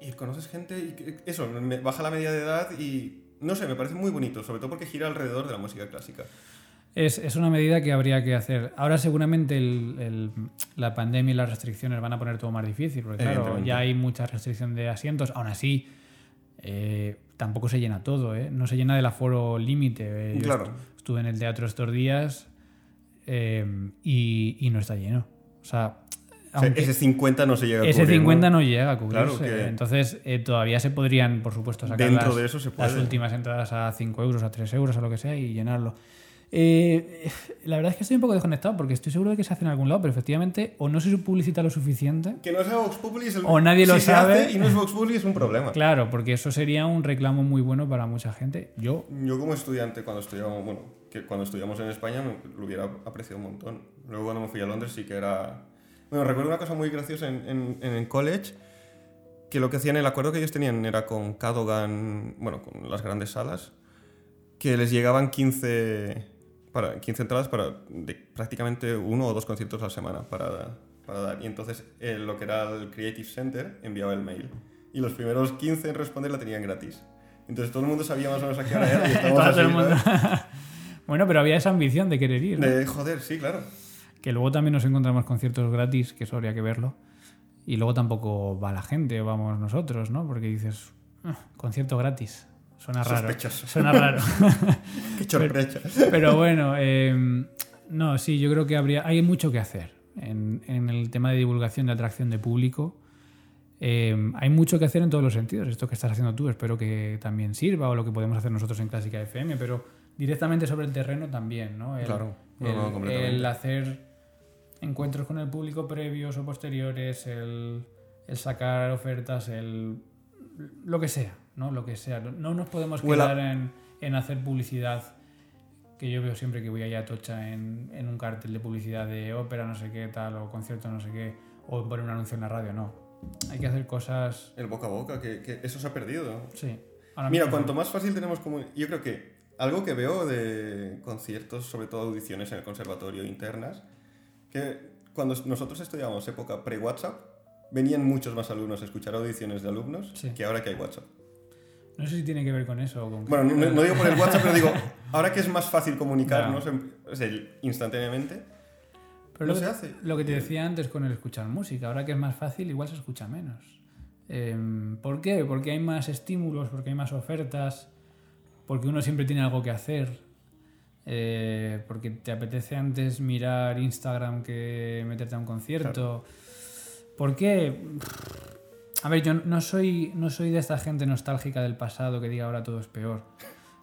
Y conoces gente y eso, me baja la media de edad y no sé, me parece muy bonito, sobre todo porque gira alrededor de la música clásica. Es, es una medida que habría que hacer. Ahora seguramente el- el- la pandemia y las restricciones van a poner todo más difícil, porque claro, ya hay mucha restricción de asientos. Aún así, eh, tampoco se llena todo, ¿eh? No se llena del aforo límite. eh. Claro. estu- Estuve en el teatro estos días eh, y, y no está lleno. O sea, O sea, ese 50 no se llega a ese cubrir, 50 no llega a cubrirse. Claro que- Entonces, eh, todavía se podrían, por supuesto, sacar Dentro las, de eso se las puede. últimas entradas a 5 euros, a 3 euros, a lo que sea, y llenarlo. Eh, la verdad es que estoy un poco desconectado porque estoy seguro de que se hace en algún lado, pero efectivamente o no se publicita lo suficiente. Que no sea Vox Populi es el... O nadie lo si se sabe. hace y no es Vox Populi es un problema. Claro, porque eso sería un reclamo muy bueno para mucha gente. Yo, Yo como estudiante, cuando estudiamos, bueno, que cuando estudiamos en España, lo hubiera apreciado un montón. Luego cuando me fui a Londres sí que era... Bueno, recuerdo una cosa muy graciosa en, en, en el college. que lo que hacían, el acuerdo que ellos tenían era con Cadogan, bueno, con las grandes salas, que les llegaban 15, para, 15 entradas para de prácticamente uno o dos conciertos a la semana para, para dar. Y entonces eh, lo que era el Creative Center enviaba el mail. Y los primeros 15 en responder la tenían gratis. Entonces todo el mundo sabía más o menos a qué hora era y Todo el así, mundo. ¿sabes? bueno, pero había esa ambición de querer ir. ¿no? De joder, sí, claro. Que luego también nos encontramos conciertos gratis, que eso habría que verlo. Y luego tampoco va la gente, o vamos nosotros, ¿no? Porque dices, "Ah, concierto gratis. Suena raro. Sospechoso. Suena raro. Qué chorprecha. Pero bueno, eh, no, sí, yo creo que habría, hay mucho que hacer en, en el tema de divulgación de atracción de público. Eh, hay mucho que hacer en todos los sentidos. Esto que estás haciendo tú espero que también sirva o lo que podemos hacer nosotros en Clásica FM, pero directamente sobre el terreno también, ¿no? El, Claro. No, el- no, completamente. el hacer encuentros con el público previos o posteriores, el, el sacar ofertas, el lo que sea, ¿no? Lo que sea. No nos podemos quedar en, en hacer publicidad que yo veo siempre que voy allá a Tocha en, en un cartel de publicidad de ópera, no sé qué, tal, o concierto, no sé qué, o poner un anuncio en la radio, no. Hay que hacer cosas. El boca a boca, que, que eso se ha perdido. Sí. Ahora Mira, mismo- cuanto más fácil tenemos como... Yo creo que algo que veo de conciertos, sobre todo audiciones en el conservatorio internas, que cuando nosotros estudiábamos época pre-WhatsApp, venían muchos más alumnos a escuchar audiciones de alumnos Sí. que ahora que hay WhatsApp. No sé si tiene que ver con eso o con. Bueno, no, no digo por el WhatsApp, pero digo, ahora que es más fácil comunicarnos en- o sea, instantáneamente, Pero no lo, se que- hace. lo que te decía antes con el escuchar música, ahora que es más fácil, igual se escucha menos. Em, ¿Por qué? Porque hay más estímulos, porque hay más ofertas, porque uno siempre tiene algo que hacer, eh, porque te apetece antes mirar Instagram que meterte a un concierto. ¿Por qué? A ver, yo no soy, no soy de esta gente nostálgica del pasado que diga ahora todo es peor.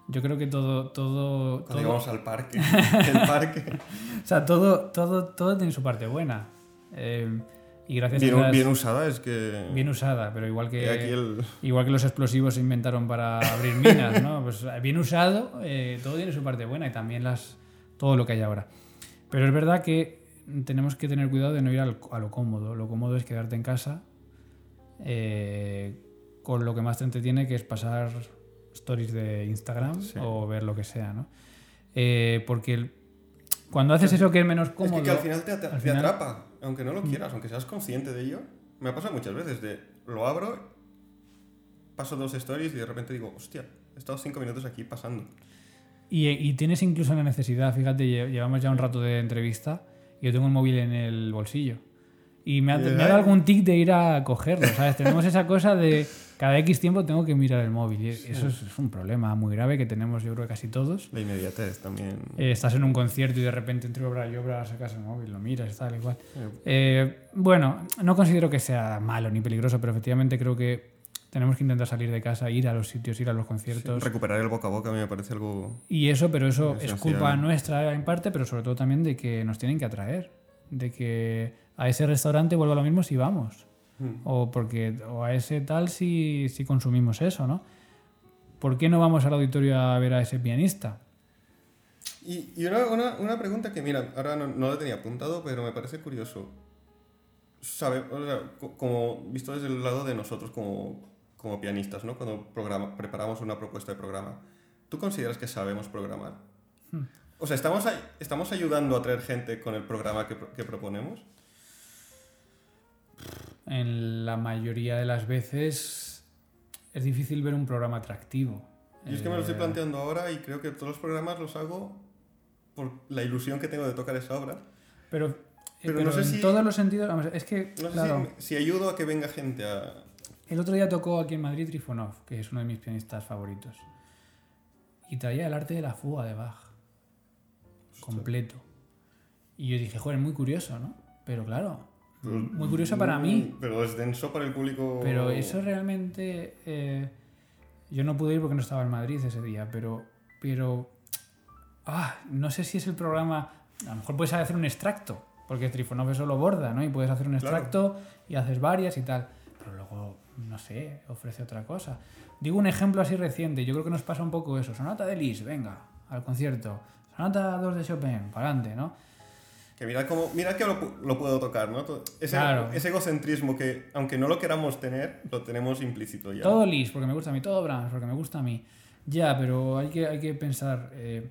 Yo creo que todo, todo, Cuando todo- íbamos al parque, el parque, o sea, todo, todo, todo tiene su parte buena. Eh, y gracias bien, a esas- bien usada, es que... bien usada, pero igual que, el... igual que los explosivos se inventaron para abrir minas, ¿no? Pues bien usado, eh, todo tiene su parte buena y también las, todo lo que hay ahora. Pero es verdad que tenemos que tener cuidado de no ir al- a lo cómodo. Lo cómodo es quedarte en casa eh, con lo que más te entretiene, que es pasar stories de Instagram Sí. o ver lo que sea, ¿no? Eh, porque el- cuando haces eso que es menos Es cómodo... que, que al final te, al te final- Mm. atrapa, aunque no lo quieras, aunque seas consciente de ello. Me ha pasado muchas veces de lo abro, paso dos stories y de repente digo, hostia, he estado cinco minutos aquí pasando. Y, y tienes incluso la necesidad, fíjate, lle- llevamos ya un rato de entrevista y yo tengo el móvil en el bolsillo. Y me ha, me ha dado algún tic de ir a cogerlo, ¿sabes? Tenemos esa cosa de cada X tiempo tengo que mirar el móvil. Y eso es, es un problema muy grave que tenemos, yo creo casi todos. La inmediatez también. Eh, estás en un concierto y de repente entre obra y obra sacas el móvil, lo miras, tal, igual. Eh, Eh, bueno, no considero que sea malo ni peligroso, pero efectivamente creo que tenemos que intentar salir de casa, ir a los sitios, ir a los conciertos. recuperar el boca a boca a mí me parece algo... Y eso, pero eso es Esencial. culpa nuestra en parte, pero sobre todo también de que nos tienen que atraer. De que a ese restaurante vuelva lo mismo si vamos. Mm. O, porque, o a ese tal si, si consumimos eso, ¿no? ¿Por qué no vamos al auditorio a ver a ese pianista? Y, y una, una, una pregunta que, mira, ahora no, no la tenía apuntado, pero me parece curioso. Sabe, o sea, co- como visto desde el lado de nosotros como, como pianistas, ¿no? Cuando programa, preparamos una propuesta de programa, ¿tú consideras que sabemos programar? Hmm. O sea, ¿estamos, ¿estamos ayudando a atraer gente con el programa que, que proponemos? En la mayoría de las veces es difícil ver un programa atractivo. Yo es que me lo estoy Eh, planteando ahora y creo que todos los programas los hago por la ilusión que tengo de tocar esa obra. Pero, eh, Pero pero no sé en si- todos los sentidos, vamos, es que, No sé claro, si, si ayudo a que venga gente a... El otro día tocó aquí en Madrid Trifonov, que es uno de mis pianistas favoritos. Y traía el arte de la fuga de Bach. Completo. Y yo dije, joder, muy curioso, ¿no? Pero claro, muy curioso para mí. Pero es denso para el público. Pero eso realmente... eh, yo no pude ir porque no estaba en Madrid ese día, pero... pero ah, no sé si es el programa... A lo mejor puedes hacer un extracto, porque Trifonov eso lo borda, ¿no? Y puedes hacer un Claro. extracto y haces varias y tal. Pero luego, no sé, ofrece otra cosa. Digo un ejemplo así reciente, yo creo que nos pasa un poco eso. Sonata de Lis, venga, al concierto. Sonata 2 de Chopin, para adelante, ¿no? Que mira, cómo, mira que lo, lo puedo tocar, ¿no? Ese, Claro. ese egocentrismo que, aunque no lo queramos tener, lo tenemos implícito ya. Todo Liszt, porque me gusta a mí, todo Brahms, porque me gusta a mí. Ya, pero hay que, hay que pensar. eh,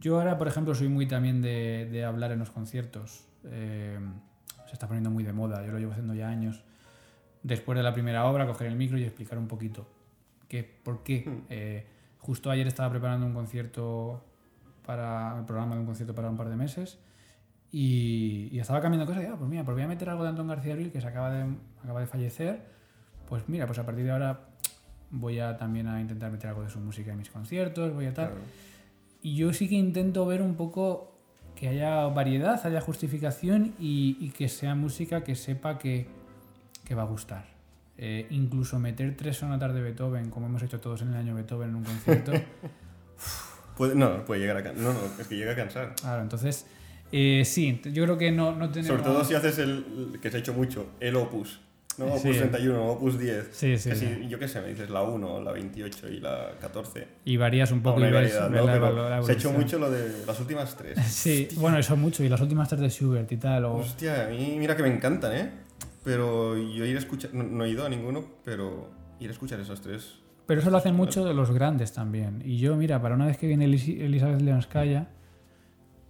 yo ahora, por ejemplo, soy muy también de, de hablar en los conciertos. Eh, se está poniendo muy de moda, yo lo llevo haciendo ya años. Después de la primera obra, coger el micro y explicar un poquito qué, por qué. Hmm. Eh, justo ayer estaba preparando un concierto para el programa de un concierto para un par de meses y, y estaba cambiando cosas y ah, pues mira, pues voy a meter algo de Antón García Abril que se acaba de, acaba de fallecer. Pues mira, pues a partir de ahora voy a también a intentar meter algo de su música en mis conciertos, voy a tal. Claro. Y yo sí que intento ver un poco que haya variedad, haya justificación y, y que sea música que sepa que, que va a gustar. Eh, incluso meter tres sonatas de Beethoven, como hemos hecho todos en el año Beethoven en un concierto. Puede, no, puede llegar a cansar. No, no, es que llega a cansar. claro, entonces, eh, sí, yo creo que no, no tenemos... Sobre todo si haces el que se ha hecho mucho, el opus. ¿no? Opus Sí. 31, opus 10. Sí, sí, si- yo qué sé, me dices la 1, la 28 y la 14. Y varías un poco No, y variedad, ¿no? la, Pero evolu- la se ha hecho mucho lo de las últimas tres. Sí, bueno, eso mucho. Y las últimas tres de Schubert y tal. O... Hostia, a mí mira que me encantan, ¿eh? Pero yo ir a escuchar, no, no he ido a ninguno, pero ir a escuchar esas tres. Pero eso lo hacen mucho los grandes también. Y yo, mira, para una vez que viene Elis- Elizabeth Leonskaya,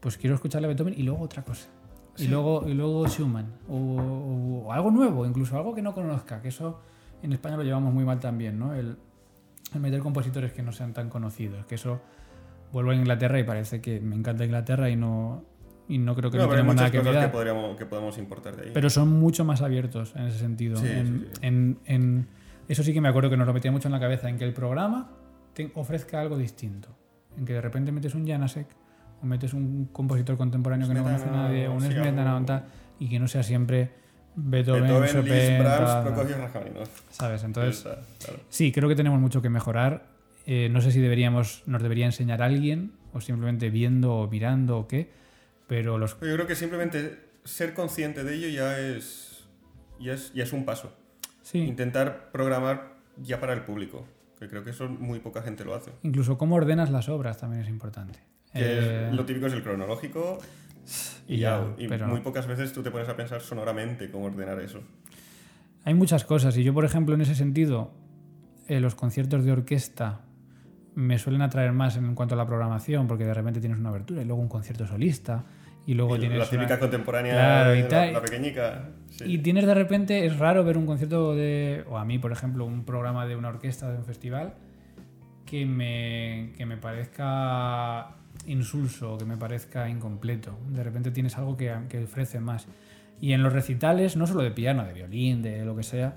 pues quiero escucharle a Beethoven y luego otra cosa. Y Sí. luego, y luego Schumann. O, o- o algo nuevo, incluso algo que no conozca. Que eso en España lo llevamos muy mal también, ¿no? El, el meter compositores que no sean tan conocidos. Que eso vuelvo a Inglaterra y parece que me encanta Inglaterra y no, y no creo que no, No, tenemos nada que cosas que, mirar. podríamos, que podemos importar de ahí. Pero son mucho más abiertos en ese sentido. Sí, en, sí, sí. en- en- eso sí que me acuerdo que nos lo metía mucho en la cabeza, en que el programa te ofrezca algo distinto. En que de repente metes un Janasek o metes un compositor contemporáneo que no conoce nadie, un sí, Smetana o y que no sea siempre Beethoven, Beethoven, Chopin, Liszt, Brahms. Prokofiev, Rachmaninoff. ¿sabes? Entonces, Esa, claro. sí, creo que tenemos mucho que mejorar. Eh, no sé si deberíamos, nos debería enseñar alguien, o simplemente viendo o mirando o qué, pero los Yo creo que simplemente ser consciente de ello ya es, ya es, ya es un paso. sí, Intentar programar ya para el público, que creo que eso muy poca gente lo hace. incluso cómo ordenas las obras también es importante. Que Eh, lo típico es el cronológico y, ya. Y pero- muy pocas veces tú te pones a pensar sonoramente cómo ordenar eso. Hay muchas cosas y yo, por ejemplo, en ese sentido, eh, los conciertos de orquesta me suelen atraer más en cuanto a la programación, porque de repente tienes una abertura y luego un concierto solista y luego Y tienes la típica una- contemporánea, Claro, y la, la pequeñica. sí. Y tienes de repente, es raro ver un concierto de, o a mí, por ejemplo, un programa de una orquesta de un festival que me, que me parezca insulso, que me parezca incompleto. De repente tienes algo que, que ofrece más. Y en los recitales, no solo de piano, de violín, de lo que sea,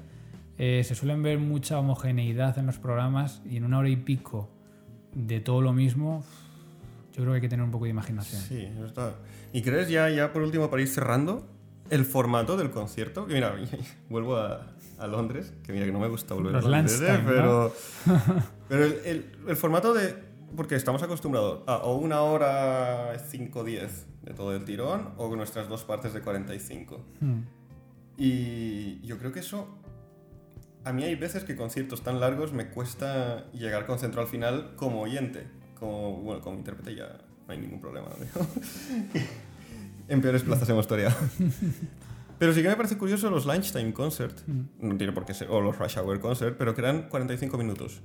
eh, se suelen ver mucha homogeneidad en los programas y en una hora y pico de todo lo mismo, yo creo que hay que tener un poco de imaginación. Sí, eso está. ¿Y crees ya, ya por último, para ir cerrando, el formato del concierto? Que mira, vuelvo a, a Londres, que mira que no me gusta volver Los a Londres, ¿eh? Pero, pero el, el- el formato de... Porque estamos acostumbrados a o una hora 5-10 de todo el tirón o nuestras dos partes de 45. Hmm. Y yo creo que eso... A mí hay veces que conciertos tan largos me cuesta llegar concentrado al final como oyente. Como, bueno, como intérprete ya no hay ningún problema. ¿no? en peores plazas hemos toreado. Pero sí que me parece curioso los Lunchtime Concert. No tiene por qué ser, o los Rush Hour Concert, pero que eran 45 minutos.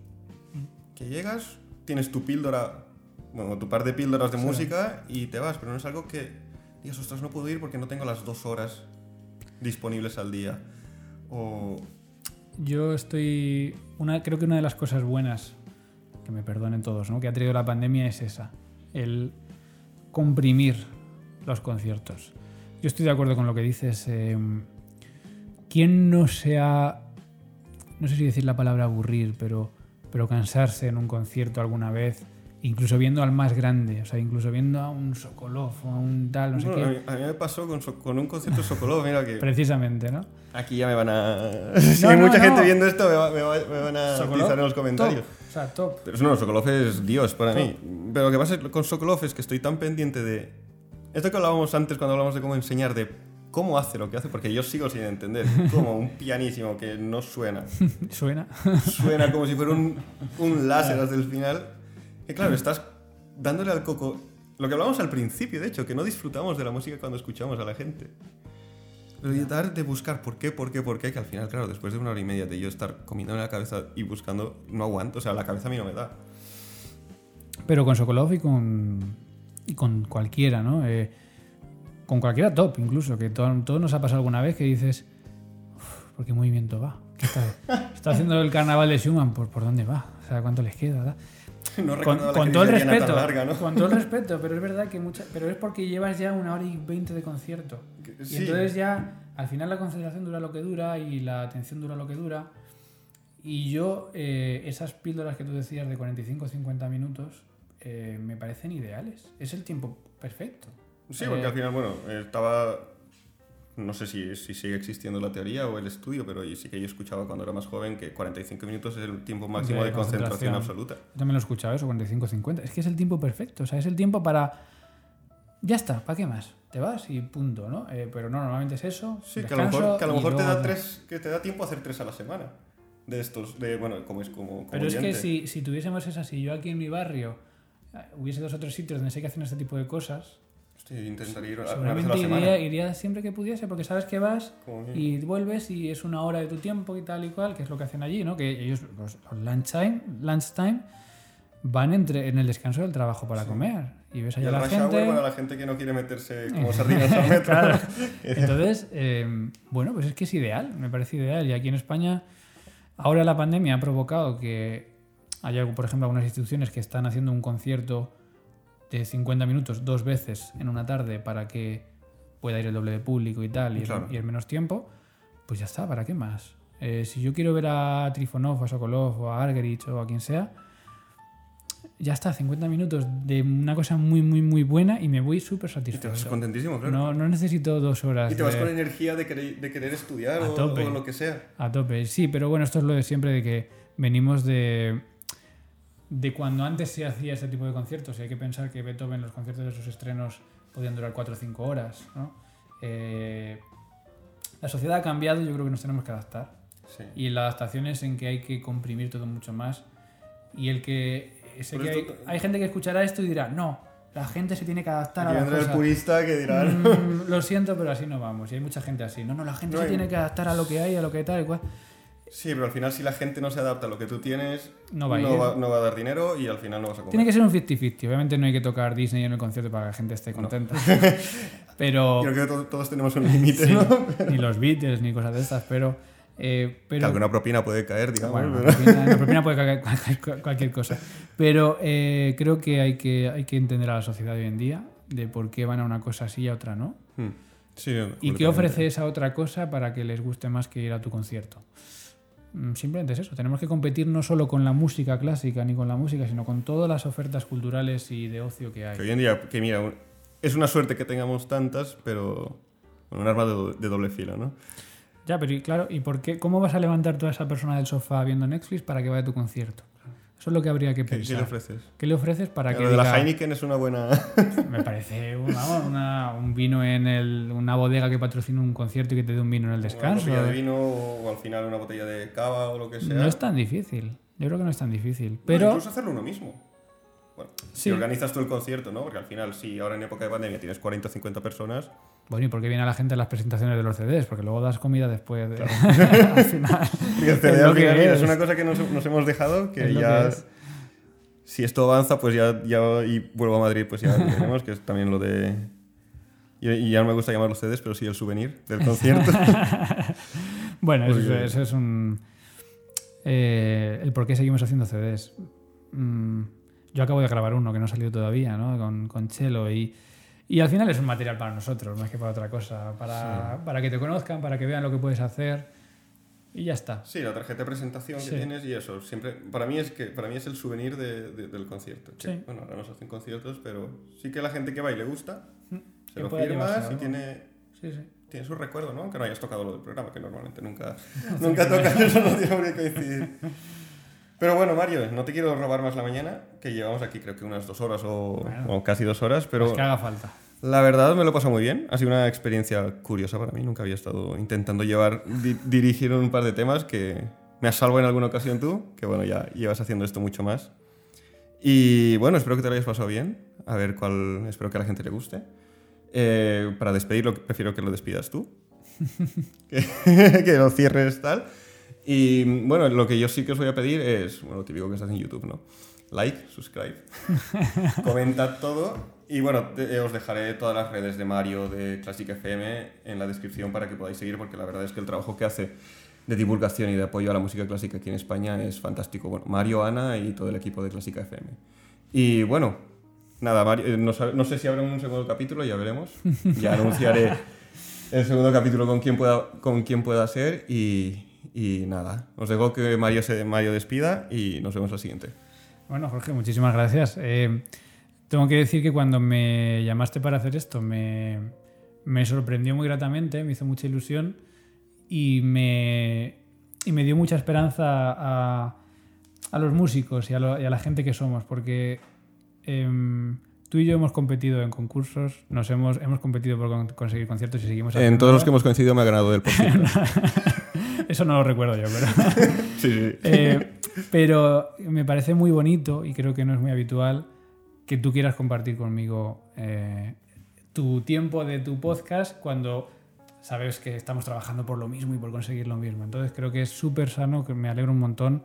Que llegas, tienes tu píldora, bueno, tu par de píldoras de Sí. música y te vas, pero no es algo que digas, ostras, no puedo ir porque no tengo las dos horas disponibles al día. O Yo estoy. Una, creo que una de las cosas buenas, que me perdonen todos, ¿no? que ha traído la pandemia es esa: el comprimir los conciertos. Yo estoy de acuerdo con lo que dices. eh, ¿Quién no se ha. No sé si decir la palabra aburrir, pero, pero cansarse en un concierto alguna vez, incluso viendo al más grande, o sea, incluso viendo a un Sokolov o a un tal, no sé Bueno, qué. a mí me pasó con, un concierto Sokolov, mira que Precisamente, ¿no? aquí ya me van a... si No, hay no, mucha no. gente viendo esto me, va- me va- me van a utilizar en los comentarios. Top, o sea, top. Pero no, Sokolov es Dios para Top. mí. Pero lo que pasa con Sokolov es que estoy tan pendiente de... Esto que hablábamos antes cuando hablamos de cómo enseñar, de cómo hace lo que hace, porque yo sigo sin entender cómo un pianísimo que no suena, Suena. suena como si fuera un, un láser hasta el final. Que claro, estás dándole al coco Lo que hablábamos al principio, de hecho, que no disfrutamos de la música cuando escuchamos a la gente. Pero tratar de buscar por qué, por qué, por qué, que al final, claro, después de una hora y media de yo estar comiendo en la cabeza y buscando, no aguanto. O sea, la cabeza a mí no me da. Pero con Sokolov y con, y con cualquiera, ¿no? Eh, con cualquiera top, incluso, que todo, todo, nos ha pasado alguna vez que dices, ¿por qué movimiento va? ¿Qué está, está, haciendo el carnaval de Schumann? ¿Por, ¿Por dónde va? O sea, ¿cuánto les queda? No con, con todo el respeto, larga, ¿no? con todo el respeto, pero es verdad que mucha, pero es porque llevas ya una hora y veinte de concierto. Sí. Y entonces ya, al final la concentración dura lo que dura y la atención dura lo que dura. Y yo, eh, esas píldoras que tú decías de 45 o 50 minutos, eh, me parecen ideales. Es el tiempo perfecto. Sí, porque eh, al final, bueno, estaba... No sé si, si, sigue existiendo la teoría o el estudio, pero sí que yo escuchaba cuando era más joven que 45 minutos es el tiempo máximo de, de concentración, concentración, absoluta. Yo también lo he escuchado eso, 45-50. Es que es el tiempo perfecto, o sea, es el tiempo para... Ya está, ¿para qué más? Te vas y punto, ¿no? Eh, pero no, normalmente es eso. Sí, que a lo mejor, que a lo mejor te, da tres, que te da tiempo a hacer tres a la semana. De estos, de, bueno, como es como... como pero es que si, si tuviésemos esa, si yo aquí en mi barrio hubiese dos o tres sitios donde sé que hacen este tipo de cosas, Hostia, intentaría ir seguramente iría, iría, siempre que pudiese, porque sabes que vas y vuelves y es una hora de tu tiempo y tal y cual, que es lo que hacen allí, ¿no? Que ellos, los, los lunchtime, lunchtime van entre, en el descanso del trabajo para sí. comer. Y ves allá y la gente. Bueno, la gente que no quiere meterse como sardinas al metro. claro. Entonces, eh, bueno, pues es que es ideal, me parece ideal. Y aquí en España, ahora la pandemia ha provocado que hay, por ejemplo, algunas instituciones que están haciendo un concierto de 50 minutos dos veces en una tarde para que pueda ir el doble de público y tal, y, Claro. el, y el menos tiempo, pues ya está, ¿para qué más? Eh, si yo quiero ver a Trifonov, a Sokolov, o a Argerich, o a quien sea, ya está, 50 minutos de una cosa muy, muy, muy buena y me voy súper Y te vas satisfecho. contentísimo, claro. No, no necesito dos horas y te vas de- con energía de querer, de querer estudiar A o, tope. o lo que sea. A tope, sí, pero bueno, esto es lo de siempre de que venimos de, de cuando antes se hacía este tipo de conciertos. Y hay que pensar que Beethoven, los conciertos de sus estrenos podían durar 4 o 5 horas. ¿no? Eh, la sociedad ha cambiado y yo creo que nos tenemos que adaptar. Sí. Y la adaptación es en que hay que comprimir todo mucho más. Y el que. Sé que hay, hay gente que escuchará esto y dirá, no, la gente se tiene que adaptar a Aquí la vendrá el purista que dirá... Mm, lo siento, pero así no vamos. Y hay mucha gente así. No, no, la gente No se hay- tiene que adaptar a lo que hay, a lo que tal y cual. Sí, pero al final si la gente no se adapta a lo que tú tienes, No va a ir. no, va, no va a dar dinero y al final no vas a comer. Tiene que ser un 50-50. Obviamente no hay que tocar Disney en el concierto para que la gente esté contenta. pero. Creo que to- todos tenemos un límite, sí, ¿no? ni los Beatles ni cosas de estas, pero. eh, Que pero alguna propina puede caer, digamos. bueno, pero- la propina, puede caer cualquier, cualquier cosa. Pero eh, creo que hay, que hay que entender a la sociedad de hoy en día de por qué van a una cosa así y a otra no. Hmm. Sí, ¿Y qué ofrece esa otra cosa para que les guste más que ir a tu concierto? Mm, Simplemente es eso. Tenemos que competir no solo con la música clásica ni con la música, sino con todas las ofertas culturales y de ocio que hay. Que hoy en día, que mira, es una suerte que tengamos tantas, pero bueno, un arma de, do- de doble filo, ¿no? Ya, pero y claro, ¿y por qué? ¿Cómo vas a levantar toda esa persona del sofá viendo Netflix para que vaya a tu concierto? Eso es lo que habría que ¿Qué, qué pensar. le ofreces? ¿Qué le ofreces para que Lo de la diga, Heineken es una buena... Me parece un, vamos, una- un vino en el, una bodega que patrocina un concierto y que te dé un vino en el descanso. Una botella de vino o al final una botella de cava o lo que sea. No es tan difícil. Yo creo que no es tan difícil. Pero incluso hacerlo uno mismo. Bueno, Sí. si organizas tú el concierto, ¿no? Porque al final, si ahora en época de pandemia tienes 40 o 50 personas, Bueno, ¿y por qué viene la gente a las presentaciones de los CDs? Porque luego das comida después. De... al final. Y el Es CD al final, es es. una cosa que nos, nos hemos dejado, que Es ya... que es. Si esto avanza, pues ya, ya y vuelvo a Madrid, pues ya lo veremos, que es también lo de... Y, y ya no me gusta llamarlos CDs, pero sí el souvenir del concierto. Bueno, eso es un. eh, el por qué seguimos haciendo CDs. Mm, yo acabo de grabar uno que no ha salido todavía, ¿no? Con, con Chelo y. Y al final es un material para nosotros, más que para otra cosa. Para, para que te conozcan, para que vean lo que puedes hacer. Y ya está. Sí, la tarjeta de presentación Sí. que tienes y eso. Siempre, para, mí es que, para mí es el souvenir de- de- del concierto. Que, Sí. Bueno, ahora no se hacen conciertos, pero sí que la gente que va y le gusta, se Mm, Que lo llevarse y tiene, Sí, sí. tiene su recuerdo, ¿no? Aunque no hayas tocado lo del programa, que normalmente nunca, nunca tocas, eso no tiene qué coincidir. Pero bueno, Mario, no te quiero robar más la mañana, que llevamos aquí creo que unas dos horas o, Bueno. o casi dos horas, pero Pues que haga falta. la verdad me lo pasado muy bien. Ha sido una experiencia curiosa para mí. Nunca había estado intentando llevar, di- dirigir un par de temas que me has salvado en alguna ocasión tú, que bueno, ya llevas haciendo esto mucho más. Y bueno, espero que te lo hayas pasado bien. A ver cuál. Espero que a la gente le guste. Eh, para despedirlo, prefiero que lo despidas tú. que, que lo cierres tal. Y bueno, lo que yo sí que os voy a pedir es, bueno, lo típico que estás en YouTube, ¿no? Like, subscribe, comentad todo. Y bueno, te- os dejaré todas las redes de Mario de Classic FM en la descripción para que podáis seguir, porque la verdad es que el trabajo que hace de divulgación y de apoyo a la música clásica aquí en España es fantástico. Bueno, Mario, Ana y todo el equipo de Clásica FM. Y bueno, nada, Mario, eh, no, no sé si habrá un segundo capítulo, ya veremos. Ya anunciaré el segundo capítulo con quien pueda, con quien pueda ser y, y nada. Os dejo que Mario Mario despida y nos vemos la siguiente. Bueno, Jorge, muchísimas gracias. Eh, tengo que decir que cuando me llamaste para hacer esto me, me sorprendió muy gratamente, me hizo mucha ilusión y me, y me dio mucha esperanza a, a los músicos y a, lo- y a la gente que somos, porque em, tú y yo hemos competido en concursos, nos hemos, hemos competido por con- conseguir conciertos y seguimos En todos los que hemos coincidido me ha ganado el podcast. Eso no lo recuerdo yo, pero... sí, sí. Eh, pero me parece muy bonito y creo que no es muy habitual que tú quieras compartir conmigo eh, tu tiempo de tu podcast cuando sabes que estamos trabajando por lo mismo y por conseguir lo mismo. Entonces creo que es súper sano, que me alegro un montón.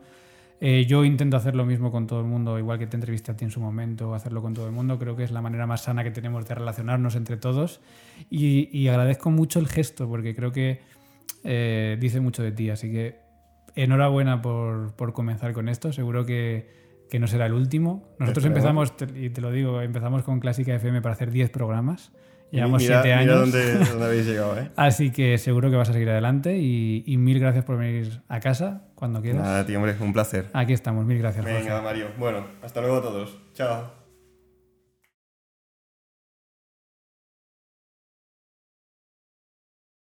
Eh, yo intento hacer lo mismo con todo el mundo, igual que te entrevisté a ti en su momento, hacerlo con todo el mundo. Creo que es la manera más sana que tenemos de relacionarnos entre todos. Y, y agradezco mucho el gesto, porque creo que eh, dice mucho de ti. Así que enhorabuena por, por comenzar con esto. Seguro que, que no será el último. Nosotros empezamos, y te lo digo, empezamos con Clásica FM para hacer 10 programas. Llevamos mira, 7 mira años. dónde, dónde habéis llegado, ¿eh? Así que seguro que vas a seguir adelante y, y mil gracias por venir a casa cuando quieras. Nada, tío, hombre, un placer. Aquí estamos, mil gracias. Venga, Mario. Bueno, hasta luego a todos. Chao.